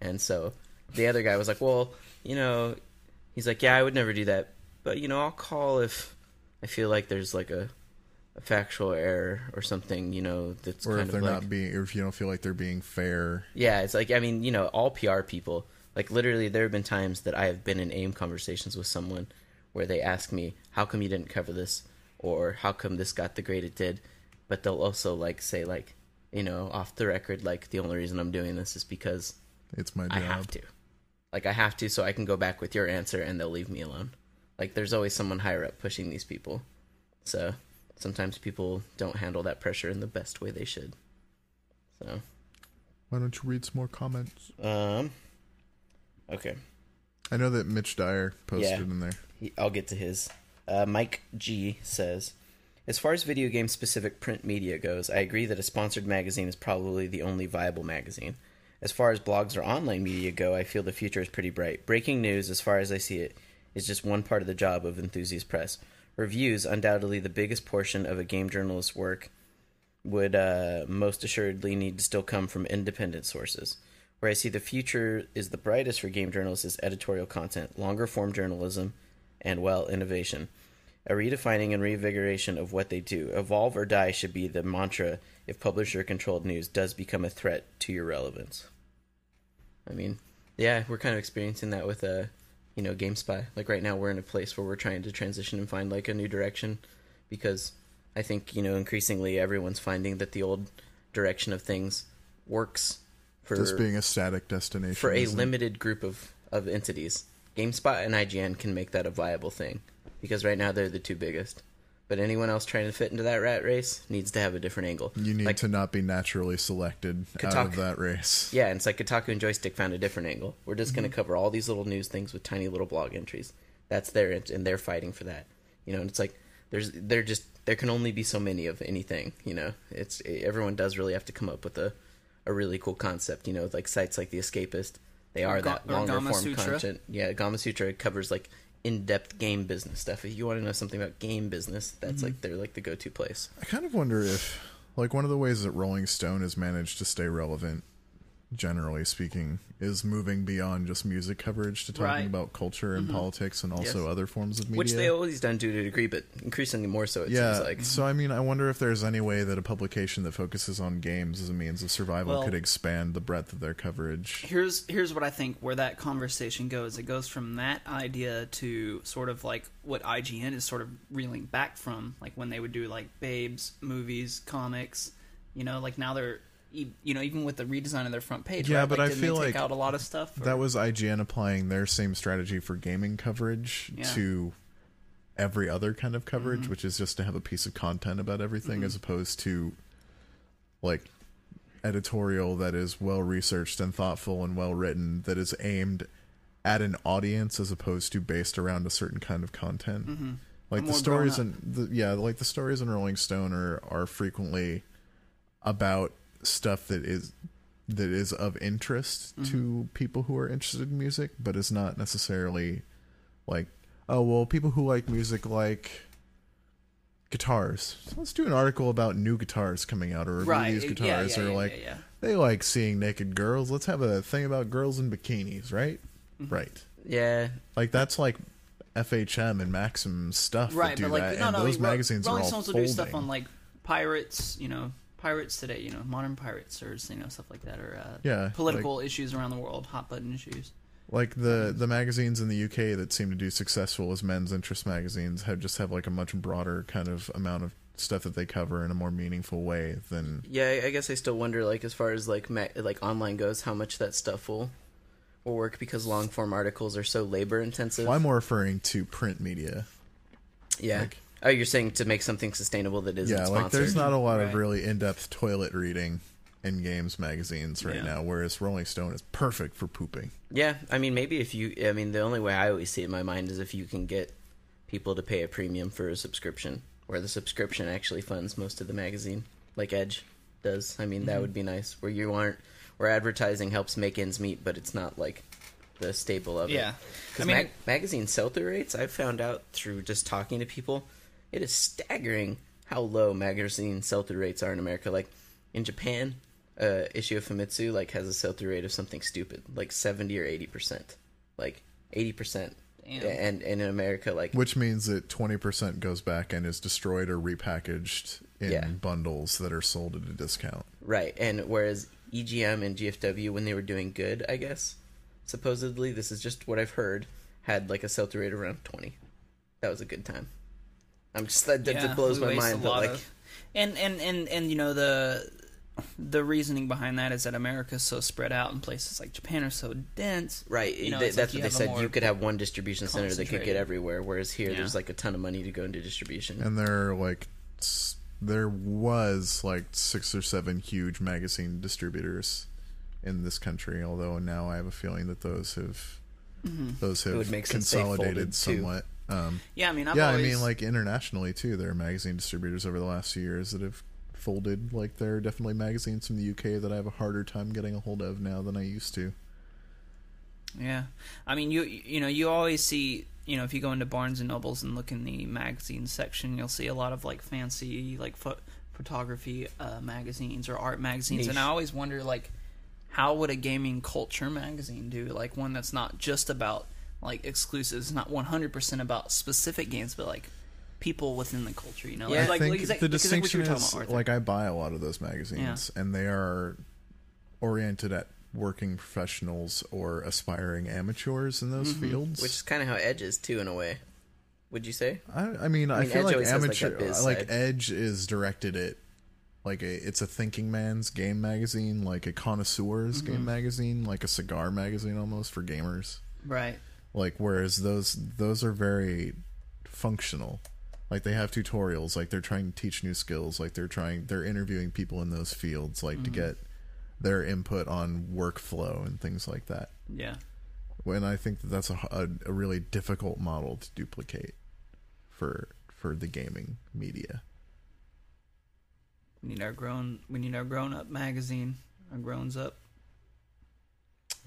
And so the other guy was like, "Well, you know, he's like, yeah, I would never do that, but you know, I'll call if I feel like there's like a, a factual error or something, you know, that's Or kind if of they're like, not being, or if you don't feel like they're being fair. yeah, it's like I mean, you know, all PR people, like literally there have been times that I have been in AIM conversations with someone where they ask me, "How come you didn't cover this?" or "How come this got the grade it did?" But they'll also like say like, you know, off the record like the only reason I'm doing this is because It's my job. I have to. Like I have to so I can go back with your answer and they'll leave me alone. Like there's always someone higher up pushing these people. So sometimes people don't handle that pressure in the best way they should. So Why don't you read some more comments? um okay. I know that Mitch Dyer posted Yeah. in there. He- I'll get to his. Uh, Mike G says, as far as video game specific print media goes, I agree that a sponsored magazine is probably the only viable magazine. As far as blogs or online media go, I feel the future is pretty bright. Breaking news, as far as I see it, is just one part of the job of enthusiast press. Reviews, undoubtedly the biggest portion of a game journalist's work, would uh, most assuredly need to still come from independent sources. Where I see the future is the brightest for game journalists is editorial content, longer form journalism, and, well, innovation. A redefining and reinvigoration of what they do. Evolve or die should be the mantra if publisher controlled news does become a threat to your relevance. I mean, yeah, we're kind of experiencing that with uh, you know, GameSpy. Like right now we're in a place where we're trying to transition and find like a new direction because I think, you know, increasingly everyone's finding that the old direction of things works for Just being a static destination. for a limited group of, of entities. GameSpot and IGN can make that a viable thing because right now they're the two biggest. But anyone else trying to fit into that rat race needs to have a different angle. You need like, to not be naturally selected out of that race. yeah, and it's like Kotaku and Joystiq found a different angle. We're just Mm-hmm. going to cover all these little news things with tiny little blog entries. That's their and they're fighting for that. You know, and it's like there's they're just there can only be so many of anything. You know, it's everyone does really have to come up with a a really cool concept. You know, like sites like The Escapist, they are Ga- that or longer Gama form Sutra. content. Yeah, Gamasutra covers like in-depth game business stuff. If you want to know something about game business, that's Mm-hmm. like they're like the go-to place. I kind of wonder if, like, one of the ways that Rolling Stone has managed to stay relevant, generally speaking, is moving beyond just music coverage to talking Right. about culture and mm-hmm. politics and also Yes. other forms of media. Which they always done to a degree, but increasingly more so. It yeah, seems like. so I mean, I wonder if there's any way that a publication that focuses on games as a means of survival Well- could expand the breadth of their coverage. here's here's what I think where that conversation goes. It goes from that idea to sort of like what IGN is sort of reeling back from, like when they would do like Babes movies, comics. You know, like now they're you know even with the redesign of their front page. Yeah, right? but like, I feel they take like out a lot of stuff. or- That was IGN applying their same strategy for gaming coverage Yeah. to every other kind of coverage, Mm-hmm. which is just to have a piece of content about everything as opposed to like editorial that is well researched and thoughtful and well written that is aimed at an audience as opposed to based around a certain kind of content. Like Mm-hmm. the stories and the yeah, like the stories in Rolling Stone are are frequently about stuff that is that is of interest to people who are interested in music, but is not necessarily like oh well, people who like music like guitars. So let's do an article about new guitars coming out or review Right. these guitars yeah, or yeah, like yeah, yeah. they like seeing naked girls. Let's have a thing about girls in bikinis, right? Mm-hmm. Right. Yeah, Like that's like FHM and Maxim stuff right, that do but like that, no, and no, those magazines Rolling are all Stones will folding. do stuff on like pirates, you know, pirates today, you know, modern pirates or you know stuff like that, or uh, Yeah, political issues around the world, hot button issues. like the the magazines in the UK that seem to do successful as men's interest magazines have just have like a much broader kind of amount of stuff that they cover in a more meaningful way than yeah. I- I guess I still wonder, like, as far as like ma- like online goes, how much that stuff will will work because long form articles are so labor intensive. well, I'm more referring to print media. yeah. like- oh, you're saying to make something sustainable that isn't yeah, sponsored. like there's not a lot of really in-depth toilet reading in games magazines right Yeah. now, whereas Rolling Stone is perfect for pooping. Yeah, I mean, maybe if you, I mean, the only way I always see it in my mind is if you can get people to pay a premium for a subscription, where the subscription actually funds most of the magazine, like Edge does. I mean, Mm-hmm. that would be nice, where you aren't, where advertising helps make ends meet, but it's not like the staple of it. Yeah. because I mean- mag- magazine sell-through rates, I've found out through just talking to people, it is staggering how low magazine sell-through rates are in America. Like in Japan, uh, issue of Famitsu like has a sell-through rate of something stupid, like seventy or eighty percent, like eighty percent. And, and in America, like Which means that 20% goes back and is destroyed or repackaged in Yeah. bundles that are sold at a discount. right, and whereas EGM and GFW, when they were doing good, I guess supposedly this is just what I've heard, had like a sell-through rate around twenty. That was a good time. I'm just that, that Yeah, blows my mind, but like. of- and and and and you know the the reasoning behind that is that America's so spread out and places like Japan are so dense. Right, You know, they- it's like that's what they said. You could have one distribution center that could get everywhere, whereas here Yeah. there's like a ton of money to go into distribution. And there are like there was like six or seven huge magazine distributors in this country, although now I have a feeling that those have mm-hmm. those It would have make sense they consolidated too. Somewhat. Um, Yeah, I mean, I've yeah, always, I mean, like internationally too, there are magazine distributors over the last few years that have folded. Like there are definitely magazines from the UK that I have a harder time getting a hold of now than I used to. Yeah, I mean, you you know, you always see, you know, if you go into Barnes and Nobles and look in the magazine section, you'll see a lot of like fancy like pho- photography uh, magazines or art magazines, and I always wonder like, how would a gaming culture magazine do? Like one that's not just about like exclusives, not one hundred percent about specific games, but like people within the culture. You know, Yeah. like, I think like, exact- the like exactly what you distinction were talking is about, like I buy a lot of those magazines, and they are oriented at working professionals or aspiring amateurs in those fields. which is kind of how Edge is too, in a way. Would you say? I, I mean, I, mean, feel Edge like always has, like, amateur, like. Edge is directed at like a it's a thinking man's game magazine, like a connoisseur's Mm-hmm. game magazine, like a cigar magazine almost for gamers. right? Like whereas those those are very functional. Like they have tutorials, like they're trying to teach new skills, like they're trying they're interviewing people in those fields, like to mm-hmm. get their input on workflow and things like that. Yeah. When I think that that's a, a, a really difficult model to duplicate for for the gaming media. We need our grown. We need our grown up magazine. Our growns up.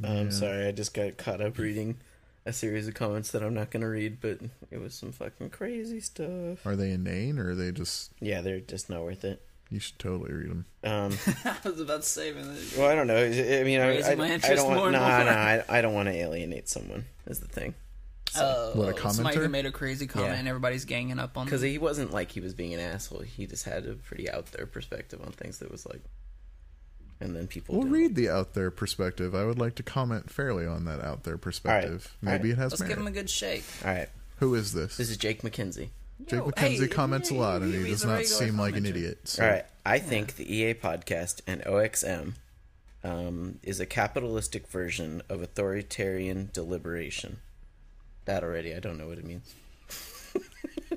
I'm Yeah. sorry, I just got caught up reading a series of comments that I'm not going to read, but it was some fucking crazy stuff. Are they inane or are they just? Yeah, they're just not worth it. You should totally read them. Um, I was about to say, man. well, I don't know. I I mean, I, I, I don't want. more No, and no, more. I, I don't want to alienate someone. Is the thing. Oh, What, a Somebody who commenter? made a crazy comment Yeah. and everybody's ganging up on Because he wasn't like he was being an asshole. He just had a pretty out there perspective on things that was like, and then people. We'll didn't read the out there perspective. I would like to comment fairly on that out there perspective. All right. Maybe it has Let's merit. give him a good shake. All right, Who is this? this is Jake McKenzie. Jake Yo, McKenzie hey, comments a lot, and he- he does not seem like an idiot. So. All right, I think the EA podcast and OXM um, is a capitalistic version of authoritarian deliberation. That already, I don't know what it means.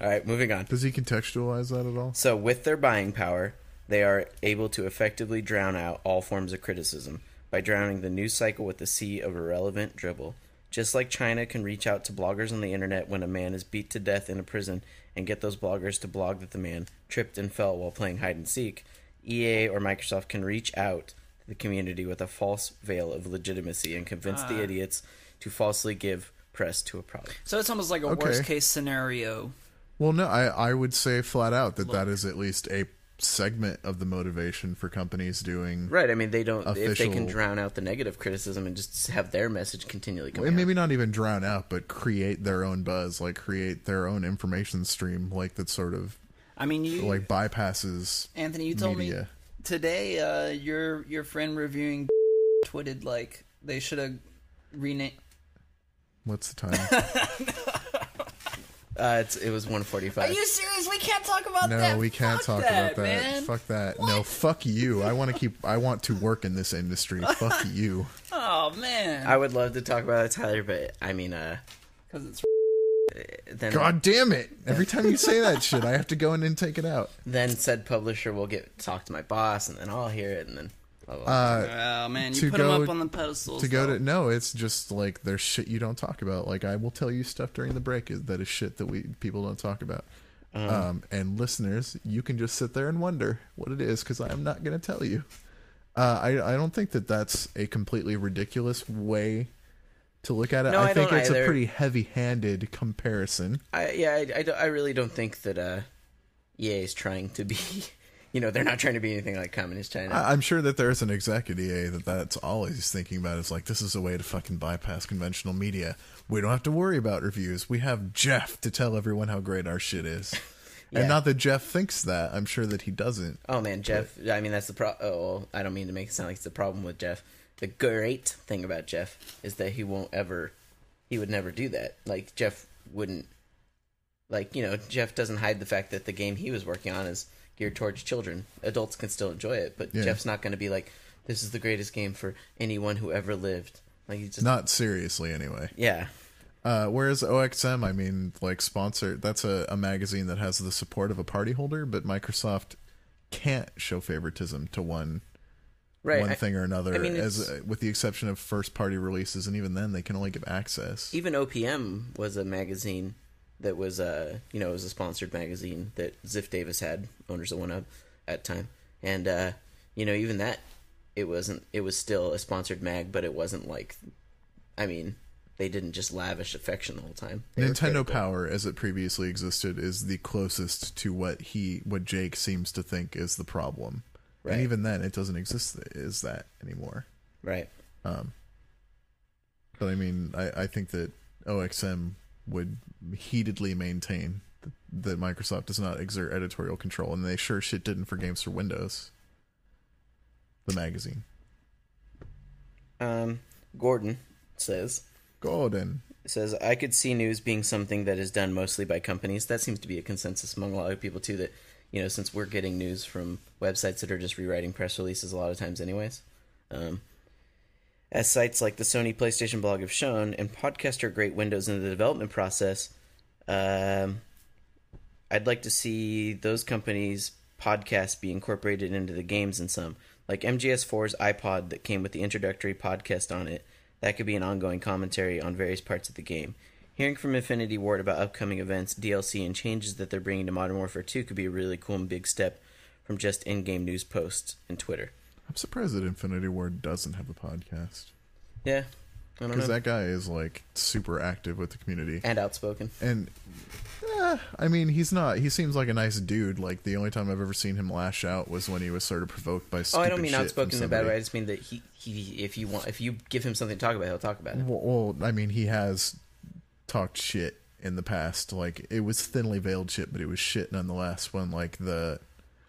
all right, moving on. Does he contextualize that at all? So, with their buying power, they are able to effectively drown out all forms of criticism by drowning the news cycle with a sea of irrelevant dribble. Just like China can reach out to bloggers on the internet when a man is beat to death in a prison and get those bloggers to blog that the man tripped and fell while playing hide and seek, EA or Microsoft can reach out to the community with a false veil of legitimacy and convince Ah. the idiots to falsely give press to a product. So it's almost like a Okay. worst case scenario. Well, no, I I would say flat out that that is at least a segment of the motivation for companies doing. Right. I mean, they don't if they can drown out the negative criticism and just have their message continually come And out. maybe not even drown out, but create their own buzz, like create their own information stream, like that sort of I mean, you like bypasses Anthony, you told me today uh, your your friend reviewing tweeted like they should have renamed. What's the time? Uh, it's, it was 145. Are you serious? We can't talk about No, that. No, we can't Fuck talk that, about that. man. Fuck that. No, fuck you. I want to keep. I want to work in this industry. fuck you. Oh man, I would love to talk about it, Tyler, but I mean, uh, because it's then God damn it! Every time you say that shit, I have to go in and take it out. then said publisher will get talk to my boss, and then I'll hear it, and then blah, blah, blah. Uh, oh man, you to put them up on the pedestal. to go to no, it's just like there's shit you don't talk about. Like I will tell you stuff during the break that is shit that we people don't talk about. Um, and listeners, you can just sit there and wonder what it is because I'm not going to tell you. Uh, I I don't think that that's a completely ridiculous way to look at it. No, I, I think it's either. a pretty heavy-handed comparison. I, yeah, I, I, I really don't think that uh, EA is trying to be. You know, they're not trying to be anything like communist China. I, I'm sure that there's an exec at EA that that's all he's thinking about is like, this is a way to fucking bypass conventional media. We don't have to worry about reviews. We have Jeff to tell everyone how great our shit is. Yeah. And not that Jeff thinks that. I'm sure that he doesn't. oh man, Jeff. I mean, that's the pro. Oh, well, I don't mean to make it sound like it's the problem with Jeff. The great thing about Jeff is that he won't ever. He would never do that. Like Jeff wouldn't. Like you know, Jeff doesn't hide the fact that the game he was working on is geared towards children. Adults can still enjoy it, but Yeah. Jeff's not going to be like, "This is the greatest game for anyone who ever lived." Like he's just Not seriously, anyway. yeah. Uh, whereas OXM, I mean, like, sponsor, that's a, a magazine that has the support of a party holder, but Microsoft can't show favoritism to one Right. one I- thing or another, I mean, as uh, with the exception of first party releases, and even then, they can only give access. even OPM was a magazine that was uh you know it was a sponsored magazine that Ziff Davis had owners of one of at the time and uh you know even that it wasn't it was still a sponsored mag but it wasn't like I mean they didn't just lavish affection the whole time They Nintendo. Power, as it previously existed, is the closest to what he, what Jake seems to think is the problem. Right. And even then, it doesn't exist is that anymore. right But I mean, I, I think that OXM would heatedly maintain that, that Microsoft does not exert editorial control, and they sure shit didn't for Games for Windows. The magazine. um Gordon says Gordon says I could see news being something that is done mostly by companies. That seems to be a consensus among a lot of people too. That you know, since we're getting news from websites that are just rewriting press releases a lot of times, anyways. Um, as sites like the Sony PlayStation blog have shown, and podcasts are great windows into the development process. Um, I'd like to see those companies' podcasts be incorporated into the games in some, like MGS4's iPod that came with the introductory podcast on it. That could be an ongoing commentary on various parts of the game. Hearing from Infinity Ward about upcoming events, DLC, and changes that they're bringing to Modern Warfare 2 could be a really cool and big step from just in-game news posts and Twitter. I'm surprised that Infinity Ward doesn't have a podcast. Yeah, Because that guy is, like, super active with the community. and outspoken. And eh, I mean, he's not. He seems like a nice dude. Like the only time I've ever seen him lash out was when he was sort of provoked by. Oh, I don't mean outspoken in a bad way. I just mean that he, he, if you want, if you give him something to talk about, he'll talk about it. Well, well, I mean, he has talked shit in the past. Like it was thinly veiled shit, but it was shit nonetheless. When like the,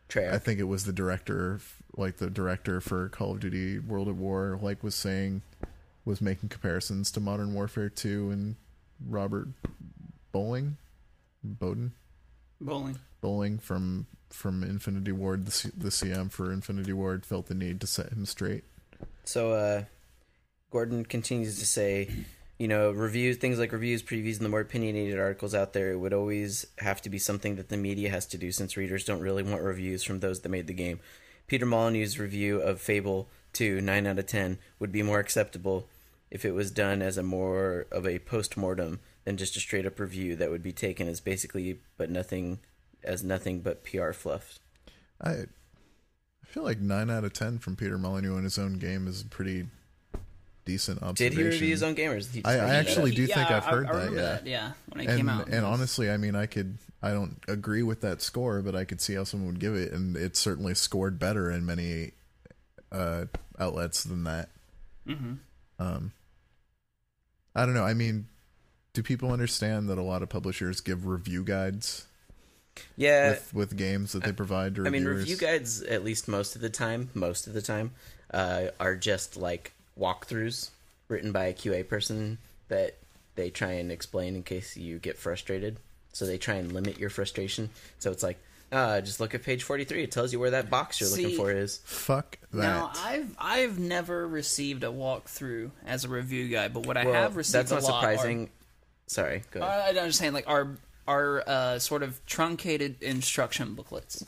Treyarch. I think it was the director, like the director for Call of Duty World at War, like was saying, was making comparisons to Modern Warfare Two and Robert Bowling, Bowden. bowling. Bowling from from Infinity Ward, the, C- the CM for Infinity Ward felt the need to set him straight. So uh, Gordon continues to say, you know, reviews, things like reviews, previews, and the more opinionated articles out there, it would always have to be something that the media has to do since readers don't really want reviews from those that made the game. Peter Molyneux's review of Fable 2, 9 out of 10, would be more acceptable if it was done as a more of a post-mortem than just a straight up review that would be taken as basically but nothing as nothing but PR fluff. I I feel like nine out of ten from Peter Molyneux in his own game is pretty decent Did observation. he review his own gamers? He I- I actually up. do think I've heard I that, yeah. that, yeah, when it and came out. and honestly, I mean, I could I don't agree with that score, but I could see how someone would give it, and it certainly scored better in many uh, outlets than that. Mhm. Um, I don't know. I mean, do people understand that a lot of publishers give review guides Yeah, with, with games that they provide to I mean, review guides, at least most of the time, most of the time, uh, are just like walkthroughs written by a QA person that they try and explain in case you get frustrated. So they try and limit your frustration. So it's like, uh, just look at page 43. It tells you where that box you're looking for is. Fuck that. Now I've I've never received a walkthrough as a review guide, but what I Well, have received that's not a lot are- surprising. Sorry, go ahead. Uh, I'm just saying, like our our uh, sort of truncated instruction booklets.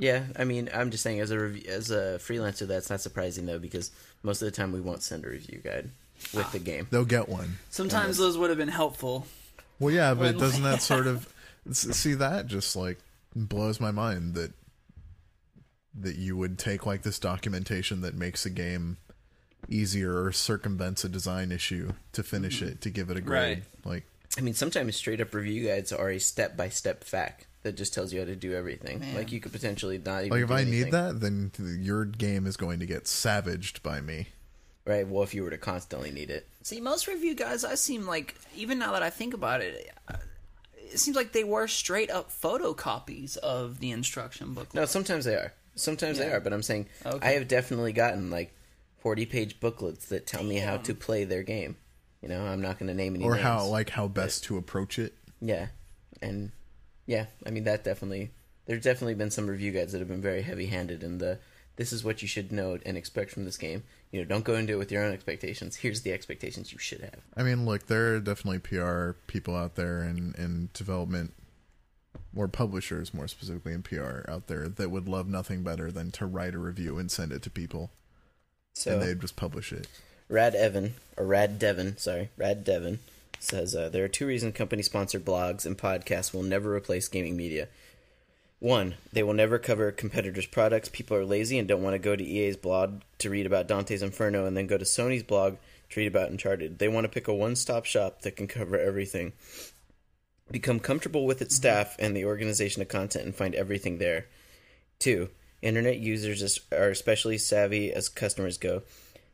Yeah, I mean, I'm just saying as a rev- as a freelancer, that's not surprising though because most of the time we won't send a review guide with the game. They'll get one. Sometimes those would have been helpful. Well, yeah, but When- doesn't that sort of see that just like blows my mind that that you would take like this documentation that makes a game easier or circumvents a design issue to finish mm-hmm. it to give it a grade. Like I mean, sometimes straight up review guides are a step by step fact that just tells you how to do everything. Man. Like you could potentially not even. like if do I anything. need that, then your game is going to get savaged by me. right? Well, if you were to constantly need it, See, most review guys, I seem like even now that I think about it, uh, it seems like they were straight up photocopies of the instruction booklet. no, sometimes they are. Sometimes they are, but I'm saying Okay. I have definitely gotten like 40 page booklets that tell me how to play their game. You know, I'm not going to name any Or names. how like how best to approach it. Yeah, and yeah, I mean that definitely. There's definitely been some review guides that have been very heavy-handed in the. This is what you should know and expect from this game. You know, don't go into it with your own expectations. Here's the expectations you should have. I mean, look, there are definitely PR people out there and in development, or publishers more specifically in PR out there that would love nothing better than to write a review and send it to people, So and they'd just publish it. Rad Evan or Rad Devon, sorry, Rad Devon says uh, there are two reasons company sponsored blogs and podcasts will never replace gaming media. One, they will never cover competitors' products. People are lazy and don't want to go to EA's blog to read about Dante's Inferno and then go to Sony's blog to read about Uncharted. They want to pick a one stop shop that can cover everything. Become comfortable with its staff and the organization of content and find everything there. Two, internet users are especially savvy as customers go.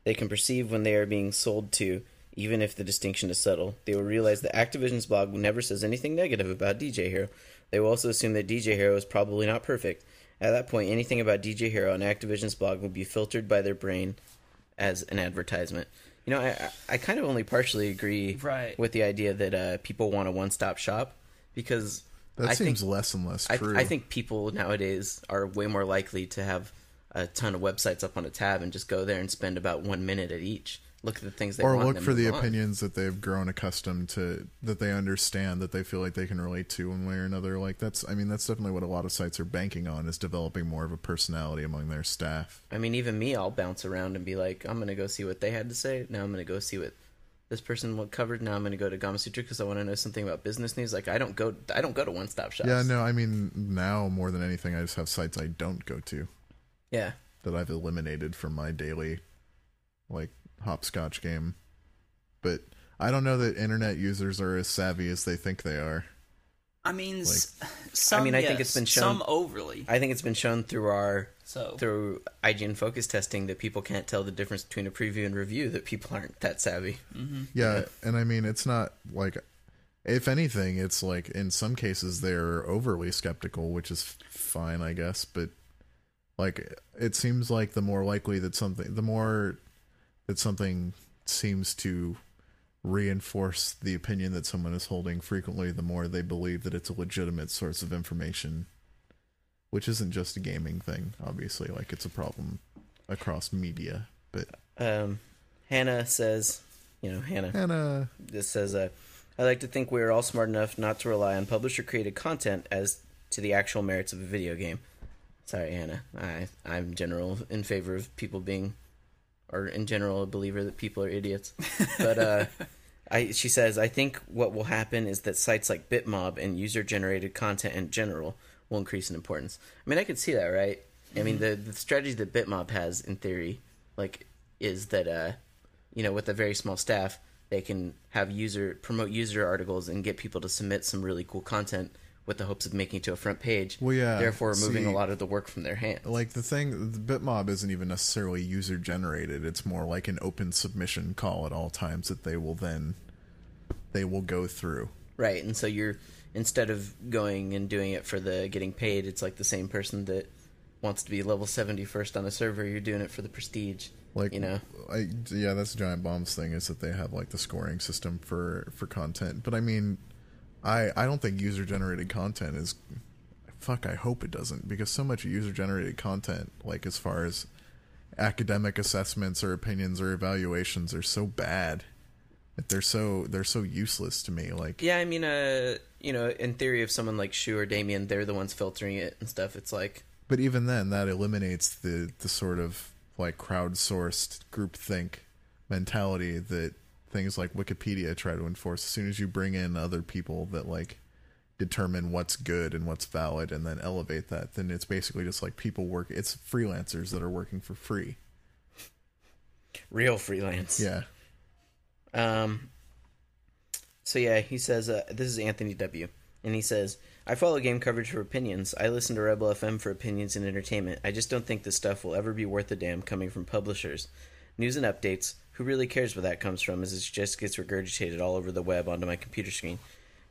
They can perceive when they are being sold to, even if the distinction is subtle. They will realize that Activision's blog never says anything negative about DJ Hero. They will also assume that DJ Hero is probably not perfect. At that point, anything about DJ Hero on Activision's blog will be filtered by their brain as an advertisement. You know, I, I, I kind of only partially agree Right. with the idea that uh, people want a one-stop shop because That I seems think, less and less I. I think people nowadays are way more likely to have a ton of websites up on a tab and just go there and spend about one minute at each. Look at the things they or look for the on. opinions that they've grown accustomed to, that they understand, that they feel like they can relate to one way or another. Like that's, I mean, that's definitely what a lot of sites are banking on is developing more of a personality among their staff. I mean, even me, I'll bounce around and be like, I'm gonna go see what they had to say. Now I'm gonna go see what this person what covered. Now I'm gonna go to Gamasutra because I want to know something about business news. Like I don't go, I don't go to one stop shops. Yeah, no, I mean now more than anything, I just have sites I don't go to. Yeah, that I've eliminated from my daily like hopscotch game. But I don't know that internet users are as savvy as they think they are. I mean, s some, I mean, I think it's been shown- some overly. I think it's been shown through our So through IGN focus testing that people can't tell the difference between a preview and review. That people aren't that savvy. Mm-hmm. Yeah, and I mean it's not like if anything, it's like in some cases they're overly skeptical, which is fine, I guess, but like it seems like the more likely that something the more that something seems to reinforce the opinion that someone is holding frequently, the more they believe that it's a legitimate source of information. Which isn't just a gaming thing, obviously. Like it's a problem across media. But Um, Hannah says, you know, Hannah. Hannah This says, uh, I like to think we are all smart enough not to rely on publisher created content as to the actual merits of a video game. Sorry, Hannah. I I'm general in favor of people being, or in general a believer that people are idiots. But uh, I she says I think what will happen is that sites like Bitmob and user generated content in general will increase in importance. I mean, I could see that, right? I mean, the the strategy that Bitmob has in theory, like, is that uh, you know, with a very small staff, they can have user promote user articles and get people to submit some really cool content with the hopes of making it to a front page. Well, yeah, Therefore, removing see- a lot of the work from their hands. like the thing the bitmob isn't even necessarily user generated it's more like an open submission call at all times that they will then they will go through Right, and so you're instead of going and doing it for the getting paid, it's like the same person that wants to be level seventy first on a server. You're doing it for the prestige. like you know, I, yeah that's giant bombs thing is that they have like the scoring system for for content but i mean i i don't think user generated content is fuck i hope it doesn't because so much user generated content like as far as academic assessments or opinions or evaluations are so bad that they're so they're so useless to me like yeah. I mean, uh, you know, in theory, if someone like Shu or Damien, they're the ones filtering it and stuff. It's like, But even then, that eliminates the the sort of like crowdsourced groupthink mentality that things like Wikipedia try to enforce. As soon as you bring in other people that like determine what's good and what's valid, and then elevate that, then it's basically just like people work. It's freelancers that are working for free. real freelance. Yeah, Um. So yeah, he says uh, this is Anthony W. And he says, "I follow game coverage for opinions. I listen to Rebel FM for opinions and entertainment. I just don't think this stuff will ever be worth a damn coming from publishers. News and updates. Who really cares where that comes from? As it just gets regurgitated all over the web onto my computer screen.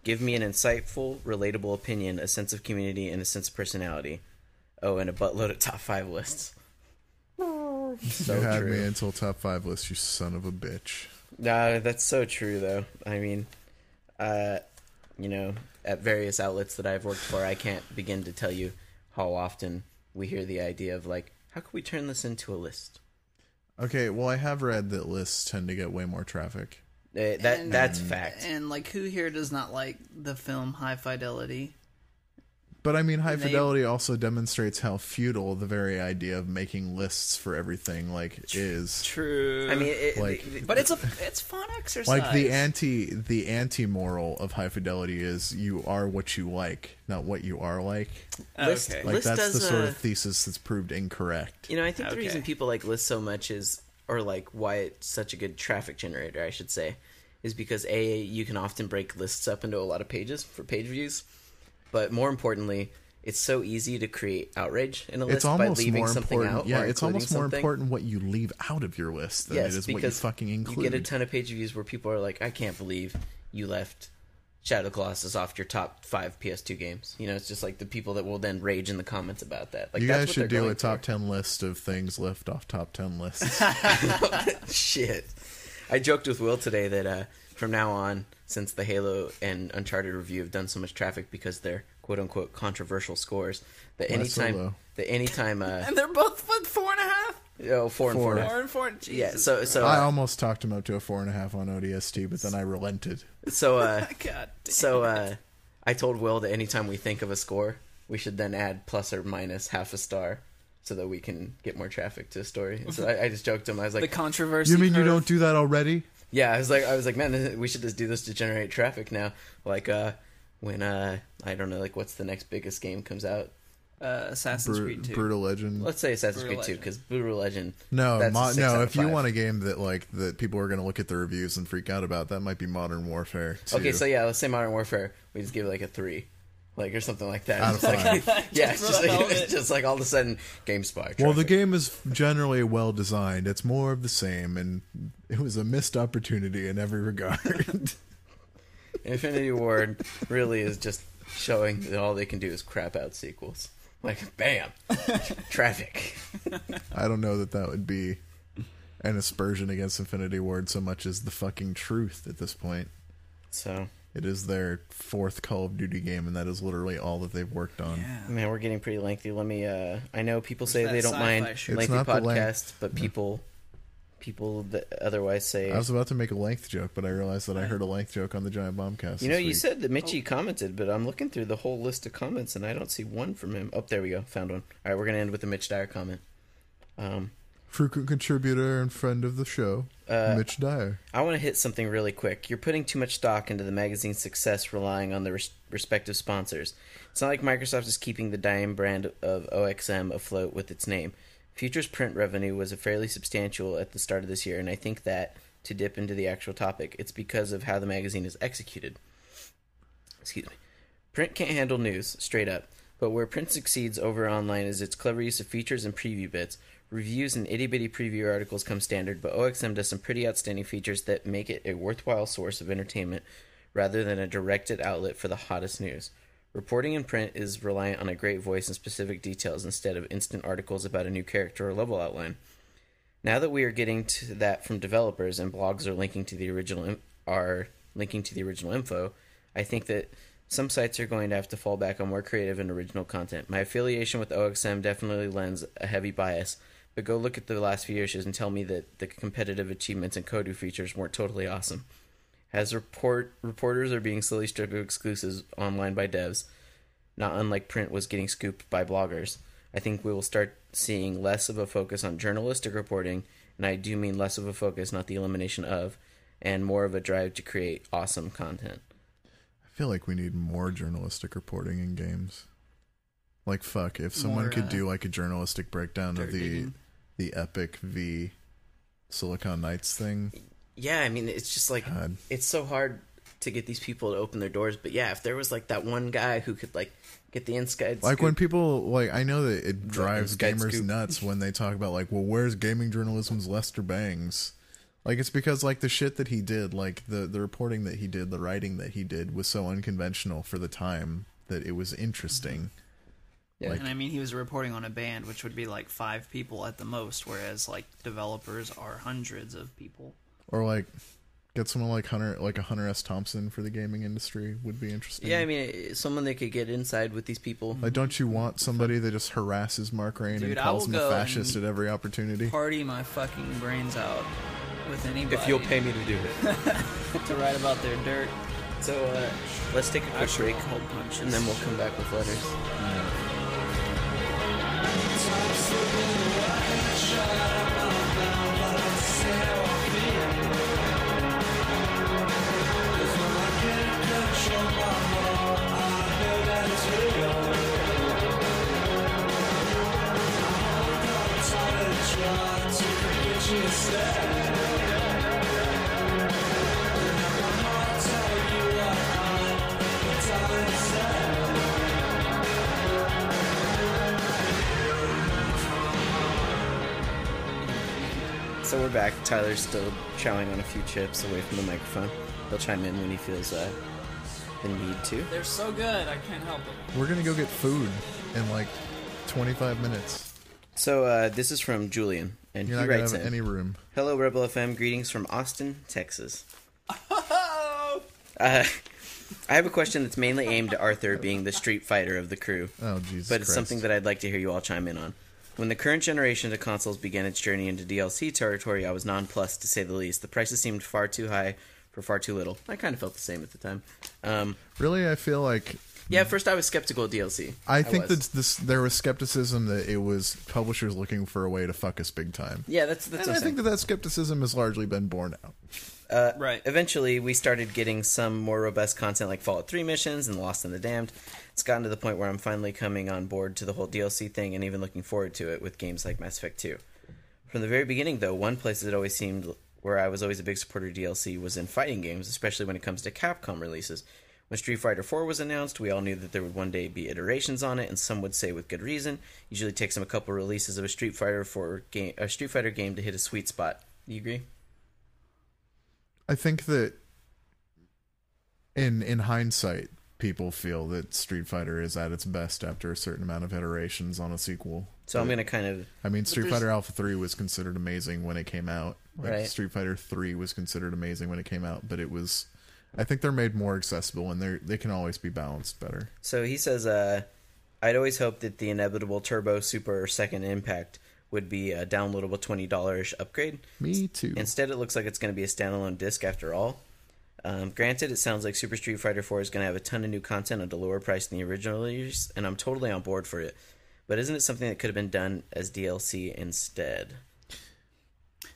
Give me an insightful, relatable opinion, a sense of community, and a sense of personality. Oh, and a buttload of top five lists. So you had true. me until top five list. You son of a bitch. No, that's so true, though. I mean, uh, you know, at various outlets that I've worked for, I can't begin to tell you how often we hear the idea of like, how can we turn this into a list? Okay, well, I have read that lists tend to get way more traffic. Uh, that And- that's fact. And like, who here does not like the film High Fidelity? But I mean, high They- fidelity also demonstrates how futile the very idea of making lists for everything like is. True. I mean, it, Like- it- but it's a it's fun exercise. Like the anti the anti moral of high fidelity is you are what you like, not what you are like. Oh, list- okay. Like List that's the does, sort of thesis that's proved incorrect. you know, I think the Okay. reason people like lists so much is, or like why it's such a good traffic generator, I should say, is because a you can often break lists up into a lot of pages for page views, but more importantly. It's so easy to create outrage in a list It's by leaving more something important. out. Yeah, it's almost more something. important what you leave out of your list than Yes, it is what you fucking include. You get a ton of page views where people are like, "I can't believe you left Shadow Colossus off your top five PS2 games." You know, it's just like the people that will then rage in the comments about that. Like, you that's guys what should do a top for. ten list of things left off top ten lists. Shit, I joked with Will today that uh, from now on, since the Halo and Uncharted review have done so much traffic because they're quote unquote controversial scores, that Why so anytime low? that anytime uh, and they're both what four and a half, oh, four and four, Four. and four and four. Jesus Yeah, so so I uh, almost talked him up to a four and a half on ODST, but then I relented. so uh, God. damn So uh, I told Will that anytime we think of a score, we should then add plus or minus half a star, so that we can get more traffic to a story. And so I, I just joked to him. I was like, the controversy. You mean you don't do that already? "Yeah." I was like, "I was like, man, we should just do this to generate traffic now." Like, uh, when uh, I don't know, like, what's the next biggest game comes out? uh, Assassin's Bru- Creed Two? Brutal Legend. Let's say Assassin's Brutal Creed Two, because Brutal Legend. No, that's a mo- six no. out of If you want a game that like that people are going to look at the reviews and freak out about, that might be Modern Warfare. Too. Okay, so yeah, let's say Modern Warfare. We just give it like a three. Like or something like that. Out of It's like- yeah, it's just like, it's just like all of a sudden GameSpot. well, the game is generally well designed. It's more of the same, and it was a missed opportunity in every regard. Infinity Ward really is just showing that all they can do is crap out sequels. Like, bam, traffic. I don't know that that would be an aspersion against Infinity Ward so much as the fucking truth at this point. So, It is their fourth Call of Duty game, and that is literally all that they've worked on. Yeah. man, we're getting pretty lengthy. Let me. uh I know people say they don't mind shit. Lengthy not podcasts, but people, people that otherwise say. I was about to make a length joke, but I realized that I heard a length joke on the Giant Bombcast. you know, this you said that Mitchie commented, but I'm looking through the whole list of comments and I don't see one from him. Oh, there we go, found one. All right, we're gonna end with the Mitch Dyer comment. Um, frequent contributor and friend of the show, Uh, Mitch Dyer. I want to hit something really quick. You're putting too much stock into the magazine's success relying on the res- respective sponsors. It's not like Microsoft is keeping the dying brand of OXM afloat with its name. Futures print revenue was a fairly substantial at the start of this year, and I think that, to dip into the actual topic, it's because of how the magazine is executed. Excuse me. Print can't handle news, straight up. But where print succeeds over online is its clever use of features and preview bits. Reviews and itty bitty preview articles come standard, but OXM does some pretty outstanding features that make it a worthwhile source of entertainment rather than a directed outlet for the hottest news. Reporting in print is reliant on a great voice and specific details instead of instant articles about a new character or level outline. Now that we are getting to that from developers and blogs are linking to the original in- are linking to the original info, I think that some sites are going to have to fall back on more creative and original content. My affiliation with OXM definitely lends a heavy bias, but go look at the last few issues and tell me that the competitive achievements and Kodu features weren't totally awesome. As report reporters are being slowly stripped of exclusives online by devs, not unlike print was getting scooped by bloggers. I think we will start seeing less of a focus on journalistic reporting, and I do mean less of a focus, not the elimination of, and more of a drive to create awesome content. I feel like we need more journalistic reporting in games. Like fuck, if someone More, could uh, do like a journalistic breakdown of the digging. The Epic v Silicon Knights thing, Yeah, I mean, it's just like God. it's so hard to get these people to open their doors. But yeah, if there was like that one guy who could like get the inside, like scoop- when people like I know that it drives gamers scoop. nuts when they talk about like, well, where's gaming journalism's Lester Bangs? Like it's because like the shit that he did, like the the reporting that he did, the writing that he did was so unconventional for the time that it was interesting. Yeah. Like and I mean, he was reporting on a band, which would be like five people at the most, whereas like developers are hundreds of people. Or like get someone like Hunter like a Hunter S. Thompson for the gaming industry would be interesting. yeah, I mean, eh, someone that could get inside with these people. like don't you want somebody that just harasses Mark Rein and Dude, I calls will him a fascist at every opportunity? Party my fucking brains out with anybody If you'll pay me to do it. to write about their dirt. so uh, let's take a quick break, hole punches. and then we'll come back with letters. So we're back. Tyler's still chowing on a few chips away from the microphone. He'll chime in when he feels uh, the need to. They're so good, I can't help it. We're gonna go get food in like twenty five minutes. So uh, this is from Julian, and You're he not gonna writes have in. any room. Hello, Rebel FM. Greetings from Austin, Texas. Uh, I have a question that's mainly aimed at Arthur, being the Street Fighter of the crew, Oh Jesus but it's Christ. something that I'd like to hear you all chime in on. When the current generation of consoles began its journey into DLC territory, I was nonplussed to say the least. The prices seemed far too high for far too little. I kind of felt the same at the time. Um, really I feel like yeah, at first I was skeptical of DLC. I think was. that this there was skepticism that it was publishers looking for a way to fuck us big time. yeah, that's that's And what I I'm think that that skepticism has largely been borne out. Uh, Right. Eventually, we started getting some more robust content like Fallout 3 missions and Lost in the Damned. It's gotten to the point where I'm finally coming on board to the whole DLC thing and even looking forward to it with games like Mass Effect 2. From the very beginning, though, one place that always seemed where I was always a big supporter of DLC was in fighting games, especially when it comes to Capcom releases. When Street Fighter 4 was announced, we all knew that there would one day be iterations on it, and some would say with good reason. Usually takes them a couple releases of a Street Fighter for game, a Street Fighter game to hit a sweet spot. You agree? I think that in in hindsight, people feel that Street Fighter is at its best after a certain amount of iterations on a sequel. So I'm gonna kind of I mean, Street Fighter Alpha Three was considered amazing when it came out. Like, Right. Street Fighter Three was considered amazing when it came out, but it was. I think they're made more accessible, and they they can always be balanced better. So he says, uh, I'd always hoped that the inevitable Turbo Super Second Impact would be a downloadable $20 upgrade. Me too. Instead, it looks like it's going to be a standalone disc after all. Um, granted, it sounds like Super Street Fighter 4 is going to have a ton of new content at a lower price than the original release, and I'm totally on board for it. But isn't it something that could have been done as DLC instead?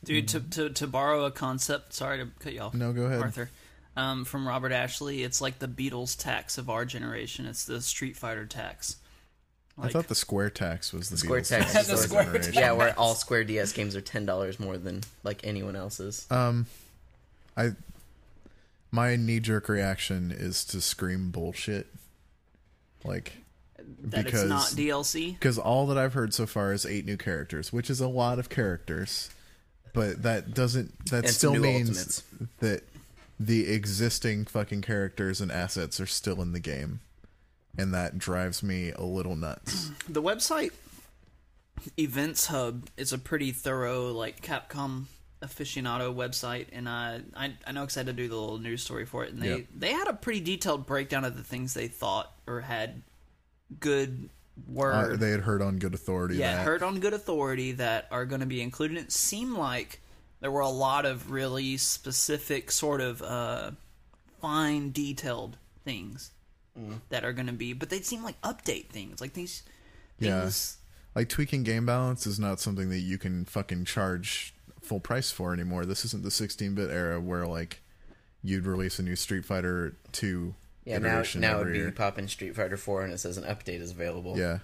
Dude, to, to to borrow a concept, sorry to cut you off. No, go ahead. Arthur. Um, from Robert Ashley, it's like the Beatles tax of our generation. It's the Street Fighter tax. I thought the Square tax was the Square Beatles tax tax is the Square generation. Yeah, where all Square DS games are ten dollars more than like anyone else's. Um, I my knee jerk reaction is to scream bullshit, like that because it's not DLC. because all that I've heard so far is eight new characters, which is a lot of characters, but that doesn't that And still means ultimates. that the existing fucking characters and assets are still in the game, and that drives me a little nuts. The website EventHubs is a pretty thorough, like Capcom aficionado website, and uh, I I know because I had to do the little news story for it, and they Yep. they had a pretty detailed breakdown of the things they thought or had good word. Uh, they had heard on good authority yeah, that heard on good authority that are going to be included. It seemed like there were a lot of really specific, sort of uh, fine, detailed things that are going to be, but they seem like update things, like these Yeah. like tweaking game balance is not something that you can fucking charge full price for anymore. This isn't the 16-bit era where like you'd release a new Street Fighter 2 Yeah, now iteration now every it'd be year. popping Street Fighter Four and it says an update is available. Yeah.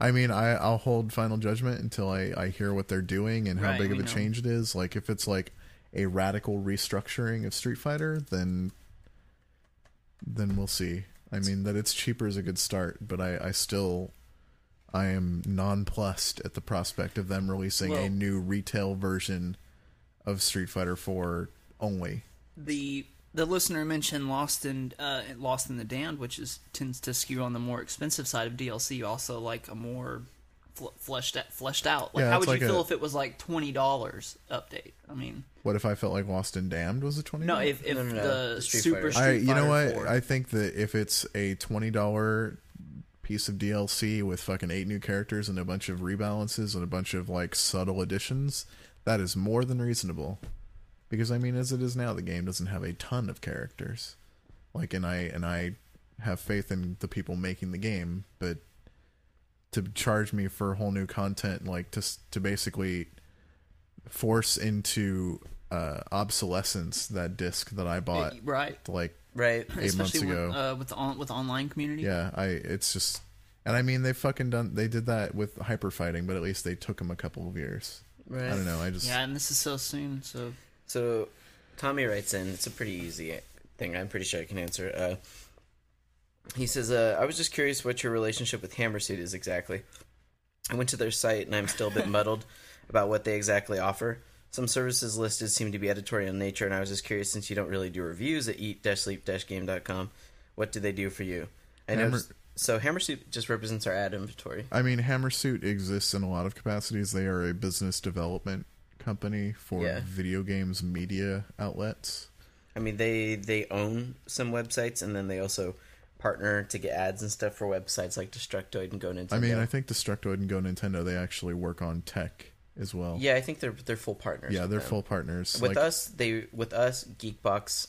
I mean, I I'll hold final judgment until I I hear what they're doing and how Right, big of a know. change it is. Like if it's like a radical restructuring of Street Fighter, then then we'll see. I mean, that it's cheaper is a good start, but I I still I am nonplussed at the prospect of them releasing a new retail version of Street Fighter 4 only. the the listener mentioned Lost in uh, Lost in the Damned, which is tends to skew on the more expensive side of DLC. Also, like a more fl- fleshed out, fleshed out. Like, Yeah, how would like you feel a- if it was like twenty dollars update? I mean, What if I felt like Lost and Damned was a 20 no, if if No, no, no, the the Street Super Fighter. Street I, you know what? 4 I think that if it's a twenty dollar piece of DLC with fucking eight new characters and a bunch of rebalances and a bunch of like subtle additions, that is more than reasonable. Because I mean, as it is now, the game doesn't have a ton of characters. Like, and I and I have faith in the people making the game, but to charge me for whole new content, like to to basically force into uh, obsolescence that disc that I bought right, like Right. eight months especially ago. with, uh, with the on, with the online community. yeah, I it's just and I mean they fucking done they did that with hyper fighting, but at least they took them a couple of years. Right. I don't know. I just yeah, and this is so soon. So So Tommy writes in. It's a pretty easy thing. I'm pretty sure I can answer. Uh, he says, uh, "I was just curious what your relationship with Hammersuit is exactly. I went to their site and I'm still a bit muddled about what they exactly offer. Some services listed seem to be editorial in nature, and I was just curious since you don't really do reviews at eat-sleep-game.com, what do they do for you? I know. Hammer- So Hammersuit just represents our ad inventory. I mean Hammersuit exists in a lot of capacities. They are a business development company for Yeah. video games media outlets. I mean, they they own some websites, and then they also partner to get ads and stuff for websites like Destructoid and Go Nintendo. I mean, I think Destructoid and Go Nintendo they actually work on tech as well. yeah, I think they're they're full partners. Yeah, they're them. full partners. with like, us. They with us, Geekbox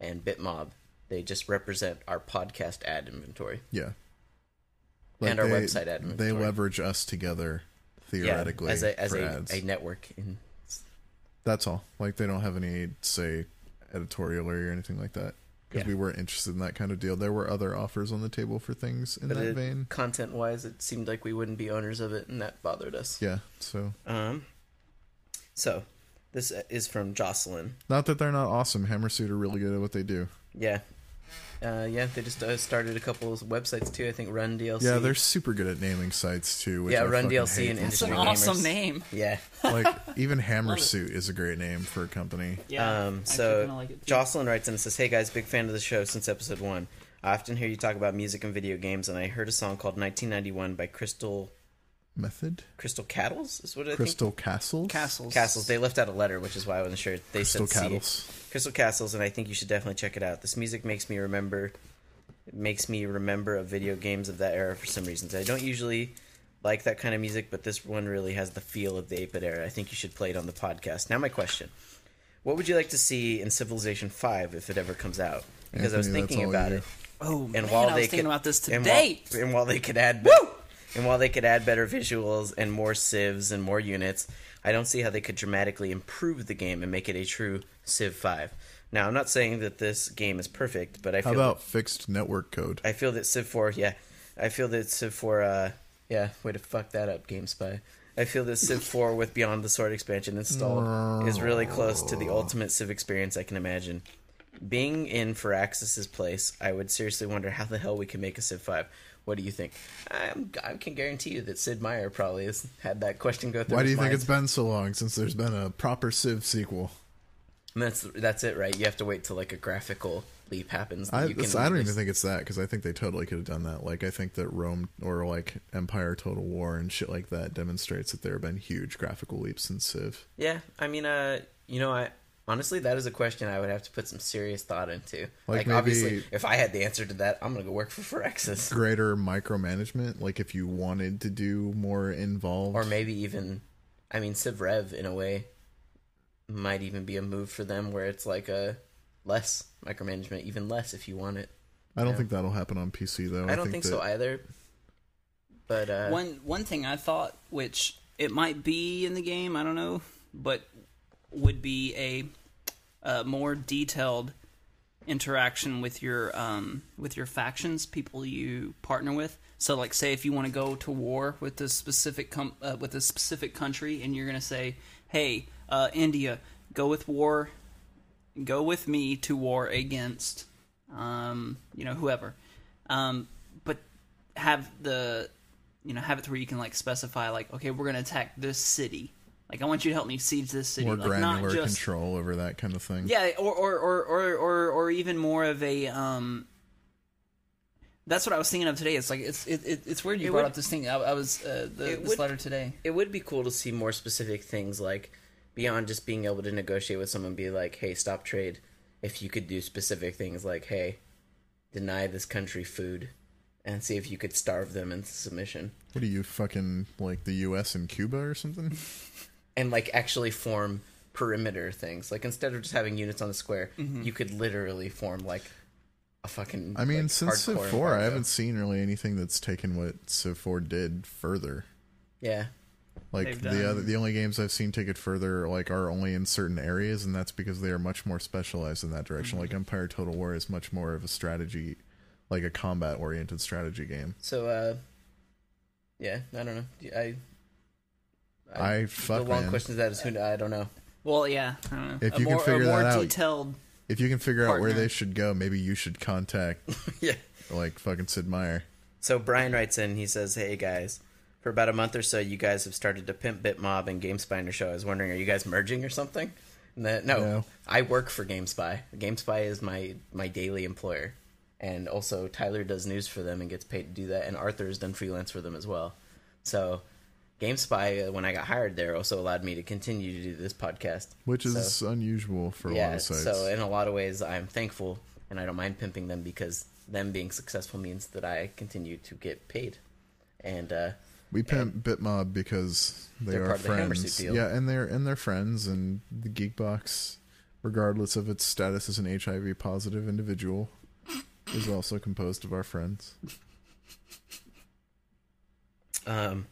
and Bitmob. They just represent our podcast ad inventory. Yeah. And our they, website ad inventory. They leverage us together theoretically yeah, as a as a, a network. In, That's all. Like they don't have any say editorial or anything like that because Yeah. we weren't interested in that kind of deal. There were other offers on the table for things in but that it, vein. content wise, it seemed like we wouldn't be owners of it, and that bothered us. Yeah. So Um. So, this is from Jocelyn. not that they're not awesome. Hammersuit are really good at what they do. Yeah. Uh, yeah, they just uh, started a couple of websites too. I think Run DLC. Yeah, they're super good at naming sites too. Which Yeah, I Run fucking DLC hate. and it's an Industry awesome name. Yeah. like even Hammersuit is a great name for a company. Yeah, um, so like. Jocelyn writes in and says, "Hey guys, big fan of the show since episode one. I often hear you talk about music and video games, and I heard a song called 1991 by Crystal Method Crystal Cattles. Is what I Crystal Castles. castles. Castles. They left out a letter, which is why I wasn't sure. They Crystal said C. Cattles. Crystal Castles, and I think you should definitely check it out. This music makes me remember, it makes me remember of video games of that era for some reasons. I don't usually like that kind of music, but this one really has the feel of the 8-bit era. I think you should play it on the podcast. Now, my question: What would you like to see in Civilization Five if it ever comes out? Because I was thinking about you. it, Oh and man, while I they was thinking could, about this and today. while, and while they could add, and while they could add better visuals and more civs and more units, I don't see how they could dramatically improve the game and make it a true Civ 5. Now, I'm not saying that this game is perfect, but I How feel about fixed network code? I feel that Civ 4, yeah. I feel that Civ 4, uh, yeah, way to fuck that up, GameSpy. I feel that Civ 4 with Beyond the Sword expansion installed is really close to the ultimate Civ experience I can imagine. Being in Firaxis's place, I would seriously wonder how the hell we can make a Civ 5. What do you think? I'm, I can guarantee you that Sid Meier probably has had that question go through Why do you think it's been so long since there's been a proper Civ sequel? And that's that's it, right? You have to wait till like a graphical leap happens. I, you can I don't even think it's that because I think they totally could have done that. Like I think that Rome or like Empire Total War and shit like that demonstrates that there have been huge graphical leaps in Civ. Yeah, I mean, uh, you know, I honestly that is a question I would have to put some serious thought into. Like, Like, obviously, if I had the answer to that, I'm gonna go work for Firaxis, Greater micromanagement, like if you wanted to do more involved, or maybe even, I mean, Civ Rev in a way might even be a move for them where it's like a less micromanagement, even less if you want it. I don't yeah. think that'll happen on PC though. I don't think, so that- either. But uh, one one thing I thought, which it might be in the game, I don't know, but would be a, uh more detailed interaction with your um, with your factions, people you partner with. So, like, say if you want to go to war with a specific com- uh, with a specific country, and you're gonna say, "Hey, uh, India, go with war, go with me to war against, um, you know, whoever." Um, but have the you know have it to where you can like specify like okay we're gonna attack this city like i want you to help me siege this city more like granular not just control over that kind of thing. yeah or or, or or or or even more of a um that's what i was thinking of today. It's like it's it, it, it's weird you It brought would- up this thing. I, I was uh, the, this would- letter today. It would be cool to see more specific things like beyond just being able to negotiate with someone be like hey stop trade. If you could do specific things like hey deny this country food and see if you could starve them into submission. What are you fucking like the U.S. and Cuba or something? and like actually form perimeter things. Like instead of just having units on the square you could literally form like a fucking I mean, like, since Civ hardcore 4, I haven't seen really anything that's taken what Civ 4 did further. yeah Like They've the done- other, the only games I've seen take it further like are only in certain areas, and that's because they are much more specialized in that direction. Mm-hmm. Like Empire Total War is much more of a strategy, like a combat oriented strategy game. so uh yeah i don't know i I fuck the long man. question to that is who i don't know well yeah I don't know. If a you can figure a more that out- detailed If you can figure out where they should go, maybe you should contact yeah like fucking Sid Meier. So Brian writes in, he says, Hey guys, for about a month or so, you guys have started to pimp Bitmob and GameSpy in your show. I was wondering, are you guys merging or something? No, No. I work for GameSpy. GameSpy is my, my daily employer. And also, Tyler does news for them and gets paid to do that. And Arthur has done freelance for them as well. So, GameSpy, uh, when I got hired there, also allowed me to continue to do this podcast. which is So- unusual for a lot of sites. so in a lot of ways, I'm thankful, and I don't mind pimping them because them being successful means that I continue to get paid. And uh, we pimp Bitmob because they They're are part of the friends. deal. Yeah, and they're and they're friends, and the Geekbox, regardless of its status as an HIV positive individual, is also composed of our friends. um,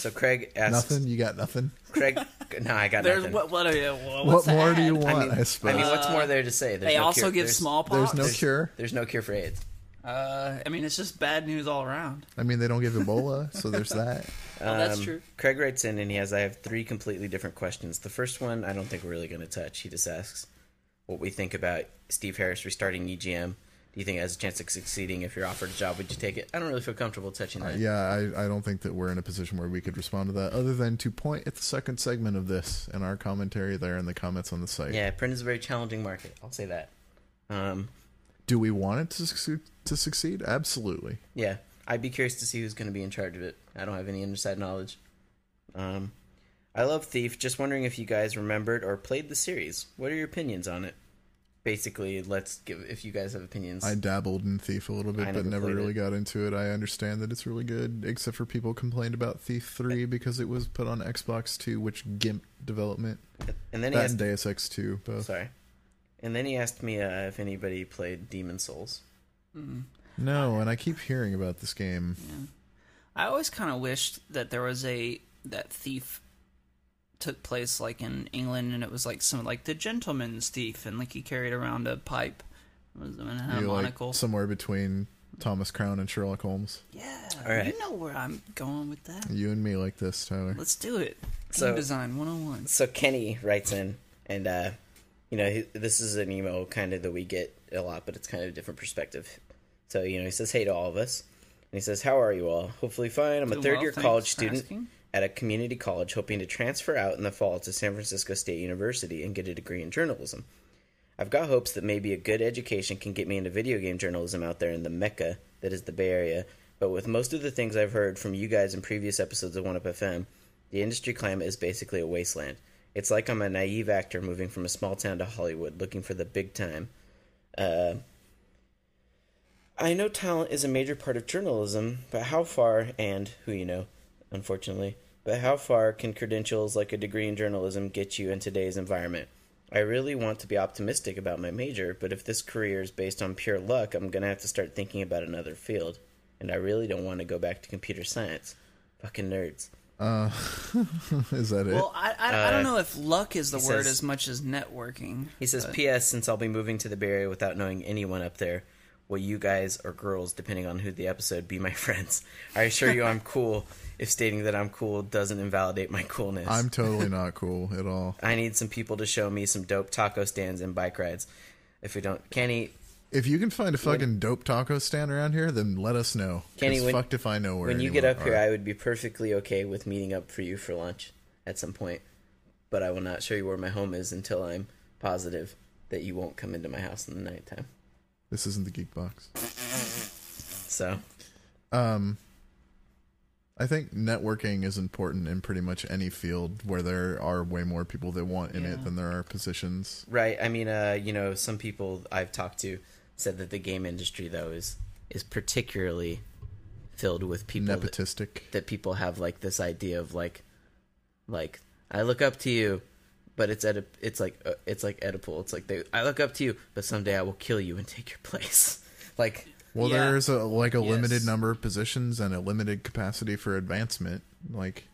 so Craig asks, Nothing? You got nothing? Craig, no, I got there's nothing. what what, are you, What more do you want? I, mean, suppose. I mean, what's more there to say? There's they no also cure. give there's, smallpox there's no cure. There's no cure for AIDS. uh i mean it's just bad news all around I mean, they don't give Ebola, so there's that. Oh, that's Um, true. Craig writes in and he has, I have three completely different questions. The first one, I don't think we're really going to touch. He just asks what we think about Steve Harris restarting EGM. Do you think it has a chance of succeeding? If you're offered a job, would you take it? I don't really feel comfortable touching that. Uh, yeah, I, I don't think that we're in a position where we could respond to that, other than to point at the second segment of this and our commentary there in the comments on the site. Yeah, print is a very challenging market. I'll say that. Um, Do we want it to succeed? To succeed? Absolutely. yeah, I'd be curious to see who's going to be in charge of it. I don't have any inside knowledge. Um, I love Thief. Just wondering if you guys remembered or played the series. What are your opinions on it? Basically, let's give if you guys have opinions. I dabbled in Thief a little bit, I but never never really it. got into it. I understand that it's really good, except for people complained about Thief 3 because it was put on Xbox 2, which GIMP development. and then he That asked, and Deus Ex 2, both. sorry, and then he asked me uh, if anybody played Demon's Souls. No, and I keep hearing about this game. I always kind of wished that there was a that Thief took place like in England, and it was like some like the gentleman's thief, and like he carried around a pipe, it was and had a You like monocle. somewhere between Thomas Crown and Sherlock Holmes. yeah, All right. you know where I'm going with that. You and me like this, Tyler. Let's do it. So- Game design 101. So Kenny writes in, and uh, you know he, this is an email kind of that we get a lot, but it's kind of a different perspective. So you know he says hey to all of us, and he says how are you all? Hopefully fine. I'm a third well, year thanks college for student asking. At a community college, hoping to transfer out in the fall to San Francisco State University and get a degree in journalism. I've got hopes that maybe a good education can get me into video game journalism out there in the mecca that is the Bay Area. But with most of the things I've heard from you guys in previous episodes of 1UP FM, the industry climate is basically a wasteland. It's like I'm a naive actor moving from a small town to Hollywood, looking for the big time. Uh, I know talent is a major part of journalism, but how far, and who you know, unfortunately, but how far can credentials like a degree in journalism get you in today's environment? I really want to be optimistic about my major, but if this career is based on pure luck, I'm going to have to start thinking about another field. And I really don't want to go back to computer science. Fucking nerds. Uh, is that it? Well, I, I, I Uh, don't know if luck is the word says- as much as networking. He says, but- P.S. Since I'll be moving to the Bay Area without knowing anyone up there, will you guys or girls, depending on who the episode, be my friends? I assure you I'm cool if stating that I'm cool doesn't invalidate my coolness. I'm totally not cool at all. I need some people to show me some dope taco stands and bike rides. If we don't, Kenny, If you can find a fucking dope taco stand around here, then let us know. Kenny, when- fucked if I know where. when you get up here. I would be perfectly okay with meeting up for you for lunch at some point. But I will not show you where my home is until I'm positive that you won't come into my house in the nighttime. this isn't the geek box. So, Um, I think networking is important in pretty much any field where there are way more people that want in Yeah. it than there are positions. right. I mean, uh, you know, some people I've talked to said that the game industry, though, is is particularly filled with people that, Nepotistic. that people have like this idea of like, like I look up to you, but it's Oedip- it's like uh, it's like Oedipal. It's like they, I look up to you, but someday I will kill you and take your place. like Well, Yeah. there's a like a Yes. limited number of positions and a limited capacity for advancement. Like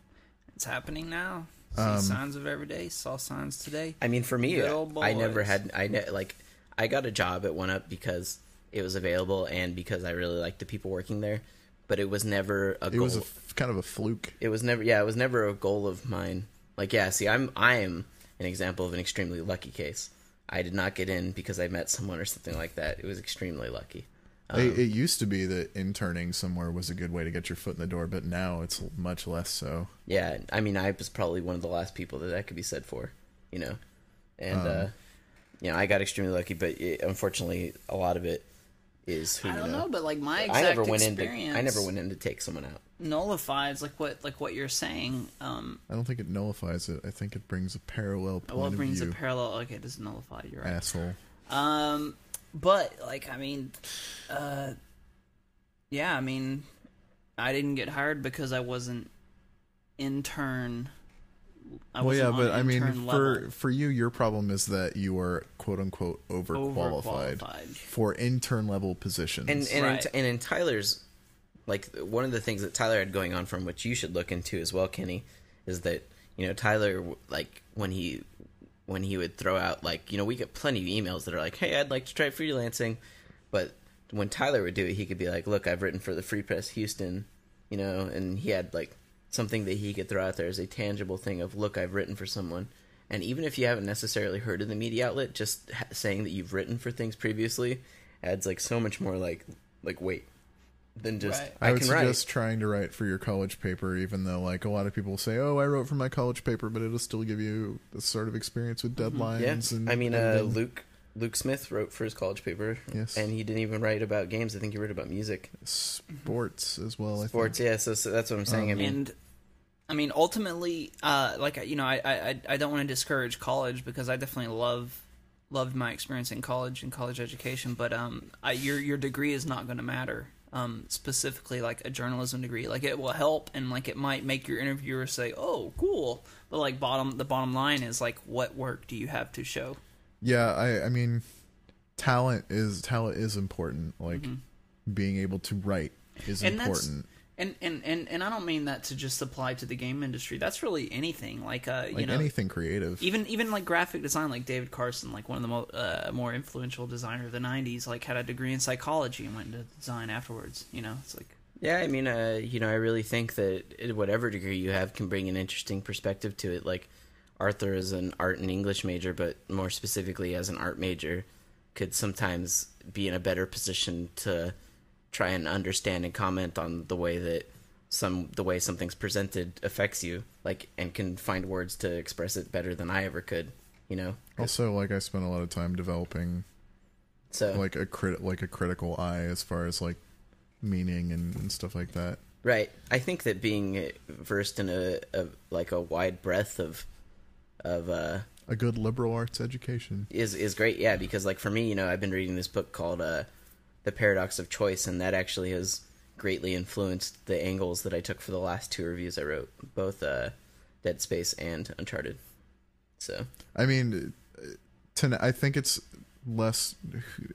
It's happening now. See Um, signs of every day. Saw signs today. I mean, for me, I never had. I ne- like. I got a job at 1UP because it was available and because I really liked the people working there. But it was never a it goal. was a f- kind of a fluke. it was never. Yeah, it was never a goal of mine. Like, yeah. See, I'm. I am an example of an extremely lucky case. I did not get in because I met someone or something like that. It was extremely lucky. Um, it, it used to be that interning somewhere was a good way to get your foot in the door, but now it's much less so. Yeah, I mean, I was probably one of the last people that that could be said for, you know, and Um, uh, you know, I got extremely lucky, but it, unfortunately, a lot of it is who I don't know. know, but like my exact I never went experience in to. I never went in to take someone out. nullifies like what like what you're saying. Um, I don't think it nullifies it. I think it brings a parallel point well, it of brings view. a parallel. Okay, it doesn't nullify. You're right. Asshole. Um, but like, I mean, uh, yeah, I mean, I didn't get hired because I wasn't intern. I well, yeah, but I mean, intern for for you, your problem is that you are quote unquote overqualified, Overqualified. for intern level positions. And and, Right. in, and in Tyler's, like one of the things that Tyler had going on from which you should look into as well, Kenny, is that you know Tyler like when he when he would throw out like you know we get plenty of emails that are like hey I'd like to try freelancing, but when Tyler would do it he could be like look I've written for the Free Press Houston, you know, and he had like something that he could throw out there as a tangible thing of look I've written for someone. And even if you haven't necessarily heard of the media outlet, just ha- saying that you've written for things previously adds like so much more like like weight than just Right. I, I, would can write. trying to write for your college paper, even though like a lot of people say, "Oh, I wrote for my college paper," but it'll still give you the sort of experience with deadlines. Mm-hmm. Yeah, and I mean, uh, editing. Luke Luke Smith wrote for his college paper. Yes. and he didn't even write about games. I think he wrote about music, sports as well. I sports. think. Yeah, so, so that's what I'm saying. I mean, and I mean, ultimately, uh, like you know, I I I don't want to discourage college because I definitely love loved my experience in college and college education, but um, I, your your degree is not going to matter. Um, specifically, like a journalism degree, like it will help and like it might make your interviewer say, "Oh, cool," but like bottom the bottom line is like, what work do you have to show? Yeah, I I mean, talent is talent is important. Like being able to write is Mm-hmm. And important. And, and and and I don't mean that to just apply to the game industry. That's really anything. Like uh, like you know, anything creative. even even like graphic design. Like David Carson, like one of the mo- uh, more influential designer of the '90s, like had a degree in psychology and went into design afterwards. You know, it's like Yeah, I mean, uh, you know, I really think that whatever degree you have can bring an interesting perspective to it. Like Arthur is an art and English major, but more specifically as an art major, could sometimes be in a better position to try and understand and comment on the way that some the way something's presented affects you, like, and can find words to express it better than I ever could. You know, also, like I spent a lot of time developing so like a crit like a critical eye as far as like meaning and, and stuff like that. Right. I think that being versed in a, a like a wide breadth of of uh A good liberal arts education. is is great. Yeah, because like for me, you know, I've been reading this book called uh The Paradox of Choice and that actually has greatly influenced the angles that I took for the last two reviews I wrote, both uh Dead Space and Uncharted. So, I mean, ten- I think it's less.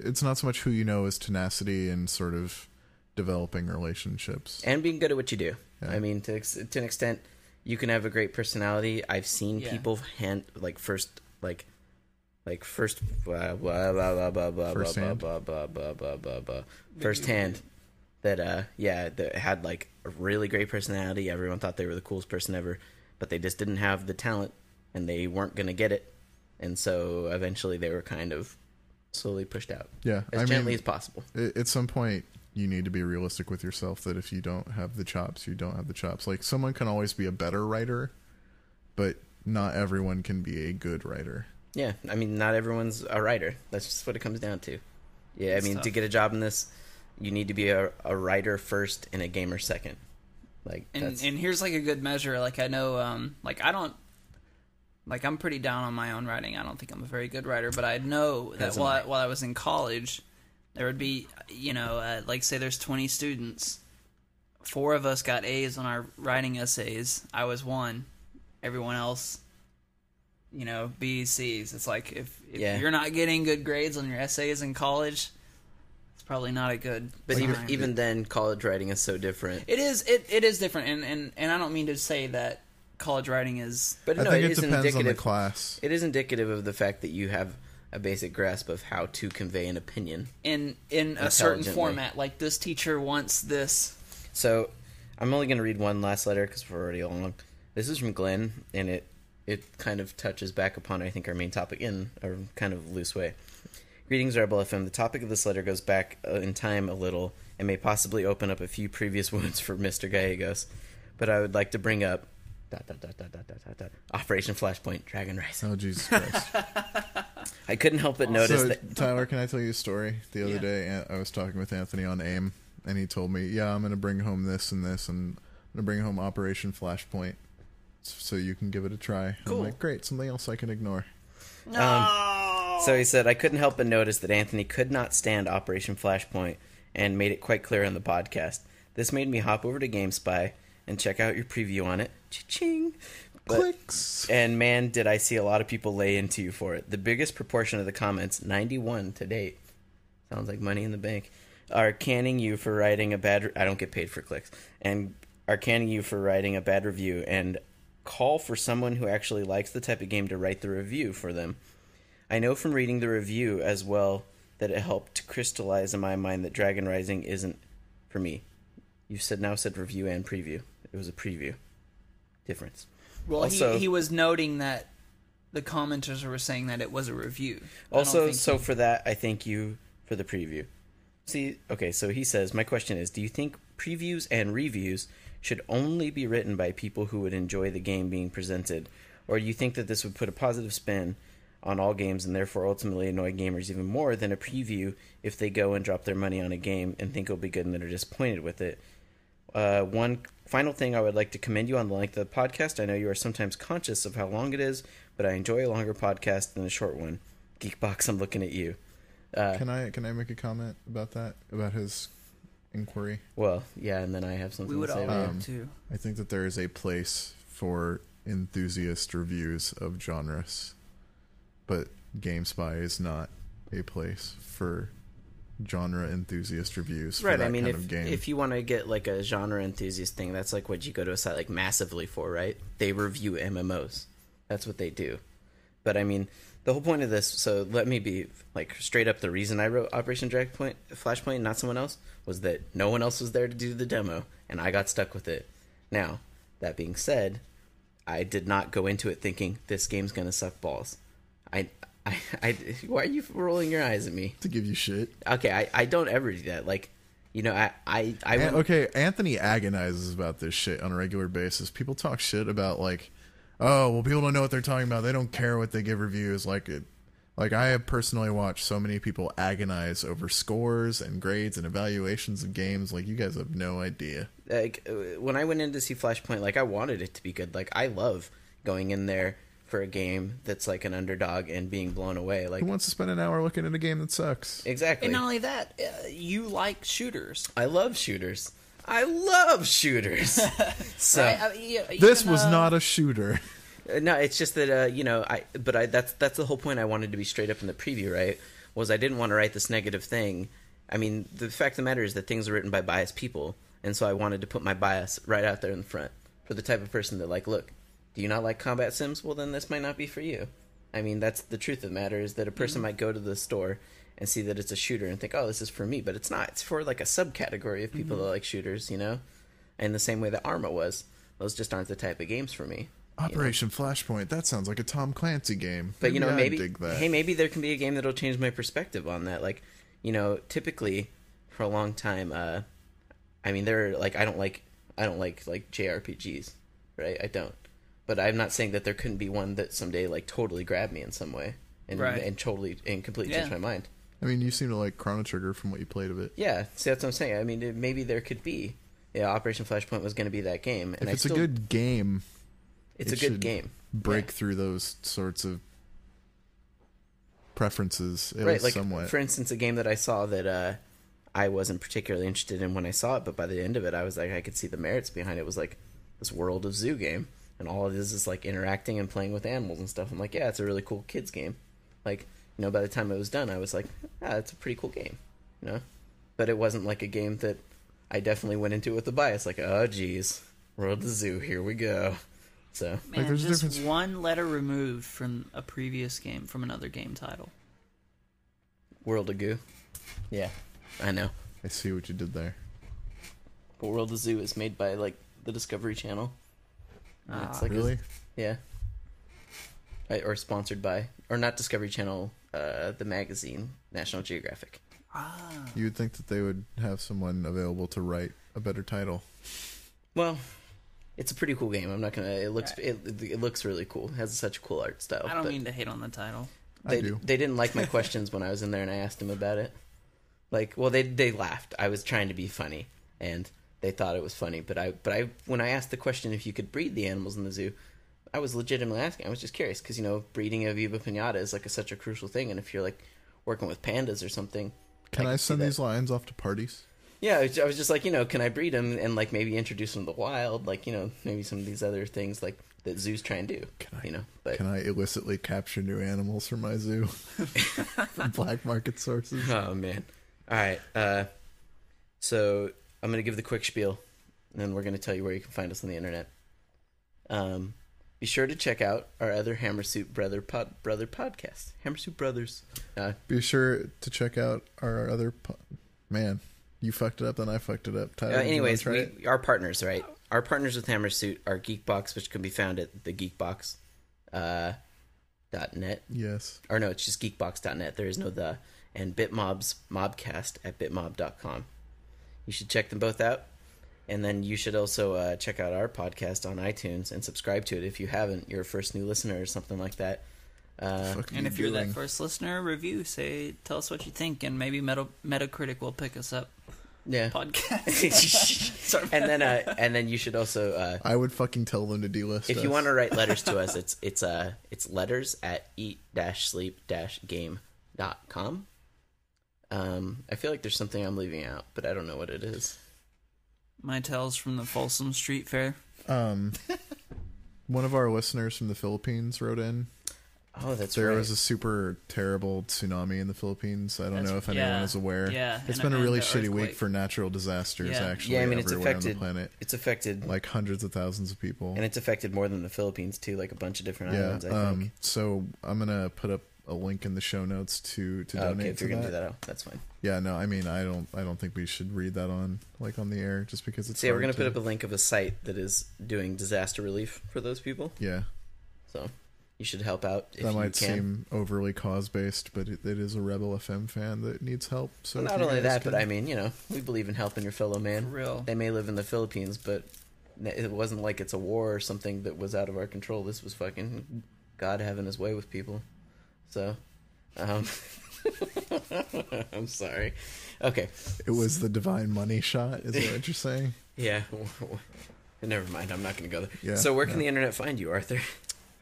It's not so much who you know as tenacity and sort of developing relationships. and being good at what you do. Yeah. I mean, to ex- to an extent, you can have a great personality. I've seen Yeah. people hand like first like like first blah blah blah blah blah blah First blah hand? blah blah blah blah blah blah first hand that uh yeah that had like a really great personality. Everyone thought they were the coolest person ever, but they just didn't have the talent and they weren't gonna get it, and so eventually they were kind of slowly pushed out Yeah, as I gently mean, as possible. at some point you need to be realistic with yourself that if you don't have the chops you don't have the chops like someone can always be a better writer but not everyone can be a good writer Yeah, I mean, not everyone's a writer. That's just what it comes down to. Yeah, I mean, to get a job in this, you need to be a, a writer first and a gamer second. Like and that's and here's like a good measure. Like I know, um, like I don't, like I'm pretty down on my own writing. I don't think I'm a very good writer, but I know that while I, I. while I was in college, there would be, you know, uh, like say there's 20 students, four of us got A's on our writing essays. I was one. Everyone else, you know, B's, C's. It's like if, if Yeah. you're not getting good grades on your essays in college, it's probably not a good. but even even then, college writing is so different. It is it, it is different and, and and I don't mean to say that college writing is But i no, think it it is depends on the indicative. class It is indicative of the fact that you have a basic grasp of how to convey an opinion. in in a certain format like this teacher wants this So, I'm only going to read one last letter because we're already long. This is from Glenn, and it it kind of touches back upon, I think, our main topic in a kind of loose way. Greetings, Rebel FM. The topic of this letter goes back uh, in time a little and may possibly open up a few previous wounds for Mr. Gallegos, but I would like to bring up dot, dot, dot, dot, dot, dot, dot, Operation Flashpoint Dragon Rising. Oh, Jesus Christ. I couldn't help but notice so, that. Tyler, can I tell you a story? The other yeah. day, I was talking with Anthony on AIM, and he told me, Yeah, I'm going to bring home this and this, and I'm going to bring home Operation Flashpoint so you can give it a try Cool. i'm like great something else i can ignore no um, So he said, I couldn't help but notice that Anthony could not stand Operation Flashpoint and made it quite clear on the podcast. This made me hop over to GameSpy and check out your preview on it. Cha-ching! But- clicks And man, did I see a lot of people lay into you for it. The biggest proportion of the comments, 91 to date, sounds like money in the bank, are canning you for writing a bad. I don't get paid for clicks, and are canning you for writing a bad review and call for someone who actually likes the type of game to write the review for them. I know from reading the review as well that it helped to crystallize in my mind that Dragon Rising isn't for me. You said now said review and preview. It was a preview. Difference. well also- he, he was noting that the commenters were saying that it was a review Also, so he- for that, I thank you for the preview. See, okay, so he says, my question is, do you think previews and reviews should only be written by people who would enjoy the game being presented, or do you think that this would put a positive spin on all games and therefore ultimately annoy gamers even more than a preview if they go and drop their money on a game and think it'll be good and then are disappointed with it? Uh, one final thing, I would like to commend you on the length of the podcast. I know you are sometimes conscious of how long it is, but I enjoy a longer podcast than a short one. Geekbox, I'm looking at you. Uh, Can I can I make a comment about that about his inquiry? well, yeah, and then I have something we would to say. all about it. Um, like to I think that there is a place for enthusiast reviews of genres, but GameSpy is not a place for genre enthusiast reviews for right. that I mean, kind if of game. if you want to get like a genre enthusiast thing, that's like what you go to a site like Massively for, right? They review MMOs. That's what they do. But I mean, the whole point of this. So let me be like straight up. The reason I wrote Operation Direct Point, Flashpoint, not someone else, was that no one else was there to do the demo, and I got stuck with it. Now, that being said, I did not go into it thinking this game's gonna suck balls. I, I, I why are you rolling your eyes at me? to give you shit. Okay, I, I don't ever do that. Like, you know, I, I, I An- okay, Anthony agonizes about this shit on a regular basis. People talk shit about like, oh, well, people don't know what they're talking about. They don't care what they give reviews. Like it, like I have personally watched so many people agonize over scores and grades and evaluations of games. Like you guys have no idea. like uh, when I went in to see Flashpoint, like I wanted it to be good. Like I love going in there for a game that's like an underdog and being blown away. Like Who wants to spend an hour looking at a game that sucks? exactly. And not only that, uh, you like shooters. I love shooters. I love shooters. so Right? I- yeah, This even, was uh, not a shooter. Uh, no, it's just that uh, you know, I but I that's that's the whole point. I wanted to be straight up in the preview, right? Was I didn't want to write this negative thing. I mean, the fact of the matter is that things are written by biased people, and so I wanted to put my bias right out there in the front for the type of person that like, look, do you not like combat sims? Well, then this might not be for you. I mean, that's the truth of the matter is that a person might go to the store and see that it's a shooter and think, oh, this is for me, but it's not. It's for like a subcategory of people that like shooters, you know. And the same way that Arma was, those just aren't the type of games for me. Operation Flashpoint. That sounds like a Tom Clancy game. But you know, I'd maybe dig that. hey, maybe there can be a game that'll change my perspective on that. Like, you know, typically for a long time, uh, I mean, there are like I don't like I don't like like JRPGs, right? I don't. But I'm not saying that there couldn't be one that someday like totally grabbed me in some way and Right. and totally and completely changed my mind. I mean, you seem to like Chrono Trigger from what you played of it. Yeah, see that's what I'm saying. I mean, it- maybe there could be. Yeah, Operation Flashpoint was going to be that game, and If it's still, a good game, it's it a good game. break Yeah. through those sorts of preferences at right like somewhat. for instance a game that i saw that uh i wasn't particularly interested in when i saw it but by the end of it i was like i could see the merits behind it was like this world of zoo game and all it is is like interacting and playing with animals and stuff i'm like yeah it's a really cool kids game like you know by the time it was done i was like ah it's a pretty cool game you know but it wasn't like a game that i definitely went into with a bias like oh geez world of zoo here we go so Man, there's a just difference- one letter removed from a previous game from another game title. world of goo yeah i know I see what you did there. But World of Zoo is made by like the Discovery Channel. And Ah. it's like a- really? yeah. Right, or sponsored by, or not Discovery Channel, uh, the magazine National Geographic. Ah, You would think that they would have someone available to write a better title. Well, it's a pretty cool game. I'm not gonna. It looks it, it looks really cool. It has such a cool art style. I don't mean to hate on the title. they I do. they didn't like my questions when I was in there and I asked them about it. Like, well, they they laughed. I was trying to be funny, and they thought it was funny. But I but I when I asked the question if you could breed the animals in the zoo, I was legitimately asking. I was just curious because you know breeding a Viva Pinata is like a, such a crucial thing, and if you're like working with pandas or something, Can I, see send these lions off to parties? Yeah, I was- I was just like, you know, can I breed them and like maybe introduce them to the wild, like you know, maybe some of these other things like that zoos try and do. Can I- you know, but Can I illicitly capture new animals for my zoo from black market sources? oh man, all right. Uh, so I'm gonna give the quick spiel, and then we're gonna tell you where you can find us on the internet. Um, be sure to check out our other Hammersuit Brother pod, Brother podcast, Hammersuit Brothers. Uh, Be sure to check out our other. Po- Man, you fucked it up, then I fucked it up. Tyler, Uh, anyways, we, it? our partners, right? Our partners with Hammersuit are Geekbox, which can be found at the Geekbox uh, dot net. yes, Or no, it's just geekbox.net. There is no the. And Bitmob's Mobcast at bitmob.com. You should check them both out. And then you should also uh, check out our podcast on iTunes and subscribe to it if you haven't. You're a first new listener or something like that. Uh, And you if you're doing? that first listener, review, say, tell us what you think, and maybe Meta- Metacritic will pick us up. yeah. Podcast. And then uh, and then you should also uh, I would fucking tell them to delist. if you want to write letters to us, it's it's uh it's letters at eat dash sleep dash game dot com. Um, I feel like there's something I'm leaving out, but I don't know what it is. My tales from the Folsom Street Fair. Um, one of our listeners from the Philippines wrote in. Oh, that's right. there right. was a super terrible tsunami in the Philippines. I don't That's- know if anyone yeah, is aware. yeah, it's been a really the shitty week for natural disasters. Yeah. Actually, yeah, I mean it's everywhere affected. on the planet, It's affected, like hundreds of thousands of people. and it's affected more than the Philippines too, like a bunch of different yeah. islands. I Um. think. So I'm gonna put up a link in the show notes to to Oh, donate okay, if you're gonna that. do that, oh, that's fine. Yeah. No. I mean, I don't. I don't think we should read that on like on the air just because it's. So yeah, we're gonna put up a link of a site that is doing disaster relief for those people. Yeah. So you should help out if that you might can. seem overly cause based, but it, it is a Rebel FM fan that needs help. So Well, not only guys that, but I mean, you know, we believe in helping your fellow For man. real. They may live in the Philippines, but it wasn't like it's a war or something that was out of our control. This was fucking God having His way with people. So, um, I'm sorry. Okay, it was the divine money shot. Is that what you're saying? yeah. Never mind. I'm not going to go there. Yeah, so, where can no. the internet find you, Arthur?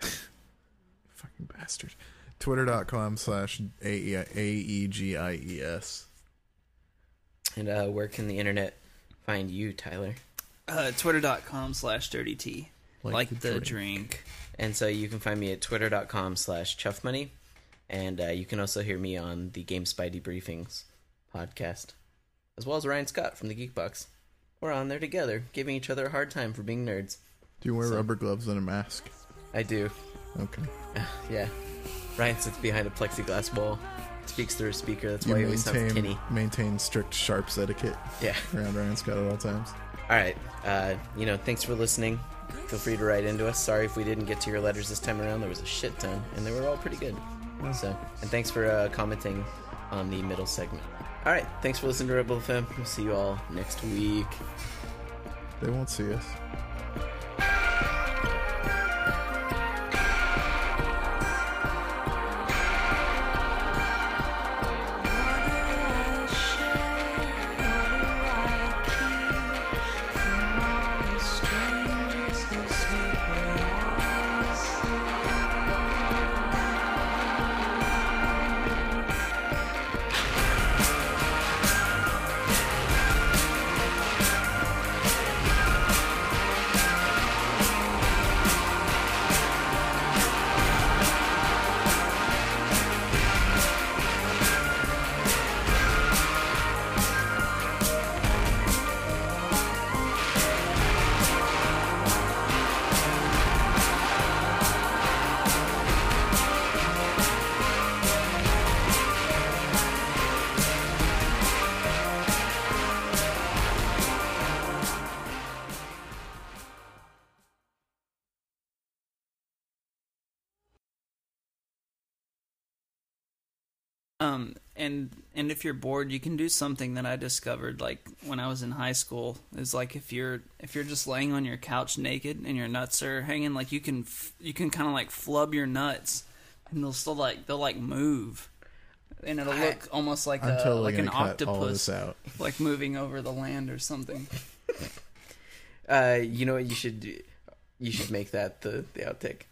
Fucking bastard. Twitter.com slash A E G I E S. And uh, where can the internet find you, Tyler? Uh, Twitter.com slash dirty tea. Like Like, the the, drink. drink. And so you can find me at twitter.com slash chuffmoney. And uh, you can also hear me on the GameSpy Debriefings podcast, as well as Ryan Scott from the Geekbox. We're on there together, giving each other a hard time for being nerds. Do you wear So- rubber gloves and a mask? I do. Okay. Yeah. Ryan sits behind a plexiglass wall, speaks through a speaker. That's You why he always sounds maintain tinny. maintain strict sharps etiquette Yeah. around Ryan Scott at all times. All right. Uh, you know, thanks for listening. Feel free to write into us. Sorry if we didn't get to your letters this time around. There was a shit ton, and they were all pretty good. So, and thanks for uh, commenting on the middle segment. All right. Thanks for listening to Rebel FM. We'll see you all next week. They won't see us. And and if you're bored, you can do something that I discovered like when I was in high school. Is like if you're if you're just laying on your couch naked and your nuts are hanging, like you can f- you can kind of like flub your nuts, and they'll still like they'll like move, and it'll look almost like I'm a totally like an gonna cut all octopus out. like moving over the land or something. Uh, you know what? You should do? you should make that the the outtake.